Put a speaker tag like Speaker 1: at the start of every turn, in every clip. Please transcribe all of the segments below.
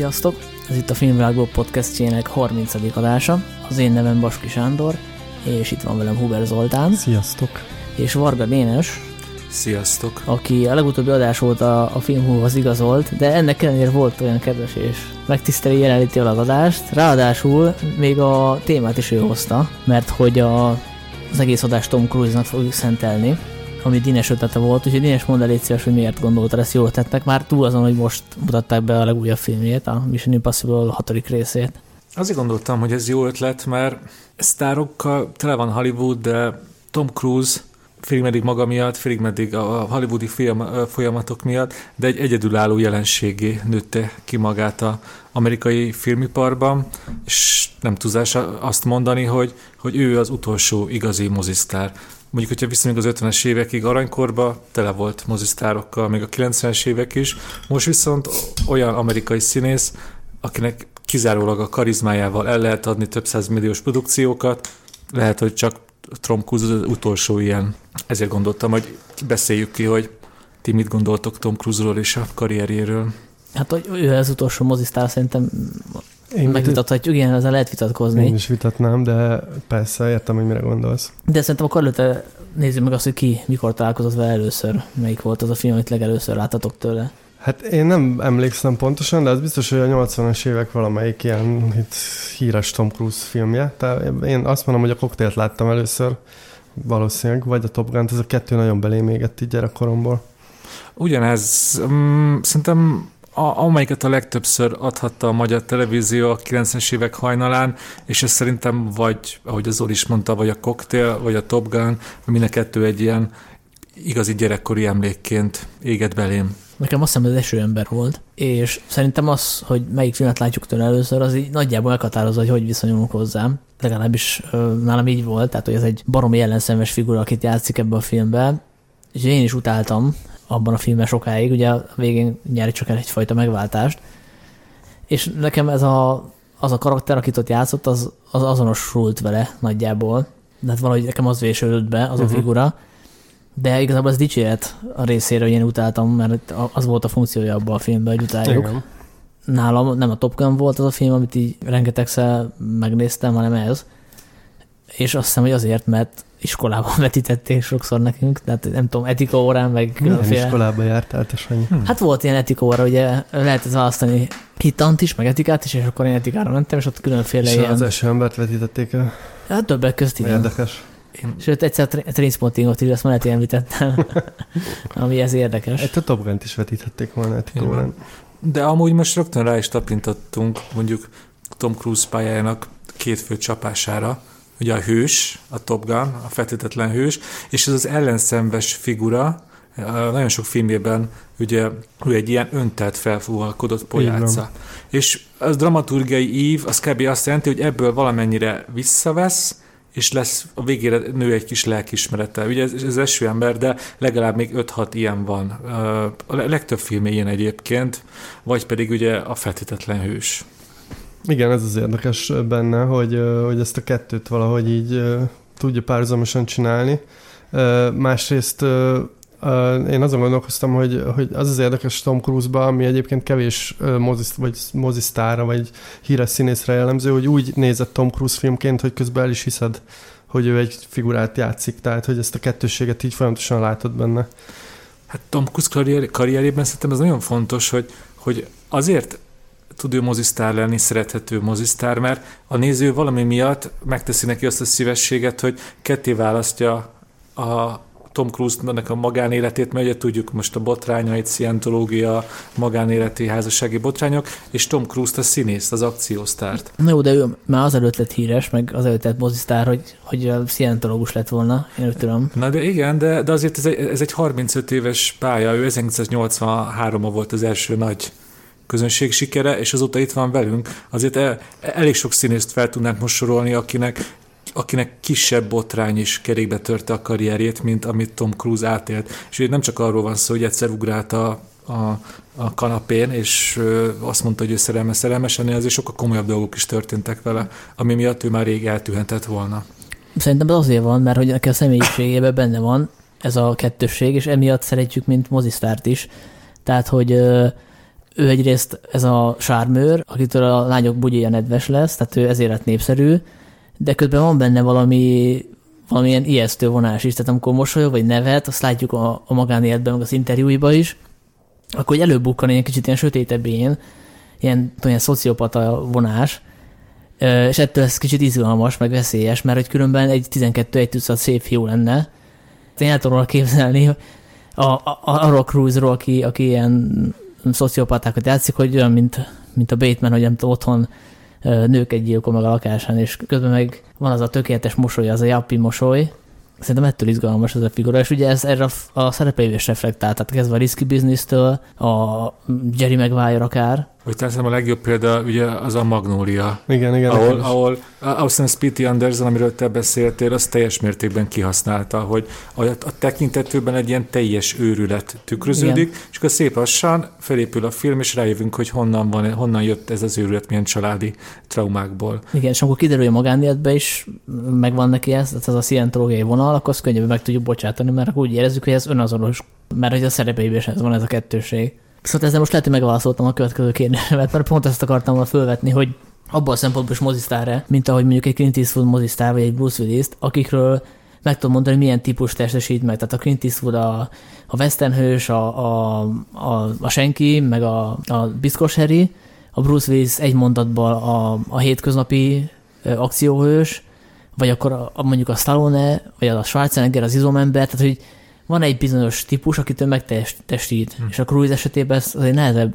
Speaker 1: Sziasztok! Ez itt a Filmvilágból podcastjének 30. adása. Az én nevem Baski Sándor, és itt van velem Huber Zoltán.
Speaker 2: Sziasztok!
Speaker 1: És Varga Dénes.
Speaker 3: Sziasztok!
Speaker 1: Aki a legutóbbi adás óta a filmhúhoz igazolt, de ennek ellenére volt olyan kedves és megtiszteli jelenléti az adást. Ráadásul még a témát is ő hozta, mert hogy a, az egész adást Tom Cruise-nak fogjuk szentelni ami Dines ötlete volt, úgyhogy Dines mondd el légy szíves, hogy miért gondoltad ezt jól tettek, már túl azon, hogy most mutatták be a legújabb filmjét, a Mission Impossible hatodik részét.
Speaker 3: Azért gondoltam, hogy ez jó ötlet, mert sztárokkal tele van Hollywood, de Tom Cruise félig meddig maga miatt, félig meddig a hollywoodi folyamatok miatt, de egy egyedülálló jelenségé nőtte ki magát a amerikai filmiparban, és nem tudás azt mondani, hogy, hogy ő az utolsó igazi mozisztár mondjuk, hogyha viszonyunk az 50-es évekig aranykorba, tele volt mozisztárokkal, még a 90-es évek is. Most viszont olyan amerikai színész, akinek kizárólag a karizmájával el lehet adni több milliós produkciókat, lehet, hogy csak Tom Cruise az utolsó ilyen. Ezért gondoltam, hogy beszéljük ki, hogy ti mit gondoltok Tom Cruise-ról és a karrierjéről.
Speaker 1: Hát, ő az utolsó mozisztár, szerintem én megvitathatjuk, igen, ezzel lehet vitatkozni.
Speaker 2: Én is vitatnám, de persze, értem, hogy mire gondolsz.
Speaker 1: De szerintem akkor előtte nézzük meg azt, hogy ki mikor találkozott vele először. Melyik volt az a film, amit legelőször láttatok tőle?
Speaker 2: Hát én nem emlékszem pontosan, de az biztos, hogy a 80-as évek valamelyik ilyen itt híres Tom Cruise filmje. Tehát én azt mondom, hogy a koktélt láttam először, valószínűleg, vagy a Top Gun, ez a kettő nagyon belém égett így gyerekkoromból.
Speaker 3: Ugyanez, um, szerintem a, amelyiket a legtöbbször adhatta a magyar televízió a 90-es évek hajnalán, és ez szerintem vagy, ahogy az Zoli is mondta, vagy a Cocktail, vagy a Top Gun, mind a kettő egy ilyen igazi gyerekkori emlékként éget belém.
Speaker 1: Nekem azt hiszem, az eső ember volt, és szerintem az, hogy melyik filmet látjuk tőle először, az így nagyjából meghatározza, hogy hogy viszonyulunk hozzám. Legalábbis ö, nálam így volt, tehát hogy ez egy baromi ellenszenves figura, akit játszik ebbe a filmbe, és én is utáltam abban a filmben sokáig, ugye a végén nyeri csak el egyfajta megváltást, és nekem ez a, az a karakter, akit ott játszott, az, az azonosult vele nagyjából, de hát valahogy nekem az vésődött be, az uh-huh. a mhm. figura, de igazából ez dicséret a részére, hogy én utáltam, mert az volt a funkciója abban a filmben, hogy utáljuk. Igen. Nálam nem a Top Gun volt az a film, amit így rengetegszer megnéztem, hanem ez. És azt hiszem, hogy azért, mert iskolában vetítették sokszor nekünk, tehát nem tudom, etika órán, meg
Speaker 2: különféle. Milyen iskolába jártál, te Sanyi?
Speaker 1: Hmm. Hát volt ilyen etika óra, ugye lehet ez választani hittant is, meg etikát is, és akkor én etikára mentem, és ott különféle
Speaker 2: és
Speaker 1: ilyen...
Speaker 2: az első embert vetítették el?
Speaker 1: Hát többek közt igen.
Speaker 2: Érdekes.
Speaker 1: Én... Sőt, egyszer a Trainspottingot is, ezt már említettem, ami ez érdekes.
Speaker 2: Egy a Top Gun-t is vetíthették volna etika órán.
Speaker 3: De amúgy most rögtön rá is tapintottunk mondjuk Tom Cruise pályájának két fő csapására, ugye a hős, a Top Gun, a feltétetlen hős, és ez az ellenszenves figura, nagyon sok filmében ugye ő egy ilyen öntelt felfúvalkodott pojáca. És az dramaturgiai ív, az kb. azt jelenti, hogy ebből valamennyire visszavesz, és lesz a végére nő egy kis lelkismerete. Ugye ez, ez eső ember, de legalább még 5-6 ilyen van. A legtöbb film ilyen egyébként, vagy pedig ugye a feltétetlen hős.
Speaker 2: Igen, ez az érdekes benne, hogy, hogy ezt a kettőt valahogy így tudja párhuzamosan csinálni. Másrészt én azon gondolkoztam, hogy, hogy az az érdekes Tom Cruise-ba, ami egyébként kevés mozis, vagy mozisztára, vagy híres színészre jellemző, hogy úgy nézett Tom Cruise filmként, hogy közben el is hiszed, hogy ő egy figurát játszik, tehát hogy ezt a kettőséget így folyamatosan látod benne.
Speaker 3: Hát Tom Cruise karrier, karrierében szerintem ez nagyon fontos, hogy, hogy azért tud ő mozisztár lenni, szerethető mozisztár, mert a néző valami miatt megteszi neki azt a szívességet, hogy ketté választja a Tom Cruise-nak a magánéletét, mert ugye tudjuk most a botrányait, szientológia, magánéleti házassági botrányok, és Tom Cruise-t a színész, az akciósztárt.
Speaker 1: Na jó, de ő már azelőtt lett híres, meg azelőtt lett mozisztár, hogy, hogy szientológus lett volna, én úgy tudom.
Speaker 3: Na de igen, de, de azért ez egy, ez egy 35 éves pálya, ő 1983-ban volt az első nagy közönség sikere, és azóta itt van velünk. Azért el, elég sok színészt fel tudnánk most sorolni, akinek akinek kisebb botrány is kerékbe törte a karrierjét, mint amit Tom Cruise átélt. És ugye nem csak arról van szó, hogy egyszer ugrált a, a, a kanapén, és ö, azt mondta, hogy ő szerelmes, szerelmes, ennél azért sokkal komolyabb dolgok is történtek vele, ami miatt ő már rég eltűhetett volna.
Speaker 1: Szerintem ez azért van, mert hogy neki a személyiségében benne van ez a kettősség, és emiatt szeretjük, mint mozisztárt is. Tehát, hogy ö, ő egyrészt ez a sármőr, akitől a lányok bugyéja nedves lesz, tehát ő ezért lett népszerű, de közben van benne valami valamilyen ijesztő vonás is, tehát amikor mosolyog vagy nevet, azt látjuk a, a magánéletben, meg az interjúiba is, akkor hogy előbukkan ilyen kicsit ilyen sötétebb ilyen, ilyen, ilyen szociopata vonás, és ettől ez kicsit izgalmas, meg veszélyes, mert hogy különben egy 12 egy tucat szép fiú lenne. Én el tudom képzelni a, a, arról Cruise-ról, aki, aki ilyen szociopatákat játszik, hogy olyan, mint, mint a Bateman, hogy tudom, otthon nőket gyilkol meg a lakásán, és közben meg van az a tökéletes mosoly, az a jappi mosoly, Szerintem ettől izgalmas ez a figura, és ugye ez erre a, szerepeivel is reflektál, tehát kezdve a Risky Business-től, a Jerry Maguire akár,
Speaker 3: hogy teszem a legjobb példa ugye az a Magnólia.
Speaker 2: Igen, igen.
Speaker 3: Ahol, ahol Austin Spitty Anderson, amiről te beszéltél, az teljes mértékben kihasználta, hogy a, a tekintetőben egy ilyen teljes őrület tükröződik, igen. és akkor szép lassan felépül a film, és rájövünk, hogy honnan, van, honnan jött ez az őrület, milyen családi traumákból.
Speaker 1: Igen, és amikor kiderül, hogy a magánéletben is megvan neki ez, ez a szientológiai vonal, akkor azt könnyebben meg tudjuk bocsátani, mert úgy érezzük, hogy ez önazonos, mert hogy a szerepeiben is ez van ez a kettőség. Szóval ezzel most lehet, hogy megválaszoltam a következő kérdésemet, mert pont ezt akartam volna fölvetni, hogy abban a szempontból is mozisztár mint ahogy mondjuk egy Clint Eastwood mozisztár, vagy egy Bruce willis akikről meg tudom mondani, hogy milyen típus testesít meg. Tehát a Clint Eastwood a, a western hős, a, a, a, a senki, meg a, a biszkos Harry, a Bruce Willis egy mondatban a, a hétköznapi akcióhős, vagy akkor a, mondjuk a Stallone, vagy a Schwarzenegger, az izomember, tehát hogy van egy bizonyos típus, akit ő megtestít, hm. és a Cruise esetében ezt azért nehezebb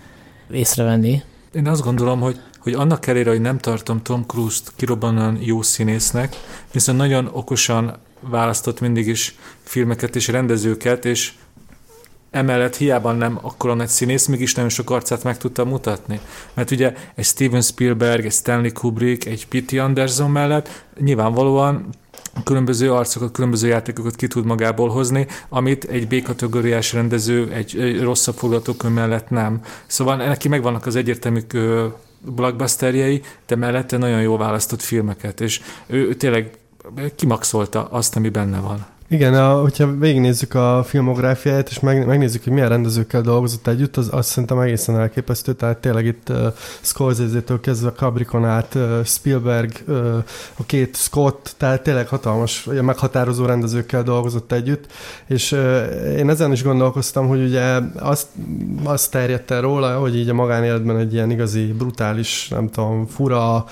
Speaker 1: észrevenni.
Speaker 3: Én azt gondolom, hogy, hogy annak elére, hogy nem tartom Tom Cruise-t kirobbanan jó színésznek, viszont nagyon okosan választott mindig is filmeket és rendezőket, és emellett hiába nem akkora nagy színész, mégis nagyon sok arcát meg tudta mutatni. Mert ugye egy Steven Spielberg, egy Stanley Kubrick, egy P.T. Anderson mellett nyilvánvalóan különböző arcokat, különböző játékokat ki tud magából hozni, amit egy B-kategóriás rendező egy, egy rosszabb forgatókönyv mellett nem. Szóval neki megvannak az egyértelmű blockbusterjei, de mellette nagyon jól választott filmeket, és ő, ő tényleg kimaxolta azt, ami benne van.
Speaker 2: Igen, a, hogyha végignézzük a filmográfiáját, és meg, megnézzük, hogy milyen rendezőkkel dolgozott együtt, az azt szerintem egészen elképesztő, tehát tényleg itt uh, Scorsese-től kezdve Cabricon át, uh, Spielberg, uh, a két Scott, tehát tényleg hatalmas, ugye meghatározó rendezőkkel dolgozott együtt, és uh, én ezen is gondolkoztam, hogy ugye azt, azt terjedt el róla, hogy így a magánéletben egy ilyen igazi brutális, nem tudom, fura,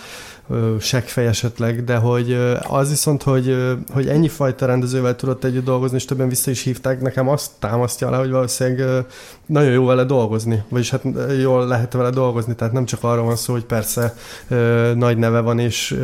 Speaker 2: seggfej esetleg, de hogy az viszont, hogy, hogy ennyi fajta rendezővel tudott együtt dolgozni, és többen vissza is hívták, nekem azt támasztja le, hogy valószínűleg nagyon jó vele dolgozni, vagyis hát jól lehet vele dolgozni, tehát nem csak arról van szó, hogy persze nagy neve van, és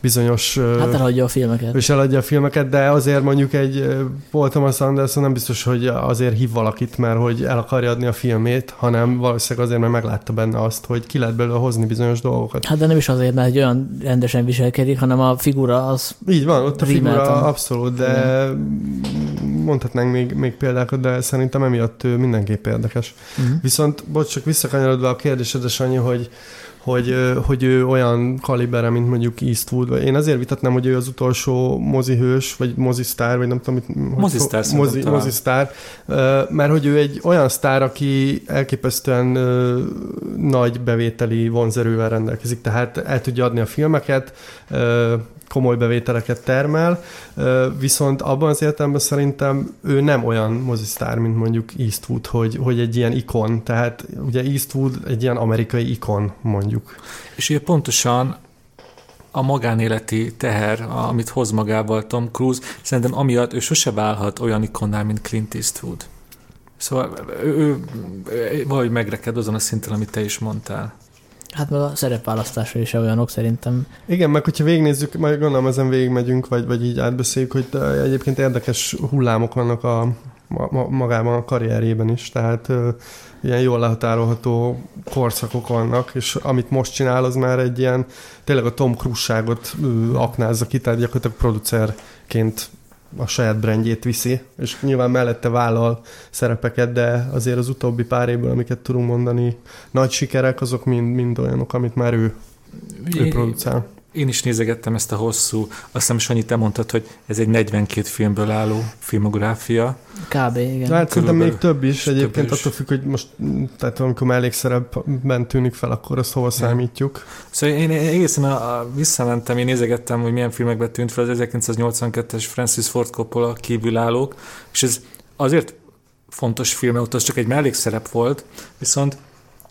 Speaker 2: bizonyos...
Speaker 1: Hát eladja a filmeket.
Speaker 2: És eladja a filmeket, de azért mondjuk egy Paul Thomas Anderson nem biztos, hogy azért hív valakit, mert hogy el akarja adni a filmét, hanem valószínűleg azért, mert meglátta benne azt, hogy ki lehet belőle hozni bizonyos dolgokat.
Speaker 1: Hát de nem is azért, mert egy olyan rendesen viselkedik, hanem a figura az...
Speaker 2: Így van, ott a figura abszolút, de Igen. mondhatnánk még, még példákat, de szerintem emiatt ő mindenképp érdekes. Uh-huh. Viszont, bocs, csak visszakanyarodva a kérdésedre, Sanyi, hogy hogy, hogy ő olyan kalibere, mint mondjuk Eastwood. Én azért vitatnám, hogy ő az utolsó mozihős, vagy mozisztár, vagy nem tudom, mit...
Speaker 3: Mozisztár
Speaker 2: mozi, mozisztár, mert hogy ő egy olyan sztár, aki elképesztően nagy bevételi vonzerővel rendelkezik, tehát el tudja adni a filmeket, komoly bevételeket termel, viszont abban az értelemben szerintem ő nem olyan mozisztár, mint mondjuk Eastwood, hogy, hogy egy ilyen ikon, tehát ugye Eastwood egy ilyen amerikai ikon, mondjuk.
Speaker 3: És ugye pontosan a magánéleti teher, amit hoz magával Tom Cruise, szerintem amiatt ő sose válhat olyan ikonnál, mint Clint Eastwood. Szóval ő, ő, ő valahogy megreked azon a szinten, amit te is mondtál.
Speaker 1: Hát meg a szerepválasztása is olyanok szerintem.
Speaker 2: Igen, meg hogyha végignézzük, majd gondolom ezen végigmegyünk, vagy, vagy így átbeszéljük, hogy egyébként érdekes hullámok vannak a, a magában a karrierjében is, tehát ilyen jól lehatárolható korszakok vannak, és amit most csinál, az már egy ilyen, tényleg a Tom Cruise-ságot aknázza ki, tehát gyakorlatilag producerként a saját brandjét viszi, és nyilván mellette vállal szerepeket, de azért az utóbbi pár évből, amiket tudunk mondani, nagy sikerek, azok mind, mind olyanok, amit már ő, ő producál.
Speaker 3: Én is nézegettem ezt a hosszú, azt hiszem Sanyi, te mondtad, hogy ez egy 42 filmből álló filmográfia.
Speaker 1: Kb. igen.
Speaker 2: Hát szerintem még több is,
Speaker 3: több
Speaker 2: egyébként
Speaker 3: is.
Speaker 2: attól függ, hogy most, tehát amikor mellékszerepben tűnik fel, akkor azt hova számítjuk.
Speaker 3: Szóval én én egészen a, a, visszamentem, én nézegettem, hogy milyen filmekben tűnt fel az 1982-es Francis Ford Coppola kívülállók, és ez azért fontos film, ott az csak egy mellékszerep volt, viszont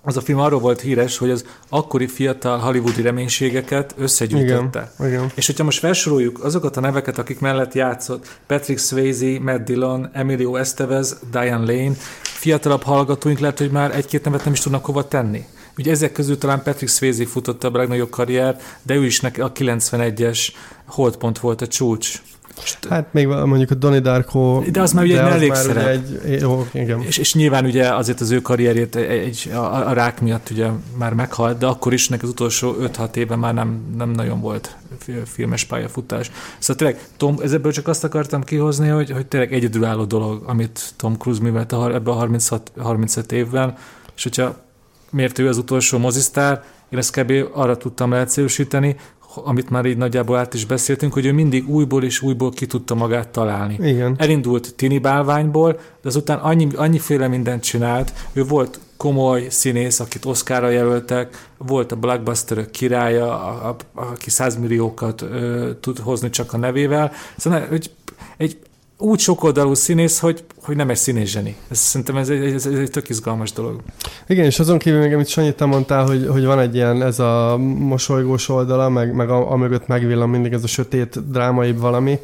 Speaker 3: az a film arról volt híres, hogy az akkori fiatal hollywoodi reménységeket
Speaker 2: Igen,
Speaker 3: összegyűjtötte.
Speaker 2: igen.
Speaker 3: És hogyha most felsoroljuk azokat a neveket, akik mellett játszott, Patrick Swayze, Matt Dillon, Emilio Estevez, Diane Lane, fiatalabb hallgatóink lehet, hogy már egy-két nevet nem is tudnak hova tenni. Ugye ezek közül talán Patrick Swayze futotta a legnagyobb karrier, de ő is neki a 91-es holdpont volt a csúcs.
Speaker 2: Hát még mondjuk a Donnie Darko...
Speaker 3: De az már ugye egy mellékszerep.
Speaker 2: már ugye egy, jó, igen.
Speaker 3: És, és nyilván ugye azért az ő karrierjét egy, egy, a, a rák miatt ugye már meghalt, de akkor is neki az utolsó 5-6 éven már nem, nem nagyon volt fi- filmes pályafutás. Szóval tényleg, Tom, ebből csak azt akartam kihozni, hogy, hogy tényleg egyedülálló dolog, amit Tom Cruise művelt ebben a 36, 35 évben, és hogyha miért ő az utolsó mozisztár, én ezt kb. arra tudtam leegyszerűsíteni, amit már így nagyjából át is beszéltünk, hogy ő mindig újból és újból ki tudta magát találni.
Speaker 2: Igen.
Speaker 3: Elindult tini bálványból, de azután annyi, annyiféle mindent csinált. Ő volt komoly színész, akit Oscarra jelöltek, volt a blockbusterök királya, a, a, aki százmilliókat ö, tud hozni csak a nevével. Szóval hogy egy úgy sokoldalú színész, hogy, hogy nem egy színész zseni. Ez, szerintem ez egy, ez, ez egy tök izgalmas dolog.
Speaker 2: Igen, és azon kívül még, amit Sanyi, te mondtál, hogy, hogy van egy ilyen, ez a mosolygós oldala, meg, meg a, a mögött megvillan mindig ez a sötét, drámaibb valami.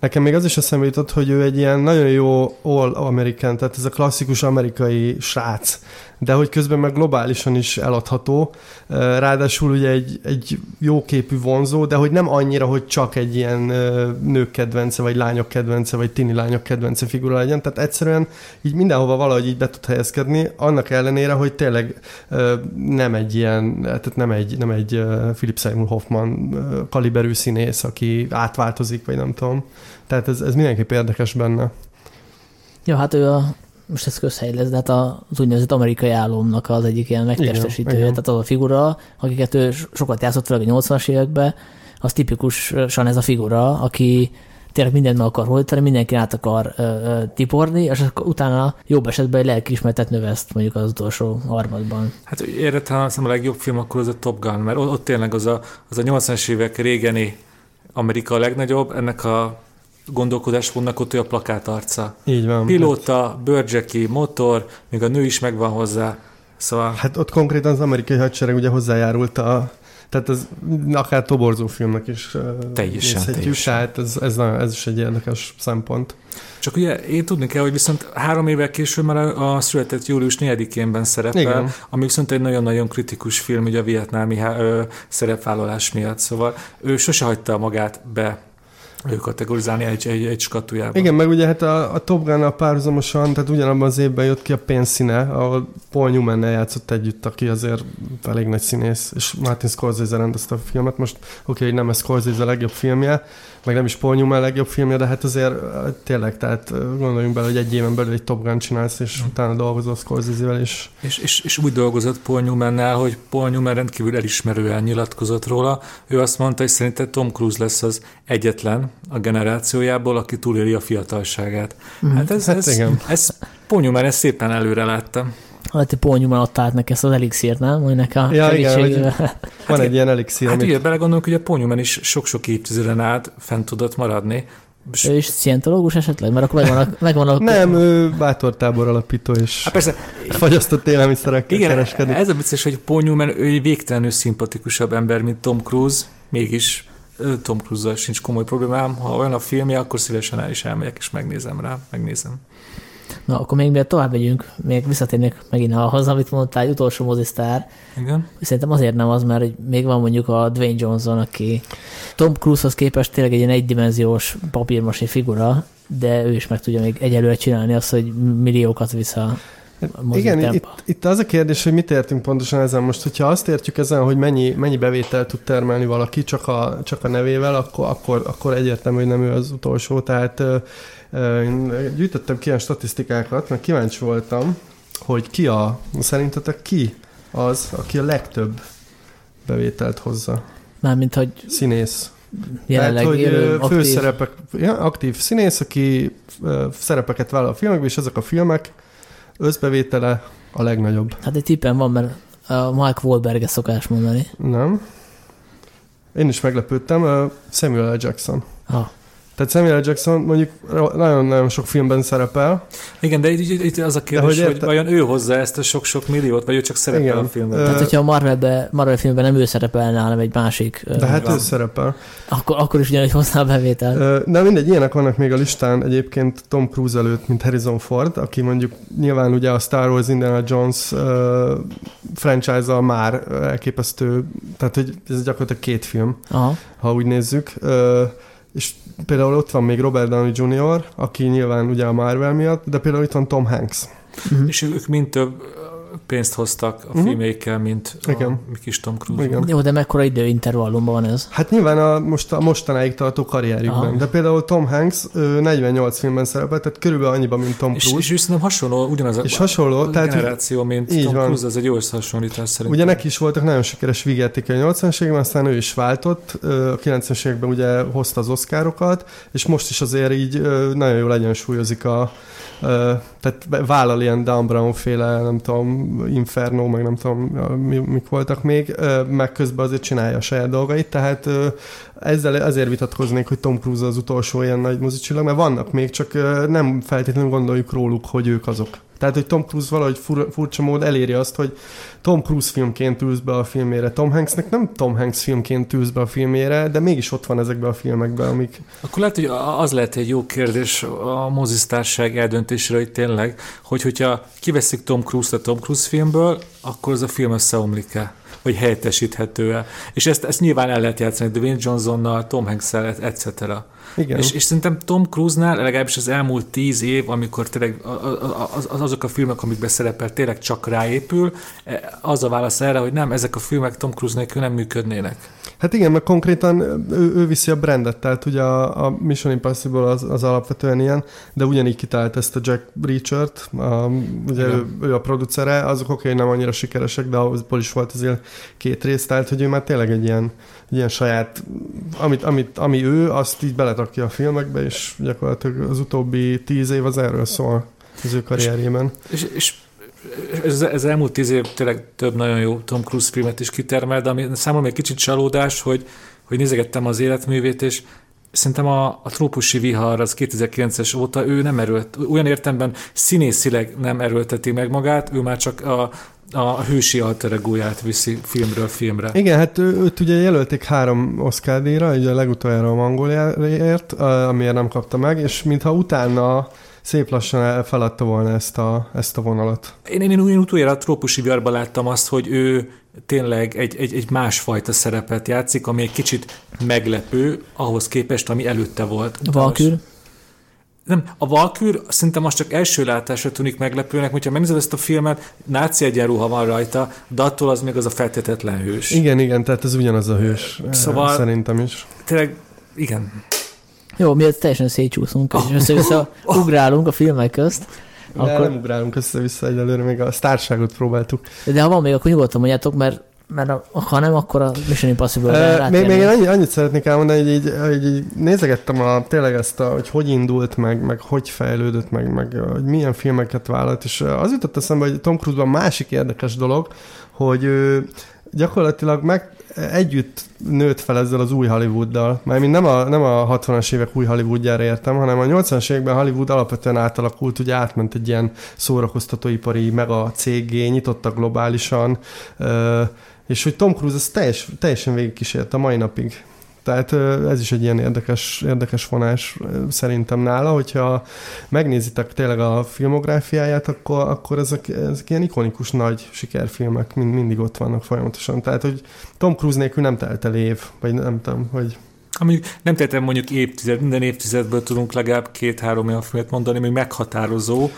Speaker 2: Nekem még az is eszembe jutott, hogy ő egy ilyen nagyon jó all American, tehát ez a klasszikus amerikai srác, de hogy közben meg globálisan is eladható. Ráadásul ugye egy, egy jóképű vonzó, de hogy nem annyira, hogy csak egy ilyen nők kedvence, vagy lányok kedvence, vagy tini lányok kedvence figura legyen. Tehát egyszerűen így mindenhova valahogy így be tud helyezkedni, annak ellenére, hogy tényleg nem egy ilyen, tehát nem egy, nem egy Philip Seymour Hoffman kaliberű színész, aki átváltozik, vagy nem tudom. Tehát ez, ez mindenképp érdekes benne.
Speaker 1: Ja, hát ő a, most ez közhely lesz, de hát az úgynevezett amerikai álomnak az egyik ilyen megtestesítője,
Speaker 2: Igen,
Speaker 1: tehát az a figura, akiket ő sokat játszott, főleg a 80-as években, az tipikusan ez a figura, aki tényleg mindent meg akar holtani, mindenki át akar ö, ö, tiporni, és akkor utána jobb esetben egy lelkiismertet növeszt mondjuk az utolsó harmadban.
Speaker 3: Hát erre talán a legjobb film akkor az a Top Gun, mert ott, ott tényleg az a, az a 80-as évek régeni Amerika a legnagyobb, ennek a gondolkodásmódnak ott ő a plakát arca.
Speaker 2: Így van.
Speaker 3: Pilóta, bőrcseki, motor, még a nő is megvan hozzá. Szóval
Speaker 2: Hát ott konkrétan az amerikai hadsereg ugye hozzájárult a tehát ez akár toborzó filmnek is
Speaker 3: Teljesen,
Speaker 2: nézhetjük,
Speaker 3: teljesen.
Speaker 2: tehát ez, ez, nagyon- ez is egy érdekes szempont.
Speaker 3: Csak ugye én tudni kell, hogy viszont három évvel később már a, a született július 4-énben szerepel.
Speaker 2: Igen.
Speaker 3: ami viszont egy nagyon-nagyon kritikus film ugye a vietnámi há- ö, szerepvállalás miatt. Szóval ő sose hagyta magát be ő kategorizálni egy, egy, egy skatujába.
Speaker 2: Igen, meg ugye hát a, a Top gun párhuzamosan, tehát ugyanabban az évben jött ki a Pénzszíne, ahol Paul newman játszott együtt, aki azért elég nagy színész, és Martin Scorsese rendezte a filmet. Most oké, hogy nem ez Scorsese a legjobb filmje, meg nem is Paul Newman legjobb filmje, de hát azért tényleg, tehát gondoljunk bele, hogy egy éven belül egy Top Gun csinálsz, és utána dolgozol Scorsese-vel, és
Speaker 3: És, és, és úgy dolgozott Paul Newman-nel, hogy Paul Newman rendkívül elismerően nyilatkozott róla. Ő azt mondta, hogy szerinte Tom Cruise lesz az egyetlen a generációjából, aki túléli a fiatalságát.
Speaker 1: Mhm.
Speaker 3: Hát ez,
Speaker 2: Hát
Speaker 3: ez,
Speaker 2: igen.
Speaker 3: ez Paul Newman ezt szépen előre látta.
Speaker 1: Hát, hogy Newman adta át neki ezt az elixírt, nem? Aminek a
Speaker 2: Ja, igen,
Speaker 1: segítségével.
Speaker 2: van egy ilyen elixír,
Speaker 3: Hát
Speaker 2: amit
Speaker 3: belegondolunk, hogy a Newman is sok-sok évtizeden át fent tudott maradni. És,
Speaker 1: Ő is szientológus esetleg? Mert akkor megvan a, megvan a
Speaker 2: nem, ő bátortábor alapító, és
Speaker 3: hát persze,
Speaker 2: fagyasztott élelmiszerekkel
Speaker 3: igen,
Speaker 2: kereskedik.
Speaker 3: ez a vicces, hogy Paul Newman ő egy végtelenül szimpatikusabb ember, mint Tom Cruise, mégis Tom Cruise-zal sincs komoly problémám. Ha olyan a filmje, akkor szívesen el is elmegyek, és megnézem rá, megnézem.
Speaker 1: Na, akkor még miért tovább megyünk, még visszatérnék megint ahhoz, amit mondtál, egy utolsó mozisztár.
Speaker 3: Igen?
Speaker 1: Szerintem azért nem az, mert még van mondjuk a Dwayne Johnson, aki Tom Cruise-hoz képest tényleg egy ilyen egydimenziós papírmosé figura, de ő is meg tudja még egyelőre csinálni azt, hogy milliókat visz a
Speaker 2: Igen,
Speaker 1: mozitermbe.
Speaker 2: itt, itt az a kérdés, hogy mit értünk pontosan ezen most. Hogyha azt értjük ezen, hogy mennyi, mennyi bevételt tud termelni valaki csak a, csak a nevével, akkor, akkor, akkor egyértelmű, hogy nem ő az utolsó. Tehát én gyűjtöttem ki ilyen statisztikákat, mert kíváncsi voltam, hogy ki a, szerintetek ki az, aki a legtöbb bevételt hozza.
Speaker 1: Mármint, hogy
Speaker 2: Színész.
Speaker 1: jelenleg
Speaker 2: Tehát, hogy
Speaker 1: élő,
Speaker 2: ö,
Speaker 1: aktív.
Speaker 2: főszerepek, ja, aktív színész, aki szerepeket vállal a filmekben, és ezek a filmek összbevétele a legnagyobb.
Speaker 1: Hát egy tippem van, mert a Mark wahlberg szokás mondani.
Speaker 2: Nem? Én is meglepődtem. Samuel L. Jackson.
Speaker 1: Ah.
Speaker 2: Tehát Samuel. Jackson mondjuk nagyon-nagyon sok filmben szerepel.
Speaker 3: Igen, de itt, itt az a kérdés,
Speaker 2: hogy
Speaker 3: hogy,
Speaker 2: érte-
Speaker 3: vajon ő hozza ezt a sok-sok milliót, vagy ő csak szerepel
Speaker 2: Igen.
Speaker 3: a filmben.
Speaker 1: Tehát, hogyha a Marvelbe, Marvel filmben nem ő szerepelne, hanem egy másik,
Speaker 2: De hát
Speaker 3: van.
Speaker 2: ő szerepel.
Speaker 1: akkor, akkor is ugyanúgy hozná a bevétel.
Speaker 2: De mindegy, ilyenek vannak még a listán egyébként Tom Cruise előtt, mint Harrison Ford, aki mondjuk nyilván ugye a Star Wars Indiana Jones uh, franchise-a már elképesztő, tehát hogy ez gyakorlatilag két film,
Speaker 1: Aha.
Speaker 2: ha úgy nézzük. Ö, és például ott van még Robert Downey Jr., aki nyilván ugye a Marvel miatt, de például itt van Tom Hanks.
Speaker 1: Mhm.
Speaker 3: És ők mind több pénzt hoztak a
Speaker 2: Mhm.
Speaker 3: filmeikkel, mint a
Speaker 2: Igen.
Speaker 3: mi kis Tom Cruise.
Speaker 2: Igen.
Speaker 1: Jó, de mekkora időintervallumban van ez?
Speaker 2: Hát nyilván a, most a mostanáig tartó karrierjükben.
Speaker 1: Aha.
Speaker 2: De például Tom Hanks ö, 48 filmben szerepelt, tehát körülbelül annyiban, mint Tom
Speaker 3: És,
Speaker 2: Cruise.
Speaker 3: és ő szerintem hasonló, ugyanaz a,
Speaker 2: És hasonló,
Speaker 3: a
Speaker 2: tehát
Speaker 3: generáció, mint
Speaker 2: így
Speaker 3: Tom
Speaker 2: van.
Speaker 3: Cruise, ez egy jó összehasonlítás szerintem.
Speaker 2: Ugye neki is voltak nagyon sikeres vígjátékai a 80-as években, aztán ő is váltott, a 90-es években ugye hozta az oszkárokat, és most is azért így nagyon jól egyensúlyozik a tehát vállal ilyen Dan Brown féle, nem tudom, Inferno, meg nem tudom, mi, mik voltak még, meg közben azért csinálja a saját dolgait, tehát ezzel azért vitatkoznék, hogy Tom Cruise az utolsó ilyen nagy mozicsillag, mert vannak még, csak nem feltétlenül gondoljuk róluk, hogy ők azok. Tehát, hogy Tom Cruise valahogy fur, furcsa mód eléri azt, hogy Tom Cruise filmként ülsz be a filmére. Tom Hanksnek nem Tom Hanks filmként ülsz be a filmére, de mégis ott van ezekben a filmekben, amik...
Speaker 3: Akkor lehet, hogy az lehet egy jó kérdés a mozisztárság eldöntésére, hogy tényleg, hogy hogyha kiveszik Tom Cruise-t a Tom Cruise filmből, akkor az a film összeomlik-e? Vagy helyettesíthető-e? És ezt, ezt nyilván el lehet játszani Dwayne Johnsonnal, Tom Hanks-el, etc.
Speaker 2: Igen.
Speaker 3: És, és szerintem Tom Cruise-nál legalábbis az elmúlt tíz év, amikor tényleg a- a- a- az, azok a filmek, amikben szerepel, tényleg csak ráépül, e, az a válasz erre, hogy nem, ezek a filmek Tom Cruise nélkül nem működnének.
Speaker 2: Hát igen, mert konkrétan ő, ő viszi a brandet, tehát ugye a, a Mission Impossible az, az alapvetően ilyen, de ugyanígy kitalált ezt a Jack Reacher-t, a, ugye ő,
Speaker 3: Igen.
Speaker 2: ő, a producere, azok oké, hogy nem annyira sikeresek, de abból is volt azért két rész, tehát hogy ő már tényleg egy ilyen, egy ilyen saját, amit, amit, ami ő, azt így beletakja a filmekbe, és gyakorlatilag az utóbbi tíz év az erről szól az ő karrierjében.
Speaker 3: És, és ez, ez elmúlt tíz év tényleg több nagyon jó Tom Cruise filmet is kitermel, de ami számomra még kicsit csalódás, hogy, hogy nézegettem az életművét, és szerintem a, a trópusi vihar az 2009-es óta ő nem erőlt, olyan értemben színészileg nem erőlteti meg magát, ő már csak a, a hősi alteregóját viszi filmről filmre.
Speaker 2: Igen, hát őt ugye jelölték három Oscar díjra, ugye a legutoljára a Mongoliáért, amiért nem kapta meg, és mintha utána szép lassan el- feladta volna ezt a, ezt a vonalat.
Speaker 3: Én, én, én utoljára a trópusi viharban láttam azt, hogy ő tényleg egy, egy, egy másfajta szerepet játszik, ami egy kicsit meglepő ahhoz képest, ami előtte volt.
Speaker 1: Valkür?
Speaker 3: Nem, a Valkür szerintem most csak első látásra tűnik meglepőnek, hogyha megnézed ezt a filmet, náci egyenruha van rajta, de attól az még az a feltétetlen hős.
Speaker 2: Igen, igen, tehát ez ugyanaz a hős.
Speaker 3: Szóval-
Speaker 2: Szerintem is.
Speaker 3: Tényleg, igen.
Speaker 1: Jó, mi teljesen szétcsúszunk, és össze-vissza ugrálunk a filmek közt.
Speaker 2: Akkor...
Speaker 1: Akkor,
Speaker 2: Nem ugrálunk össze-vissza egyelőre, még a sztárságot próbáltuk.
Speaker 1: de ha van még, akkor nyugodtan mondjátok, mert, mert ha nem, akkor a Mission Impossible-re
Speaker 2: Uh, még, még én
Speaker 1: rátérnénk.
Speaker 2: annyi, annyit szeretnék elmondani, hogy így, hogy így nézegettem a, tényleg ezt, a, hogy hogy indult, meg, meg hogy fejlődött, meg, meg hogy milyen filmeket vállalt, és az jutott eszembe, hogy Tom Cruise-ban másik érdekes dolog, hogy ő gyakorlatilag meg együtt nőtt fel ezzel az új Hollywooddal. Mármint nem a, nem a 60-as évek új Hollywoodjára értem, hanem a 80-as években Hollywood alapvetően átalakult, ugye átment egy ilyen szórakoztatóipari mega cégé, nyitottak globálisan, és hogy Tom Cruise ezt teljes, teljesen végigkísért a mai napig. Tehát ez is egy ilyen érdekes, érdekes vonás szerintem nála, hogyha megnézitek tényleg a filmográfiáját, akkor, akkor ezek, ezek ilyen ikonikus nagy sikerfilmek mind, mindig ott vannak folyamatosan. Tehát, hogy Tom Cruise nélkül nem telt el év, vagy nem tudom, hogy
Speaker 3: Mondjuk nem tettem mondjuk évtized, minden évtizedből tudunk legalább két-három olyan filmet mondani, ami meghatározó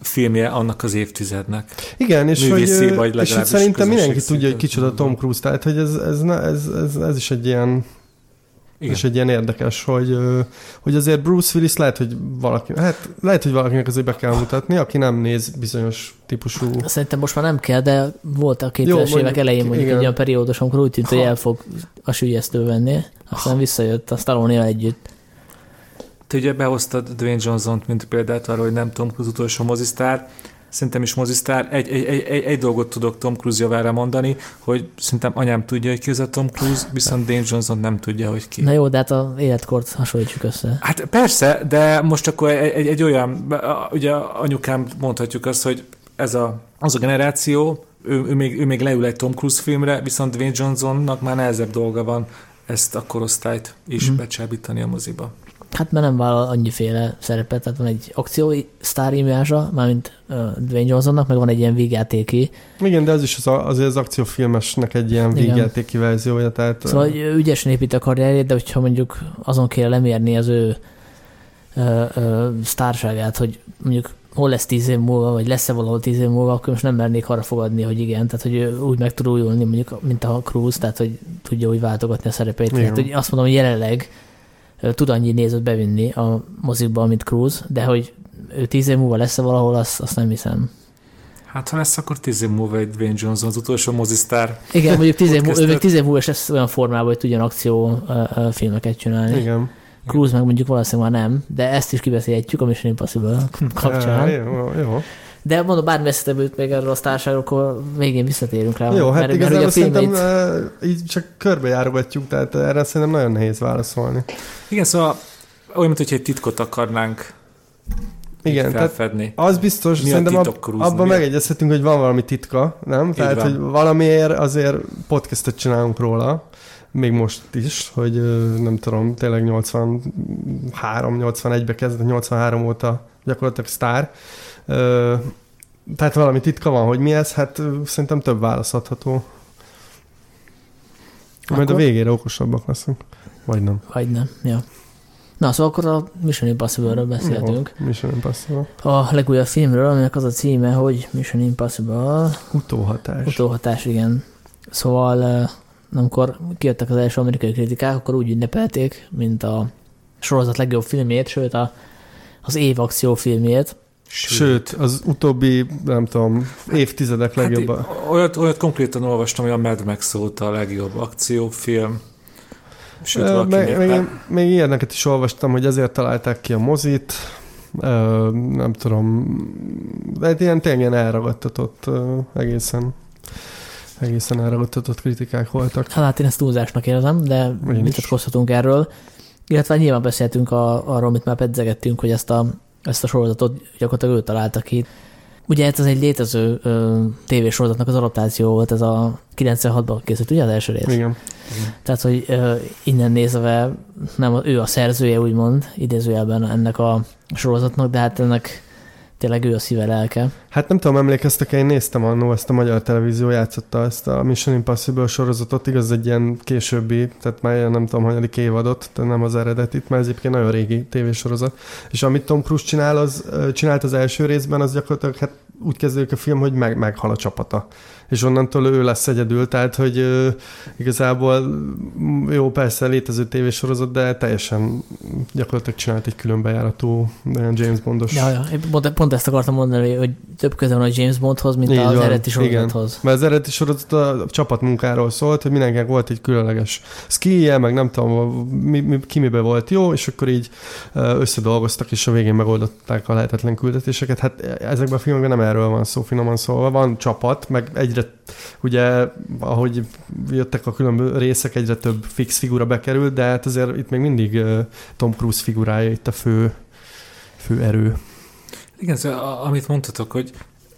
Speaker 3: filmje annak az évtizednek.
Speaker 2: Igen, és
Speaker 3: Művészi,
Speaker 2: hogy,
Speaker 3: vagy
Speaker 2: és hogy szerintem mindenki tudja, hogy kicsoda Tom Cruise, tehát hogy ez, ez, ez, ez, ez is egy ilyen Igen. És egy ilyen érdekes, hogy, hogy azért Bruce Willis lehet, hogy valaki, hát lehet, hogy valakinek azért be kell mutatni, aki nem néz bizonyos típusú...
Speaker 1: Szerintem most már nem kell, de volt a 2000-es évek elején mondjuk igen. egy olyan periódus, amikor úgy tűnt, hogy el fog a sülyeztő venni, aztán visszajött a stallone együtt.
Speaker 3: Te ugye behoztad Dwayne Johnson-t, mint példát arra, hogy nem Tom Cruise utolsó mozisztár, szerintem is mozisztár. Egy, egy, egy, egy, dolgot tudok Tom Cruise javára mondani, hogy szerintem anyám tudja, hogy ki az a Tom Cruise, viszont Dane Johnson nem tudja, hogy ki.
Speaker 1: Na jó, de hát a életkort hasonlítsuk össze.
Speaker 3: Hát persze, de most akkor egy, egy, egy olyan, ugye anyukám mondhatjuk azt, hogy ez a, az a generáció, ő, ő, még, ő még leül egy Tom Cruise filmre, viszont Dwayne Johnsonnak már nehezebb dolga van ezt a korosztályt is mm. becsábítani a moziba.
Speaker 1: Hát mert nem vállal annyiféle szerepet, tehát van egy akció sztár imázsa, mármint uh, Dwayne Johnsonnak, meg van egy ilyen vígjátéki.
Speaker 2: Igen, de ez is az, azért az akciófilmesnek egy ilyen vígjátéki verziója. Tehát,
Speaker 1: szóval hogy ügyesen épít a karrierjét, de hogyha mondjuk azon kéne lemérni az ő uh, sztárságát, hogy mondjuk hol lesz tíz év múlva, vagy lesz-e valahol tíz év múlva, akkor most nem mernék arra fogadni, hogy igen, tehát hogy úgy meg tud újulni, mondjuk, mint a Cruise, tehát hogy tudja úgy váltogatni a szerepeit. Tehát, hogy azt mondom, hogy jelenleg tud annyi nézőt bevinni a mozikba, mint Cruz, de hogy ő tíz év múlva lesz -e valahol, azt, azt nem hiszem.
Speaker 3: Hát ha lesz, akkor tíz év múlva egy Dwayne Johnson, az utolsó mozisztár.
Speaker 1: Igen, mondjuk tíz év, múlva, ő még tíz év múlva is lesz olyan formában, hogy tudjon akció filmeket csinálni.
Speaker 2: Igen.
Speaker 1: Cruise meg mondjuk valószínűleg már nem, de ezt is kibeszélhetjük a Mission Impossible kapcsán.
Speaker 2: Ja, jó, jó.
Speaker 1: De mondom, bármi összetevőt még erről a sztárságról, akkor végén visszatérünk rá.
Speaker 2: Jó, hát mert, igazából mert szerintem uh, így csak körbejárogatjuk, tehát erre szerintem nagyon nehéz válaszolni.
Speaker 3: Igen, szóval olyan, mint egy titkot akarnánk igen, felfedni.
Speaker 2: az biztos, Mi szerintem ab, abban megegyezhetünk, hogy van valami titka, nem? Így tehát, van. hogy valamiért azért podcastot csinálunk róla, még most is, hogy nem tudom, tényleg 83-81-be kezdett, 83 óta gyakorlatilag sztár, tehát valami titka van, hogy mi ez, hát szerintem több választható. Majd a végére okosabbak leszünk. Vagy nem.
Speaker 1: Vagy nem, ja. Na, szóval akkor a Mission Impossible-ről beszéltünk.
Speaker 2: Jó, Mission Impossible.
Speaker 1: A legújabb filmről, aminek az a címe, hogy Mission Impossible.
Speaker 2: Utóhatás.
Speaker 1: Utóhatás, igen. Szóval amikor kijöttek az első amerikai kritikák, akkor úgy ünnepelték, mint a sorozat legjobb filmét, sőt a, az év akciófilmét.
Speaker 2: Sőt, az utóbbi, nem tudom, évtizedek hát legjobb. Hát,
Speaker 3: olyat, olyat konkrétan olvastam, hogy a Mad Max óta a legjobb akciófilm.
Speaker 2: Sőt, e, még, még, még ilyeneket is olvastam, hogy ezért találták ki a mozit, e, nem tudom, de ilyen tényleg elragadtatott e, egészen egészen elragadtatott kritikák voltak.
Speaker 1: Hát, hát én ezt túlzásnak érzem, de vitatkozhatunk erről. Illetve nyilván beszéltünk a, arról, amit már pedzegettünk, hogy ezt a ezt a sorozatot gyakorlatilag ő találta ki. Ugye ez egy létező ö, tévésorozatnak az adaptáció volt, ez a 96-ban készült, ugye az első rész?
Speaker 2: Igen.
Speaker 1: Tehát, hogy ö, innen nézve nem ő a szerzője, úgymond, idézőjelben ennek a sorozatnak, de hát ennek tényleg ő a szíve lelke.
Speaker 2: Hát nem tudom, emlékeztek én néztem annó, ezt a magyar televízió játszotta ezt a Mission Impossible sorozatot, igaz, egy ilyen későbbi, tehát már nem tudom, hanyadik évadot, tehát nem az eredetit, mert ez egyébként nagyon régi tévésorozat. És amit Tom Cruise csinál, az, csinált az első részben, az gyakorlatilag hát úgy kezdődik a film, hogy meg, meghal a csapata és onnantól ő lesz egyedül, tehát hogy uh, igazából jó, persze létező tévésorozat, de teljesen gyakorlatilag csinált egy különbejáratú James Bondos.
Speaker 1: Ja, ja. Pont, pont ezt akartam mondani, hogy több köze van a James Bondhoz, mint Így az van. eredeti sorozathoz.
Speaker 2: Igen. Mert az eredeti sorozat a csapatmunkáról szólt, hogy mindenkinek volt egy különleges skije, meg nem tudom, mi, mi, ki mibe volt jó, és akkor így összedolgoztak, és a végén megoldották a lehetetlen küldetéseket. Hát ezekben a filmekben nem erről van szó, finoman szólva. Van csapat, meg egyre ugye, ahogy jöttek a különböző részek, egyre több fix figura bekerült, de hát azért itt még mindig Tom Cruise figurája itt a fő, fő erő.
Speaker 3: Igen, szóval, amit mondtatok, hogy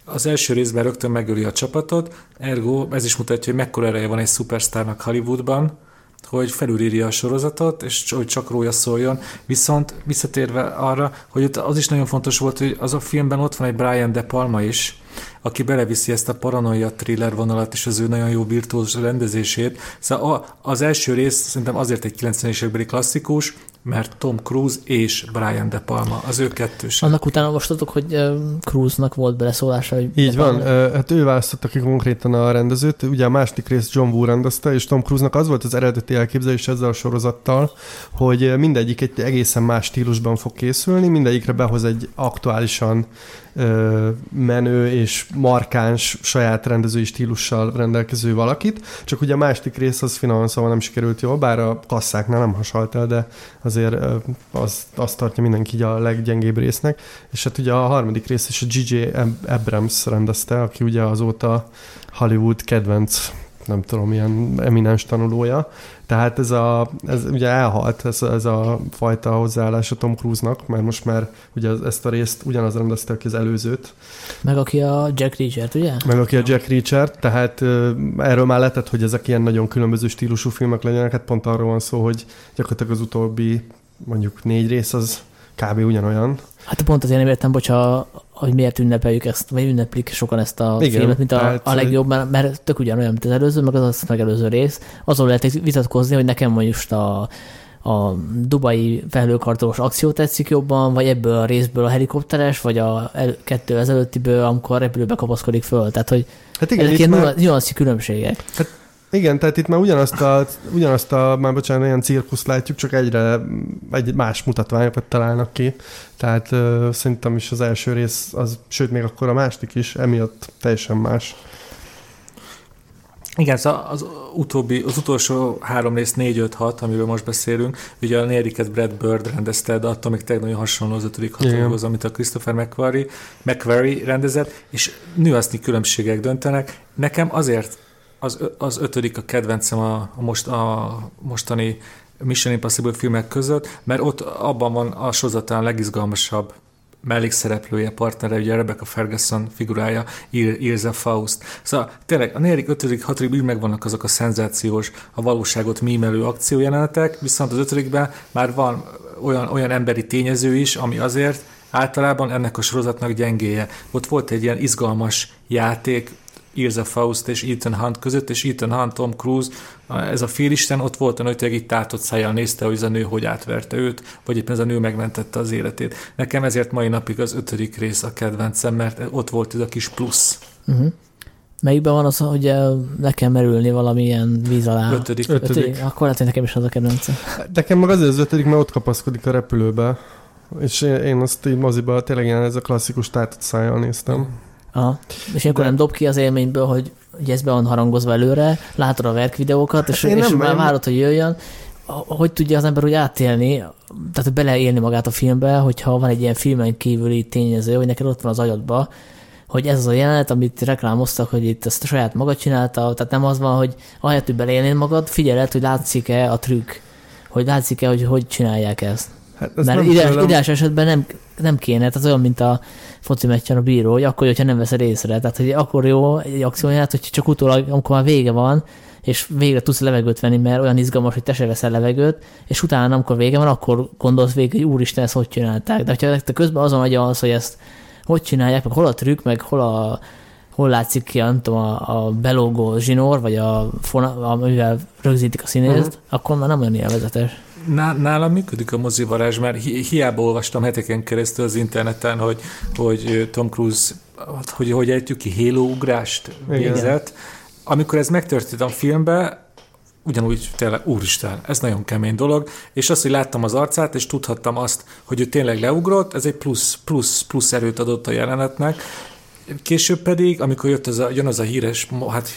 Speaker 3: az első részben rögtön megöli a csapatot, ergo ez is mutatja, hogy mekkora ereje van egy szupersztárnak Hollywoodban, hogy felülírja a sorozatot, és hogy csak rója szóljon. Viszont visszatérve arra, hogy az is nagyon fontos volt, hogy az a filmben ott van egy Brian De Palma is, aki beleviszi ezt a paranoia thriller vonalat és az ő nagyon jó virtuózus rendezését. Szóval az első rész szerintem azért egy 90-es évekbeli klasszikus, mert Tom Cruise és Brian De Palma, az ő kettős.
Speaker 1: Annak utána olvastatok, hogy Cruise-nak volt beleszólása. Hogy
Speaker 2: Így van, hát ő választotta ki konkrétan a rendezőt, ugye a második részt John Woo rendezte, és Tom Cruise-nak az volt az eredeti elképzelés ezzel a sorozattal, hogy mindegyik egy egészen más stílusban fog készülni, mindegyikre behoz egy aktuálisan menő és markáns saját rendezői stílussal rendelkező valakit, csak ugye a másik rész az finoman szóval nem sikerült jól, bár a kasszáknál nem hasalt el, de azért az, azt tartja mindenki a leggyengébb résznek, és hát ugye a harmadik rész is a G.J. Abrams rendezte, aki ugye azóta Hollywood kedvenc nem tudom, ilyen eminens tanulója. Tehát ez, a, ez ugye elhalt, ez, ez a fajta hozzáállás a Tom Cruise-nak, mert most már ugye ezt a részt ugyanaz rendezte, aki az előzőt.
Speaker 1: Meg aki a Jack Reacher, ugye?
Speaker 2: Meg aki a Jack Reacher, tehát erről már letett, hogy ezek ilyen nagyon különböző stílusú filmek legyenek, hát pont arról van szó, hogy gyakorlatilag az utóbbi mondjuk négy rész az kb. ugyanolyan.
Speaker 1: Hát pont azért nem értem, bocsa, hogy miért ünnepeljük ezt, vagy ünneplik sokan ezt a Igen, filmet, mint a, tehát, a legjobb, mert, mert tök ugyanolyan, mint az előző, meg az azt megelőző rész. Azon lehet vitatkozni, hogy nekem most a, a dubai felhőkartós akció tetszik jobban, vagy ebből a részből a helikopteres, vagy a el, kettő ezelőttiből, amikor repülőbe kapaszkodik föl. Tehát, hogy hát igen, ezek ilyen már... nüanszi különbségek.
Speaker 2: Hát igen, tehát itt már ugyanazt a, ugyanazt a már bocsánat, olyan cirkuszt látjuk, csak egyre egy más mutatványokat találnak ki. Tehát uh, szerintem is az első rész, az, sőt még akkor a másik is, emiatt teljesen más.
Speaker 3: Igen, szóval az, utóbbi, az utolsó három rész 4-5-6, amiről most beszélünk, ugye a negyediket Brad Bird rendezte, de attól még tényleg nagyon hasonló az ötödik hatóhoz, amit a Christopher McQuarrie, McQuarrie rendezett, és nüansznyi különbségek döntenek. Nekem azért az, az ötödik a kedvencem a, a, most, a mostani Mission Impossible filmek között, mert ott abban van a sorozatán legizgalmasabb mellékszereplője, partnere, ugye Rebecca Ferguson figurája, Ilse Faust. Szóval tényleg a negyedik, ötödik, hatodik úgy megvannak azok a szenzációs, a valóságot mímelő akciójelenetek, viszont az ötödikben már van olyan, olyan emberi tényező is, ami azért általában ennek a sorozatnak gyengéje. Ott volt egy ilyen izgalmas játék, Ilza Faust és Ethan Hunt között, és Ethan Hunt, Tom Cruise, ez a félisten ott volt a nő, hogy így tátott szájjal nézte, hogy ez a nő hogy átverte őt, vagy éppen ez a nő megmentette az életét. Nekem ezért mai napig az ötödik rész a kedvencem, mert ott volt ez a kis plusz. Uh-huh.
Speaker 1: Melyikben van az, hogy nekem merülni valamilyen víz alá?
Speaker 3: Ötödik.
Speaker 1: ötödik. ötödik. Akkor lehet, hogy nekem is az a kedvencem.
Speaker 2: Nekem meg azért az ötödik, mert ott kapaszkodik a repülőbe. És én, én azt így moziba tényleg ilyen ez a klasszikus tátott szájjal néztem.
Speaker 1: Aha. És akkor De... nem dob ki az élményből, hogy, hogy ez be van harangozva előre, látod a verk videókat, és, hát és nem, már várod, hogy jöjjön. Hogy tudja az ember úgy átélni, tehát hogy beleélni magát a filmbe, hogyha van egy ilyen filmen kívüli tényező, hogy neked ott van az agyadba, hogy ez az a jelenet, amit reklámoztak, hogy itt ezt a saját magad csinálta, tehát nem az van, hogy ahelyett, hogy beleélnél magad, figyeled, hogy látszik-e a trükk, hogy látszik-e, hogy hogy csinálják ezt. Hát Mert ideális, ideális esetben nem, nem kéne, tehát olyan, mint a foci meccsen a bíró, hogy akkor, hogyha nem veszed észre. Tehát, hogy akkor jó egy akcióját, hogy csak utólag, amikor már vége van, és végre tudsz levegőt venni, mert olyan izgalmas, hogy te se veszel levegőt, és utána, amikor vége van, akkor gondolsz végig, hogy úristen, ezt hogy csinálták. De ha te közben azon agya az, hogy ezt hogy csinálják, meg hol a trükk, meg hol a hol látszik ki, nem tudom, a, a belógó zsinór, vagy a fona, amivel rögzítik a színészt, uh-huh. akkor már nem olyan élvezetes.
Speaker 3: Nálam működik a mozivarázs, mert hi- hiába olvastam heteken keresztül az interneten, hogy, hogy Tom Cruise, hogy, hogy ejtjük ki, Halo ugrást végzett. Amikor ez megtörtént a filmben, ugyanúgy tényleg, úristen, ez nagyon kemény dolog, és azt, hogy láttam az arcát, és tudhattam azt, hogy ő tényleg leugrott, ez egy plusz, plusz, plusz erőt adott a jelenetnek. Később pedig, amikor jött az a, jön az a híres, hát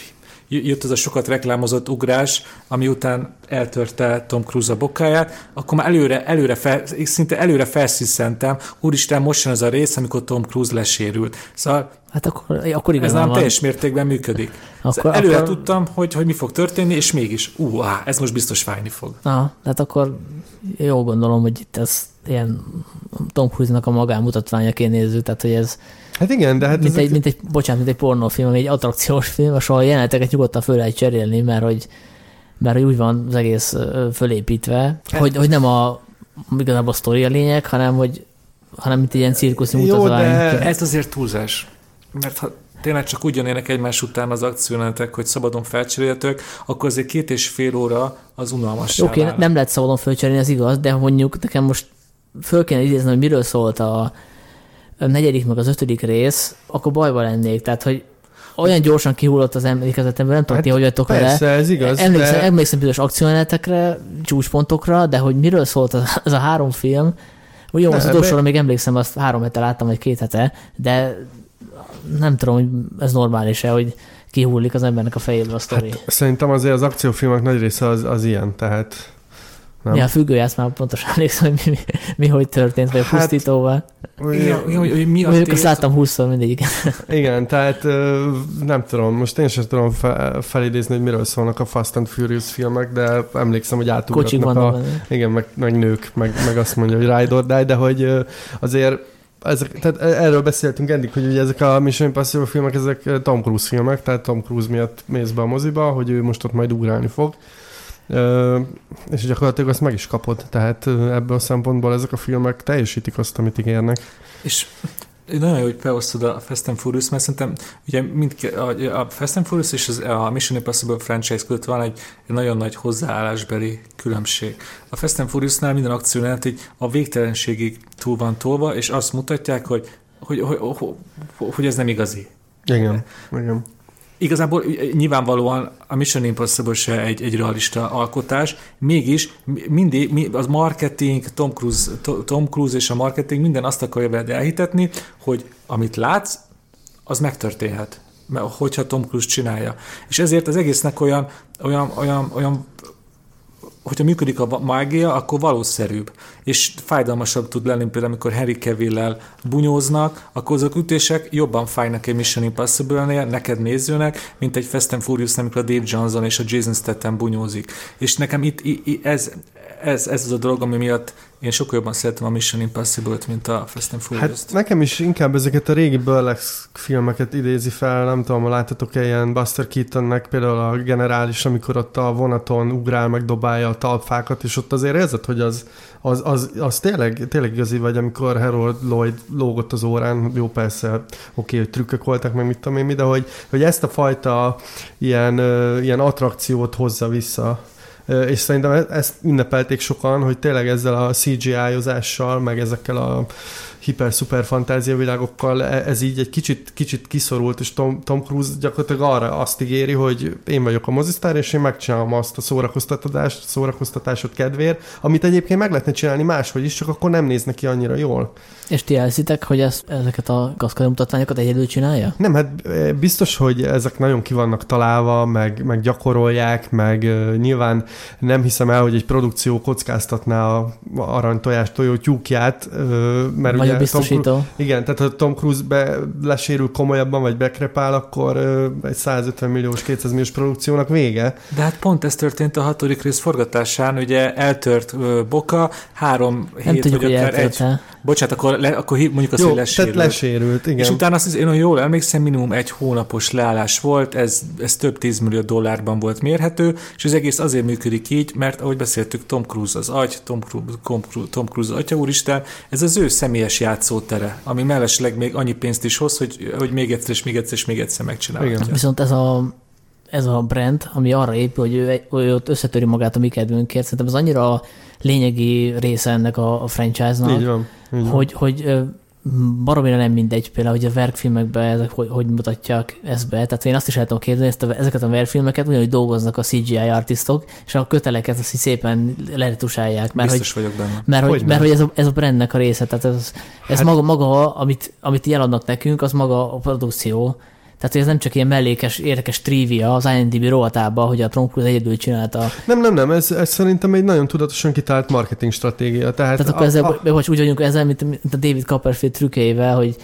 Speaker 3: jött az a sokat reklámozott ugrás, ami után eltörte Tom Cruise a bokáját, akkor már előre, előre fel, szinte előre felsziszentem, úristen, most jön az a rész, amikor Tom Cruise lesérült. Szóval
Speaker 1: Hát akkor, akkor
Speaker 3: Ez nem teljes mértékben működik. Akkor, szóval előre akkor... tudtam, hogy, hogy mi fog történni, és mégis, ú, á, ez most biztos fájni fog.
Speaker 1: Na, tehát akkor jól gondolom, hogy itt ez ilyen Tom Cruise-nak a magánmutatványaként nézzük, tehát hogy ez
Speaker 2: Hát igen, de hát
Speaker 1: mint, ezek... egy, mint egy, bocsánat, mint egy pornófilm, egy attrakciós film, ahol jeleneteket nyugodtan föl lehet cserélni, mert hogy, mert úgy van az egész fölépítve, hát... hogy, hogy nem a igazából a sztori a lényeg, hanem hogy hanem mint egy ilyen cirkuszi mutatvány.
Speaker 3: De ez azért túlzás. Mert ha tényleg csak úgy jönnének egymás után az akciónetek, hogy szabadon felcserélhetők, akkor azért két és fél óra az unalmas.
Speaker 1: Oké, okay, nem lehet szabadon felcserélni, az igaz, de mondjuk nekem most föl kéne idézni, hogy miről szólt a negyedik meg az ötödik rész, akkor bajba lennék. Tehát, hogy olyan gyorsan kihullott az emlékezetemben, nem tudom, hát, ti hogy vagytok
Speaker 2: persze, vele. ez igaz.
Speaker 1: Emlékszem, de... emlékszem bizonyos akciójelenetekre, csúcspontokra, de hogy miről szólt az, az a három film, ugye az utolsóra még emlékszem, azt három hete láttam, vagy két hete, de nem tudom, hogy ez normális-e, hogy kihullik az embernek a fejéből a sztori. Hát,
Speaker 2: szerintem azért az akciófilmek nagy része az, az ilyen, tehát
Speaker 1: nem? Ja, a függőjász már pontosan emlékszem, hogy mi, mi, mi, hogy történt, vagy a hát, pusztítóval.
Speaker 3: Igen, hogy, hogy mi
Speaker 1: Mondjuk azt láttam 20 mindig.
Speaker 2: Igen, tehát nem tudom, most én sem tudom felidézni, hogy miről szólnak a Fast and Furious filmek, de emlékszem, hogy átugratnak a... Igen, meg, meg nők, meg, meg azt mondja, hogy Ride or Die, de hogy azért ezek, tehát erről beszéltünk eddig, hogy ugye ezek a Mission Impossible filmek, ezek Tom Cruise filmek, tehát Tom Cruise miatt mész be a moziba, hogy ő most ott majd ugrálni fog és gyakorlatilag azt meg is kapod, tehát ebből a szempontból ezek a filmek teljesítik azt, amit ígérnek.
Speaker 3: És nagyon jó, hogy beosztod a Fast and Furious, mert szerintem ugye mindki, a, a Fast and Furious és az, a Mission Impossible franchise között van egy, egy nagyon nagy hozzáállásbeli különbség. A Fast and Furious-nál minden akció egy a végtelenségig túl van tolva, és azt mutatják, hogy, hogy, hogy, hogy, hogy ez nem igazi.
Speaker 2: Igen, igen.
Speaker 3: Igazából nyilvánvalóan a Mission Impossible se egy, egy realista alkotás, mégis mindig az marketing, Tom Cruise, Tom Cruise és a marketing minden azt akarja veled elhitetni, hogy amit látsz, az megtörténhet, hogyha Tom Cruise csinálja. És ezért az egésznek olyan, olyan, olyan, olyan hogyha működik a mágia, akkor valószerűbb. És fájdalmasabb tud lenni, például amikor Harry cavill bunyóznak, akkor azok ütések jobban fájnak egy Mission Impossible-nél, neked nézőnek, mint egy Fast and furious amikor a Dave Johnson és a Jason Statham bunyózik. És nekem itt, itt ez, ez, ez az a dolog, ami miatt én sokkal jobban szeretem a Mission Impossible-t, mint a Fast and furious
Speaker 2: Hát nekem is inkább ezeket a régi Burlex filmeket idézi fel, nem tudom, láttatok-e ilyen Buster Keatonnek például a generális, amikor ott a vonaton ugrál, meg dobálja a talpfákat, és ott azért érzed, hogy az, az, az, az tényleg, tényleg igazi vagy, amikor Harold Lloyd lógott az órán, jó persze, oké, okay, hogy trükkök voltak, meg mit tudom én mi, de hogy, hogy ezt a fajta ilyen, ilyen attrakciót hozza vissza és szerintem e-, ezt ünnepelték sokan, hogy tényleg ezzel a CGI-ozással, meg ezekkel a hiper-szuper fantáziavilágokkal e, ez így egy kicsit, kicsit kiszorult, és Tom, Tom Cruise gyakorlatilag arra azt ígéri, hogy én vagyok a mozisztár, és én megcsinálom azt a szórakoztatást, szórakoztatásod kedvéért, amit egyébként meg lehetne csinálni máshogy is, csak akkor nem néz neki annyira jól.
Speaker 1: És ti elszitek, hogy ezt, ezeket a gazkadó mutatványokat egyedül csinálja?
Speaker 2: Nem, hát e, biztos, hogy ezek nagyon ki vannak találva, meg, meg gyakorolják, meg uh, nyilván nem hiszem el, hogy egy produkció kockáztatná a arany tojás tojó tyúkját, mert
Speaker 1: ugye biztosító.
Speaker 2: Tom Cruise, igen, tehát ha Tom Cruise be, lesérül komolyabban, vagy bekrepál, akkor egy 150 milliós, 200 milliós produkciónak vége.
Speaker 3: De hát pont ez történt a hatodik rész forgatásán, ugye eltört boka, három
Speaker 1: nem hét, tudjuk, vagy akár egy...
Speaker 3: Bocsánat, akkor, le, akkor mondjuk azt, Jó, hogy lesérült.
Speaker 2: Tehát lesérült, igen.
Speaker 3: És utána azt én olyan jól emlékszem, minimum egy hónapos leállás volt, ez, ez több tízmillió dollárban volt mérhető, és az egész azért működik így, mert ahogy beszéltük, Tom Cruise az agy, Tom Cruise, Tom Cruise, Tom Cruise az atya úristen, ez az ő személyes játszótere, ami mellesleg még annyi pénzt is hoz, hogy, hogy még egyszer és még egyszer és még egyszer megcsinálja.
Speaker 1: Viszont ez a ez a brand, ami arra épül, hogy ő, ő ott összetöri magát a mi kedvünkért, szerintem ez annyira lényegi része ennek a, a franchise-nak,
Speaker 2: így van, így van.
Speaker 1: hogy, hogy baromira nem mindegy, például, hogy a verkfilmekben ezek hogy, hogy mutatják ezt be. Tehát én azt is el tudom képzelni, ezt a, ezeket a verkfilmeket ugyanúgy dolgoznak a CGI artistok, és a köteleket azt szépen leretusálják.
Speaker 3: Mert Biztos
Speaker 1: hogy,
Speaker 3: vagyok benne.
Speaker 1: Mert, hogy, mert hogy ez a, ez a brandnek a része, tehát ez, ez hát, maga, maga amit, amit jeladnak nekünk, az maga a produkció. Tehát hogy ez nem csak ilyen mellékes, érdekes trivia az IMDb rovatába, hogy a Tom Cruise egyedül csinálta.
Speaker 2: Nem, nem, nem, ez, ez szerintem egy nagyon tudatosan kitalált marketing stratégia. Tehát,
Speaker 1: Tehát akkor a, ezzel, a... Vagy úgy vagyunk ezzel, mint, mint a David Copperfield trükkével, hogy,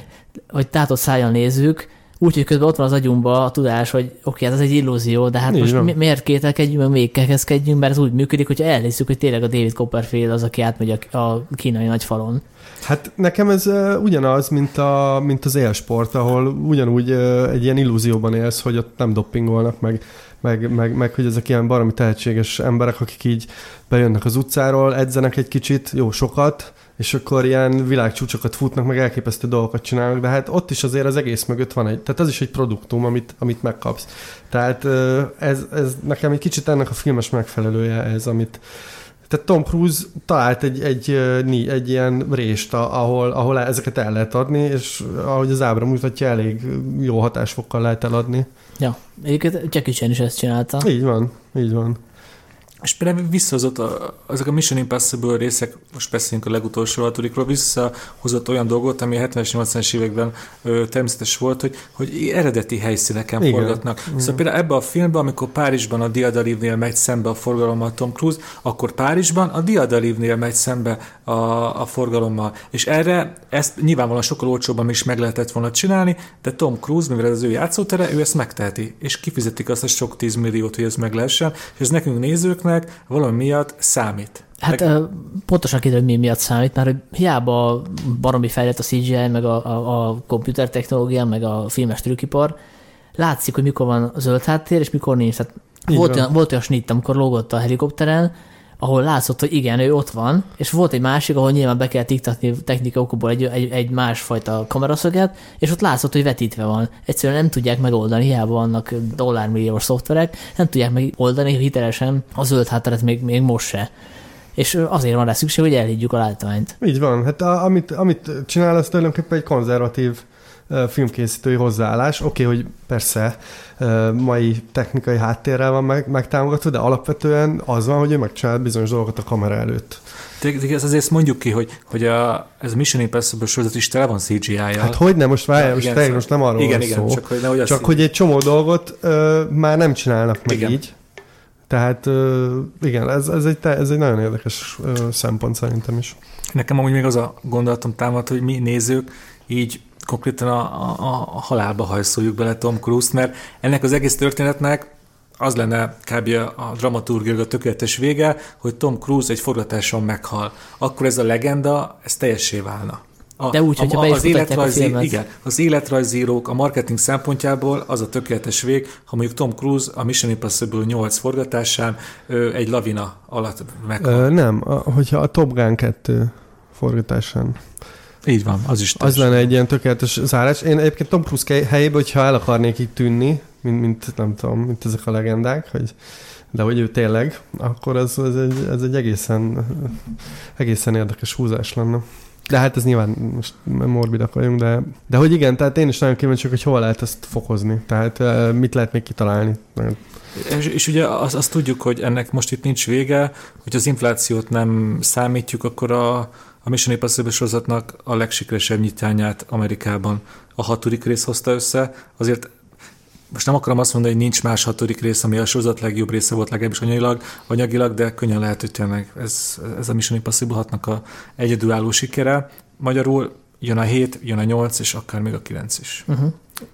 Speaker 1: hogy tátott szájjal nézzük, Úgyhogy közben ott van az agyunkban a tudás, hogy oké, okay, hát ez egy illúzió, de hát Így most van. miért kételkedjünk, meg még kekeszkedjünk, mert ez úgy működik, hogyha elhiszük, hogy tényleg a David Copperfield az, aki átmegy a, a kínai nagyfalon.
Speaker 2: Hát nekem ez uh, ugyanaz, mint, a, mint az élsport, ahol ugyanúgy uh, egy ilyen illúzióban élsz, hogy ott nem doppingolnak, meg, meg, meg, meg hogy ezek ilyen baromi tehetséges emberek, akik így bejönnek az utcáról, edzenek egy kicsit, jó sokat, és akkor ilyen világcsúcsokat futnak, meg elképesztő dolgokat csinálnak, de hát ott is azért az egész mögött van egy, tehát az is egy produktum, amit, amit megkapsz. Tehát ez, ez nekem egy kicsit ennek a filmes megfelelője ez, amit, tehát Tom Cruise talált egy, egy, egy, egy ilyen rést, ahol, ahol ezeket el lehet adni, és ahogy az ábra mutatja, elég jó hatásfokkal lehet eladni.
Speaker 1: Ja, egyébként Jackie Chan is ezt csinálta.
Speaker 2: Így van, így van.
Speaker 3: És például visszahozott a, azok a Mission Impossible részek, most beszéljünk a legutolsó hatodikról, visszahozott olyan dolgot, ami a 70-es, 80-es években ö, természetes volt, hogy, hogy eredeti helyszíneken Igen. forgatnak. Igen. Szóval például ebben a filmben, amikor Párizsban a Diadalívnél megy szembe a forgalommal Tom Cruise, akkor Párizsban a Diadalívnél megy szembe a, a forgalommal. És erre ezt nyilvánvalóan sokkal olcsóbban is meg lehetett volna csinálni, de Tom Cruise, mivel ez az ő játszótere, ő ezt megteheti, és kifizetik azt a sok tízmilliót, hogy ez meg lehessen, és ez nekünk nézőknek filmnek valami miatt számít.
Speaker 1: Hát Meg... pontosan kiderül, mi miatt számít, mert hiába baromi fejlett a CGI, meg a, a, a komputer technológia, meg a filmes trükkipar, látszik, hogy mikor van zöld háttér, és mikor nincs. Tehát volt olyan, volt olyan snitt, amikor lógott a helikopteren, ahol látszott, hogy igen, ő ott van, és volt egy másik, ahol nyilván be kell iktatni technika okokból egy, egy, egy másfajta kameraszöget, és ott látszott, hogy vetítve van. Egyszerűen nem tudják megoldani, hiába vannak dollármilliós szoftverek, nem tudják megoldani hitelesen a zöld hátteret még, még most se. És azért van rá szükség, hogy elhiggyük a látványt.
Speaker 2: Így van. Hát a, amit, amit csinál, az tulajdonképpen egy konzervatív filmkészítői hozzáállás. Oké, okay, hogy persze mai technikai háttérrel van meg, megtámogatva, de alapvetően az van, hogy ő megcsinál bizonyos dolgokat a kamera előtt.
Speaker 3: De ez azért mondjuk ki, hogy, hogy a, ez a Mission Impossible sorozat is tele van CGI-jal.
Speaker 2: Hát hogy nem, most várjál, most, igen, most nem arról igen, van igen, szó. Csak, hogy, ne, csak hogy egy csomó dolgot ö, már nem csinálnak meg igen. így. Tehát ö, igen, ez, ez, egy, ez egy nagyon érdekes ö, szempont szerintem is.
Speaker 3: Nekem amúgy még az a gondolatom támad, hogy mi nézők így konkrétan a, a, a halálba hajszoljuk bele Tom Cruise-t, mert ennek az egész történetnek az lenne kb. a dramaturgia a tökéletes vége, hogy Tom Cruise egy forgatáson meghal. Akkor ez a legenda, ez teljessé válna.
Speaker 1: A, De úgy, hogyha
Speaker 3: a, az életrajzi, a Igen, az életrajzírók a marketing szempontjából az a tökéletes vég, ha mondjuk Tom Cruise a Mission Impossible 8 forgatásán ö, egy lavina alatt meghal.
Speaker 2: Ö, nem, a, hogyha a Top Gun 2 forgatásán
Speaker 3: így van, az is
Speaker 2: Az lenne egy ilyen tökéletes zárás. Én egyébként Tom Cruise helyében, hogyha el akarnék így tűnni, mint, mint nem tudom, mint ezek a legendák, hogy de hogy ő tényleg, akkor ez, ez, egy, ez egy egészen, egészen érdekes húzás lenne. De hát ez nyilván most morbidak vagyunk, de, de hogy igen, tehát én is nagyon kíváncsi hogy hol lehet ezt fokozni. Tehát mit lehet még kitalálni.
Speaker 3: És, és ugye azt, azt tudjuk, hogy ennek most itt nincs vége, hogy az inflációt nem számítjuk, akkor a, a Mission Impossible sorozatnak a legsikeresebb nyitányát Amerikában a hatodik rész hozta össze, azért most nem akarom azt mondani, hogy nincs más hatodik rész, ami a sorozat legjobb része volt legalábbis anyagilag, anyagilag de könnyen lehet, hogy tényleg ez, ez a Mission Impossible hatnak a egyedülálló sikere. Magyarul jön a 7, jön a 8, és akár még a 9 is. Uh-huh.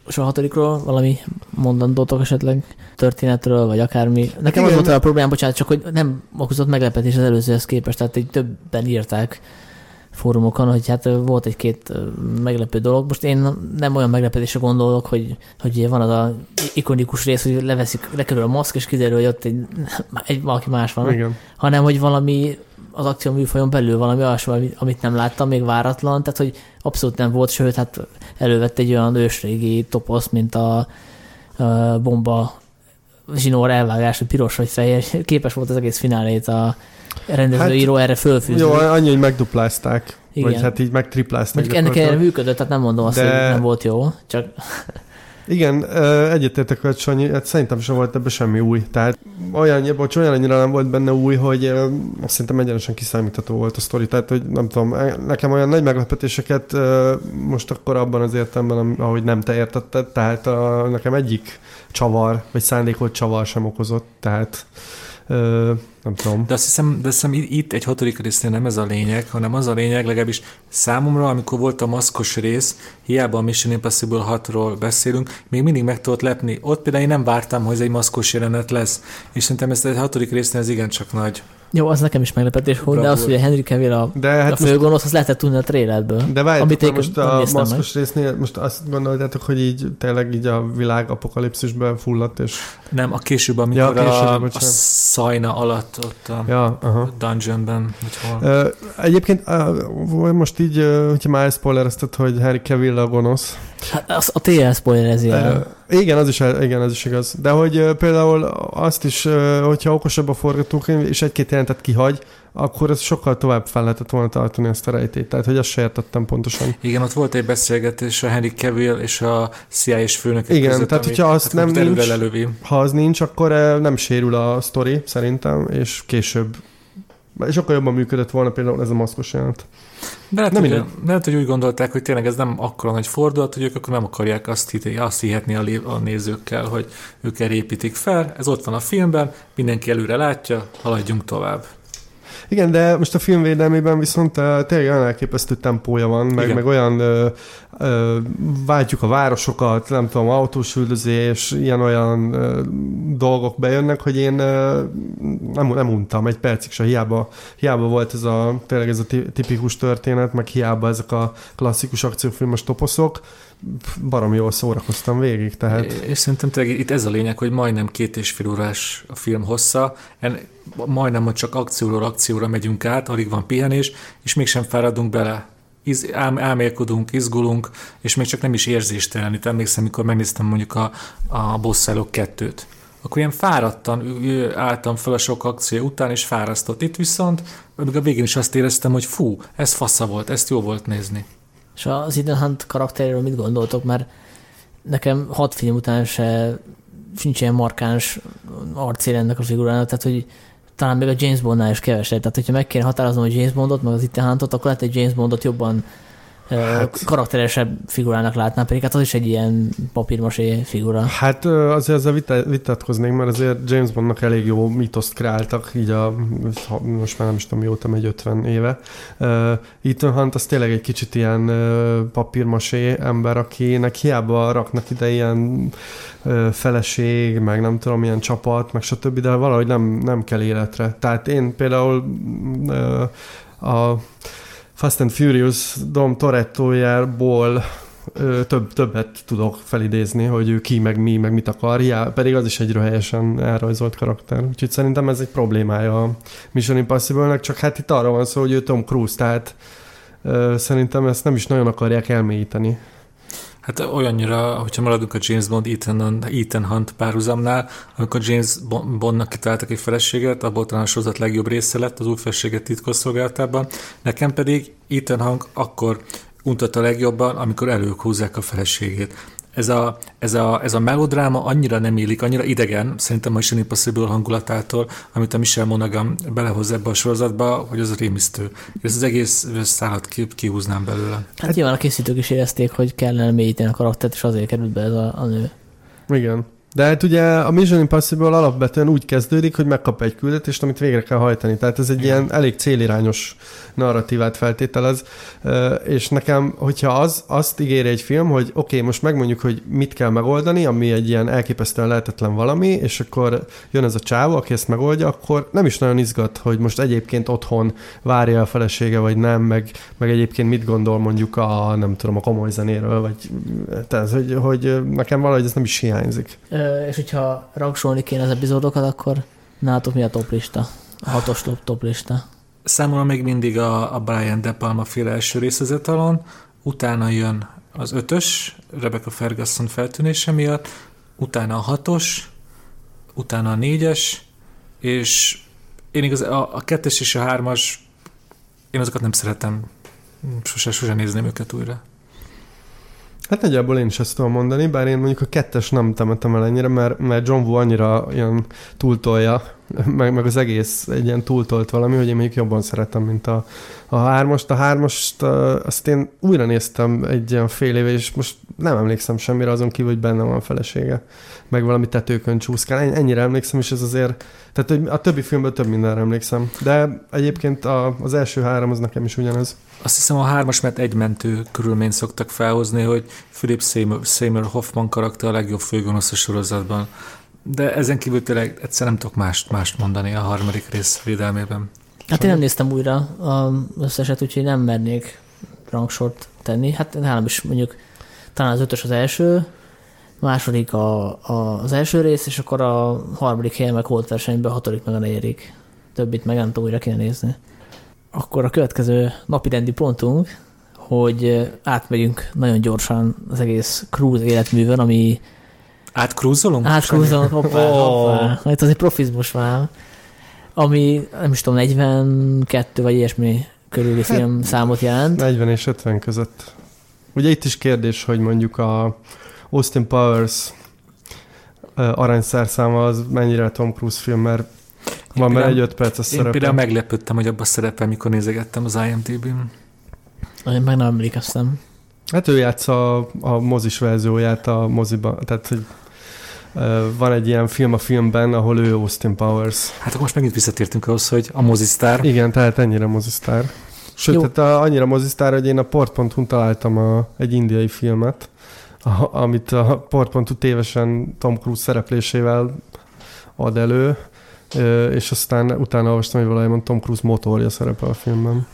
Speaker 1: És a hatodikról valami mondandótok esetleg történetről, vagy akármi. Nekem az volt a problémám, bocsánat, csak hogy nem okozott meglepetés az előzőhez képest, tehát egy többen írták fórumokon, hogy hát volt egy-két meglepő dolog. Most én nem olyan meglepetésre gondolok, hogy, hogy van az a ikonikus rész, hogy leveszik, lekerül a maszk, és kiderül, hogy ott egy, egy valaki más van, Igen. hanem hogy valami az akció műfajon belül valami olyasmi, amit nem láttam, még váratlan, tehát hogy abszolút nem volt, sőt, hát elővett egy olyan ősrégi toposz, mint a, a bomba zsinór elvágás, hogy piros vagy fehér, képes volt az egész finálét a rendezőíró hát, erre fölfűzni.
Speaker 2: Jó, annyi, hogy megduplázták. Igen. Vagy hát így megtriplázták.
Speaker 1: Mondjuk ennek erre működött, tehát nem mondom azt, De... hogy nem volt jó, csak...
Speaker 2: Igen, egyetértek hogy Sanyi, hát szerintem sem volt ebben semmi új. Tehát olyan, bocs, olyan annyira nem volt benne új, hogy azt szerintem egyenesen kiszámítható volt a sztori. Tehát, hogy nem tudom, e, nekem olyan nagy meglepetéseket most akkor abban az értelemben, ahogy nem te értetted, tehát a, nekem egyik csavar, vagy szándékolt csavar sem okozott, tehát Ö, nem tudom.
Speaker 3: De azt hiszem, de azt hiszem itt egy hatodik résznél nem ez a lényeg, hanem az a lényeg, legalábbis számomra, amikor volt a maszkos rész, hiába a Mission Impossible 6-ról beszélünk, még mindig meg tudott lepni. Ott például én nem vártam, hogy ez egy maszkos jelenet lesz, és szerintem ez egy hatodik résznél ez igencsak nagy
Speaker 1: Jó, az nekem is meglepetés volt, de az, hogy a Henry Cavill a,
Speaker 2: De
Speaker 1: hát a főgonosz, azt lehetett tudni a trailerből.
Speaker 2: de várjátok,
Speaker 1: amit én
Speaker 2: most a
Speaker 1: néztem meg.
Speaker 2: maszkos résznél, most azt gondoltátok, hogy így tényleg így a világ apokalipszisben fulladt, és
Speaker 3: Nem, a később, amikor
Speaker 2: Ja,
Speaker 3: ja,
Speaker 2: később,
Speaker 3: a, a szajna alatt ott a
Speaker 2: ja, aha.
Speaker 3: dungeonben, hogy hol.
Speaker 2: Egyébként most így, ö, hogyha már spoilerezted, hogy Harry Cavill a gonosz.
Speaker 1: Hát az, a TL spoilerezi el.
Speaker 2: Igen, az is, igen, az is igaz. De hogy például azt is, hogyha okosabb a forgatókönyv, és egy-két jelentet kihagy, akkor ez sokkal tovább fel lehetett volna tartani ezt a rejtét. Tehát, hogy azt se értettem pontosan.
Speaker 3: Igen, ott volt egy beszélgetés a Henry Cavill és a CIA-s főnök
Speaker 2: Igen,
Speaker 3: között,
Speaker 2: tehát
Speaker 3: ami,
Speaker 2: hogyha azt
Speaker 3: hát
Speaker 2: nem nincs-
Speaker 3: lelövi.
Speaker 2: Ha az nincs, akkor nem sérül a sztori, szerintem, és később és sokkal jobban működött volna például ez a maszkos jelenet.
Speaker 3: De lehet,
Speaker 2: Nem
Speaker 3: hogy, lehet, hogy úgy gondolták, hogy tényleg ez nem akkora nagy fordulat, hogy ők akkor nem akarják azt, hit, azt hihetni a, lé- a nézőkkel, hogy ők erre építik fel. Ez ott van a filmben, mindenki előre látja, haladjunk tovább.
Speaker 2: Igen, de most a film védelmében viszont uh, tényleg olyan elképesztő tempója van, meg,
Speaker 3: Igen.
Speaker 2: meg olyan uh, uh, váltjuk a városokat, nem tudom, autós üldözés, ilyen-olyan uh, dolgok bejönnek, hogy én uh, nem, nem untam. Egy percig se, hiába, hiába volt ez a, tényleg ez a ti- tipikus történet, meg hiába ezek a klasszikus akciófilmes toposzok, barom jól szórakoztam végig, tehát
Speaker 3: És szerintem tényleg itt ez a lényeg, hogy majdnem két és fél órás a film hossza, en, majdnem, hogy csak akcióról akcióra megyünk át, alig van pihenés, és mégsem fáradunk bele. Iz, ám, álmélkodunk, izgulunk, és még csak nem is érzéstelenít. Emlékszem, mikor megnéztem mondjuk a, a Bosszálok kettőt. Akkor ilyen fáradtan álltam fel a sok akció után, és fárasztott. Itt viszont, még a végén is azt éreztem, hogy fú, ez fasza volt, ezt jó volt nézni.
Speaker 1: És az Ethan Hunt karakteréről mit gondoltok? Mert nekem hat film után se sincs ilyen markáns arcél ennek a figurának, tehát hogy talán még a James Bondnál is kevesebb. Tehát, hogyha meg kéne határoznom a James Bondot, meg az Ethan Huntot, akkor lehet egy James Bondot jobban hát. Karakteresebb figurának látnám, pedig hát az is egy ilyen papírmasé figura.
Speaker 2: Hát azért ezzel vita- vitatkoznék, mert azért James Bondnak elég jó mitoszt kreáltak, így a, most már nem is tudom mióta, egy 50 éve. Ethan Hunt az tényleg egy kicsit ilyen papírmasé ember, akinek hiába raknak ide ilyen feleség, meg nem tudom, ilyen csapat, meg stb., de valahogy nem, nem kell életre. Tehát én például a Fast and Furious Dom Torettojából több, többet tudok felidézni, hogy ő ki, meg mi, meg mit akar, ja, pedig az is egy röhelyesen elrajzolt karakter. Úgyhogy szerintem ez egy problémája a Mission Impossible-nek, csak hát itt arra van szó, hogy ő Tom Cruise, tehát ö, szerintem ezt nem is nagyon akarják elmélyíteni.
Speaker 3: Hát olyannyira, hogyha maradunk a James Bond Ethan, Ethan Hunt párhuzamnál, amikor James Bon- Bondnak kitaláltak egy feleséget, abból talán a sorozat legjobb része lett az új feleséget titkosszolgálatában, nekem pedig Ethan Hunt akkor untatta legjobban, amikor elők a feleségét. Ez a, ez, a, ez a melodráma annyira nem illik, annyira idegen, szerintem a Mission Impossible hangulatától, amit a Michel Monaghan belehoz ebbe a sorozatba, hogy az rémisztő. Ez az egész szállat ki, kihúznám belőle.
Speaker 1: Hát nyilván a készítők is érezték, hogy kellene mélyíteni a karaktert, és azért került be ez a, a nő.
Speaker 2: Igen. De hát ugye a Mission Impossible alapvetően úgy kezdődik, hogy megkap egy küldetést, amit végre kell hajtani. Tehát ez egy
Speaker 3: Igen.
Speaker 2: ilyen elég célirányos narratívát feltételez, és nekem, hogyha az, azt ígéri egy film, hogy oké, okay, most megmondjuk, hogy mit kell megoldani, ami egy ilyen elképesztően lehetetlen valami, és akkor jön ez a csávó, aki ezt megoldja, akkor nem is nagyon izgat, hogy most egyébként otthon várja a felesége, vagy nem, meg, meg egyébként mit gondol mondjuk a, nem tudom, a komoly zenéről, vagy tehát, hogy, hogy nekem valahogy ez nem is hiányzik.
Speaker 1: És hogyha rangsolni kéne az epizódokat, akkor nálatok mi a top lista? A hatos top, top lista.
Speaker 3: Számomra még mindig a, a Brian De Palma féle első rész az etalon, utána jön az ötös, Rebecca Ferguson feltűnése miatt, utána a hatos, utána a négyes, és én igaz, a, a kettes és a hármas, én azokat nem szeretem, sose, sose nézném őket újra.
Speaker 2: Hát nagyjából én is ezt tudom mondani, bár én mondjuk a kettes nem temetem el ennyire, mert, mert John Woo annyira ilyen túltolja, meg, meg az egész egy ilyen túltolt valami, hogy én mondjuk jobban szeretem, mint a, a hármast. A hármast azt én újra néztem egy ilyen fél éve, és most nem emlékszem semmire azon kívül, hogy benne van a felesége, meg valami tetőkön csúszkál. En- Ennyire emlékszem, és ez azért, tehát hogy a többi filmből több mindenre emlékszem. De egyébként a, az első három az nekem is ugyanez.
Speaker 3: Azt hiszem a hármas, mert egy mentő körülményt szoktak felhozni, hogy Philip Seymour, Seymour Hoffman karakter a legjobb főgonosz a sorozatban. de ezen kívül tényleg egyszer nem tudok mást, mást mondani a harmadik rész védelmében.
Speaker 1: Hát én nem néztem újra az összeset, úgyhogy nem mernék rangsort tenni. Hát nálam is mondjuk talán az ötös az első, második a, a, az első rész, és akkor a harmadik helyen meg holt versenyben, a hatodik meg a negyedik. Többit meg nem tudom, újra kéne nézni. Akkor a következő napi rendi pontunk, hogy átmegyünk nagyon gyorsan az egész cruise életművön, ami...
Speaker 3: Átkrúzolunk?
Speaker 1: Átkrúzolunk, hoppá, oh. hoppá. Itt azért profizmus van. Ami, nem is tudom, 42 vagy ilyesmi körüli hát, film számot jelent.
Speaker 2: 40 és 50 között. Ugye itt is kérdés, hogy mondjuk a Austin Powers aranyszerszáma az mennyire Tom Cruise film, mert van benne egy 5 perces szerepe.
Speaker 3: Én például meglepődtem, hogy abban szerepel, mikor nézegettem az IMDb-n.
Speaker 1: Én meg nem emlékeztem.
Speaker 2: Hát ő játsza a, a mozis verzióját a moziban, tehát hogy van egy ilyen film a filmben, ahol ő Austin Powers.
Speaker 3: Hát akkor most megint visszatértünk ahhoz, hogy a mozisztár.
Speaker 2: Igen, tehát ennyire mozisztár. Sőt, Jó. tehát a, annyira mozisztár, hogy én a port.hu találtam a, egy indiai filmet, a, amit a port.hu tévesen Tom Cruise szereplésével ad elő, és aztán utána olvastam, hogy valójában Tom Cruise motorja szerepel a filmben.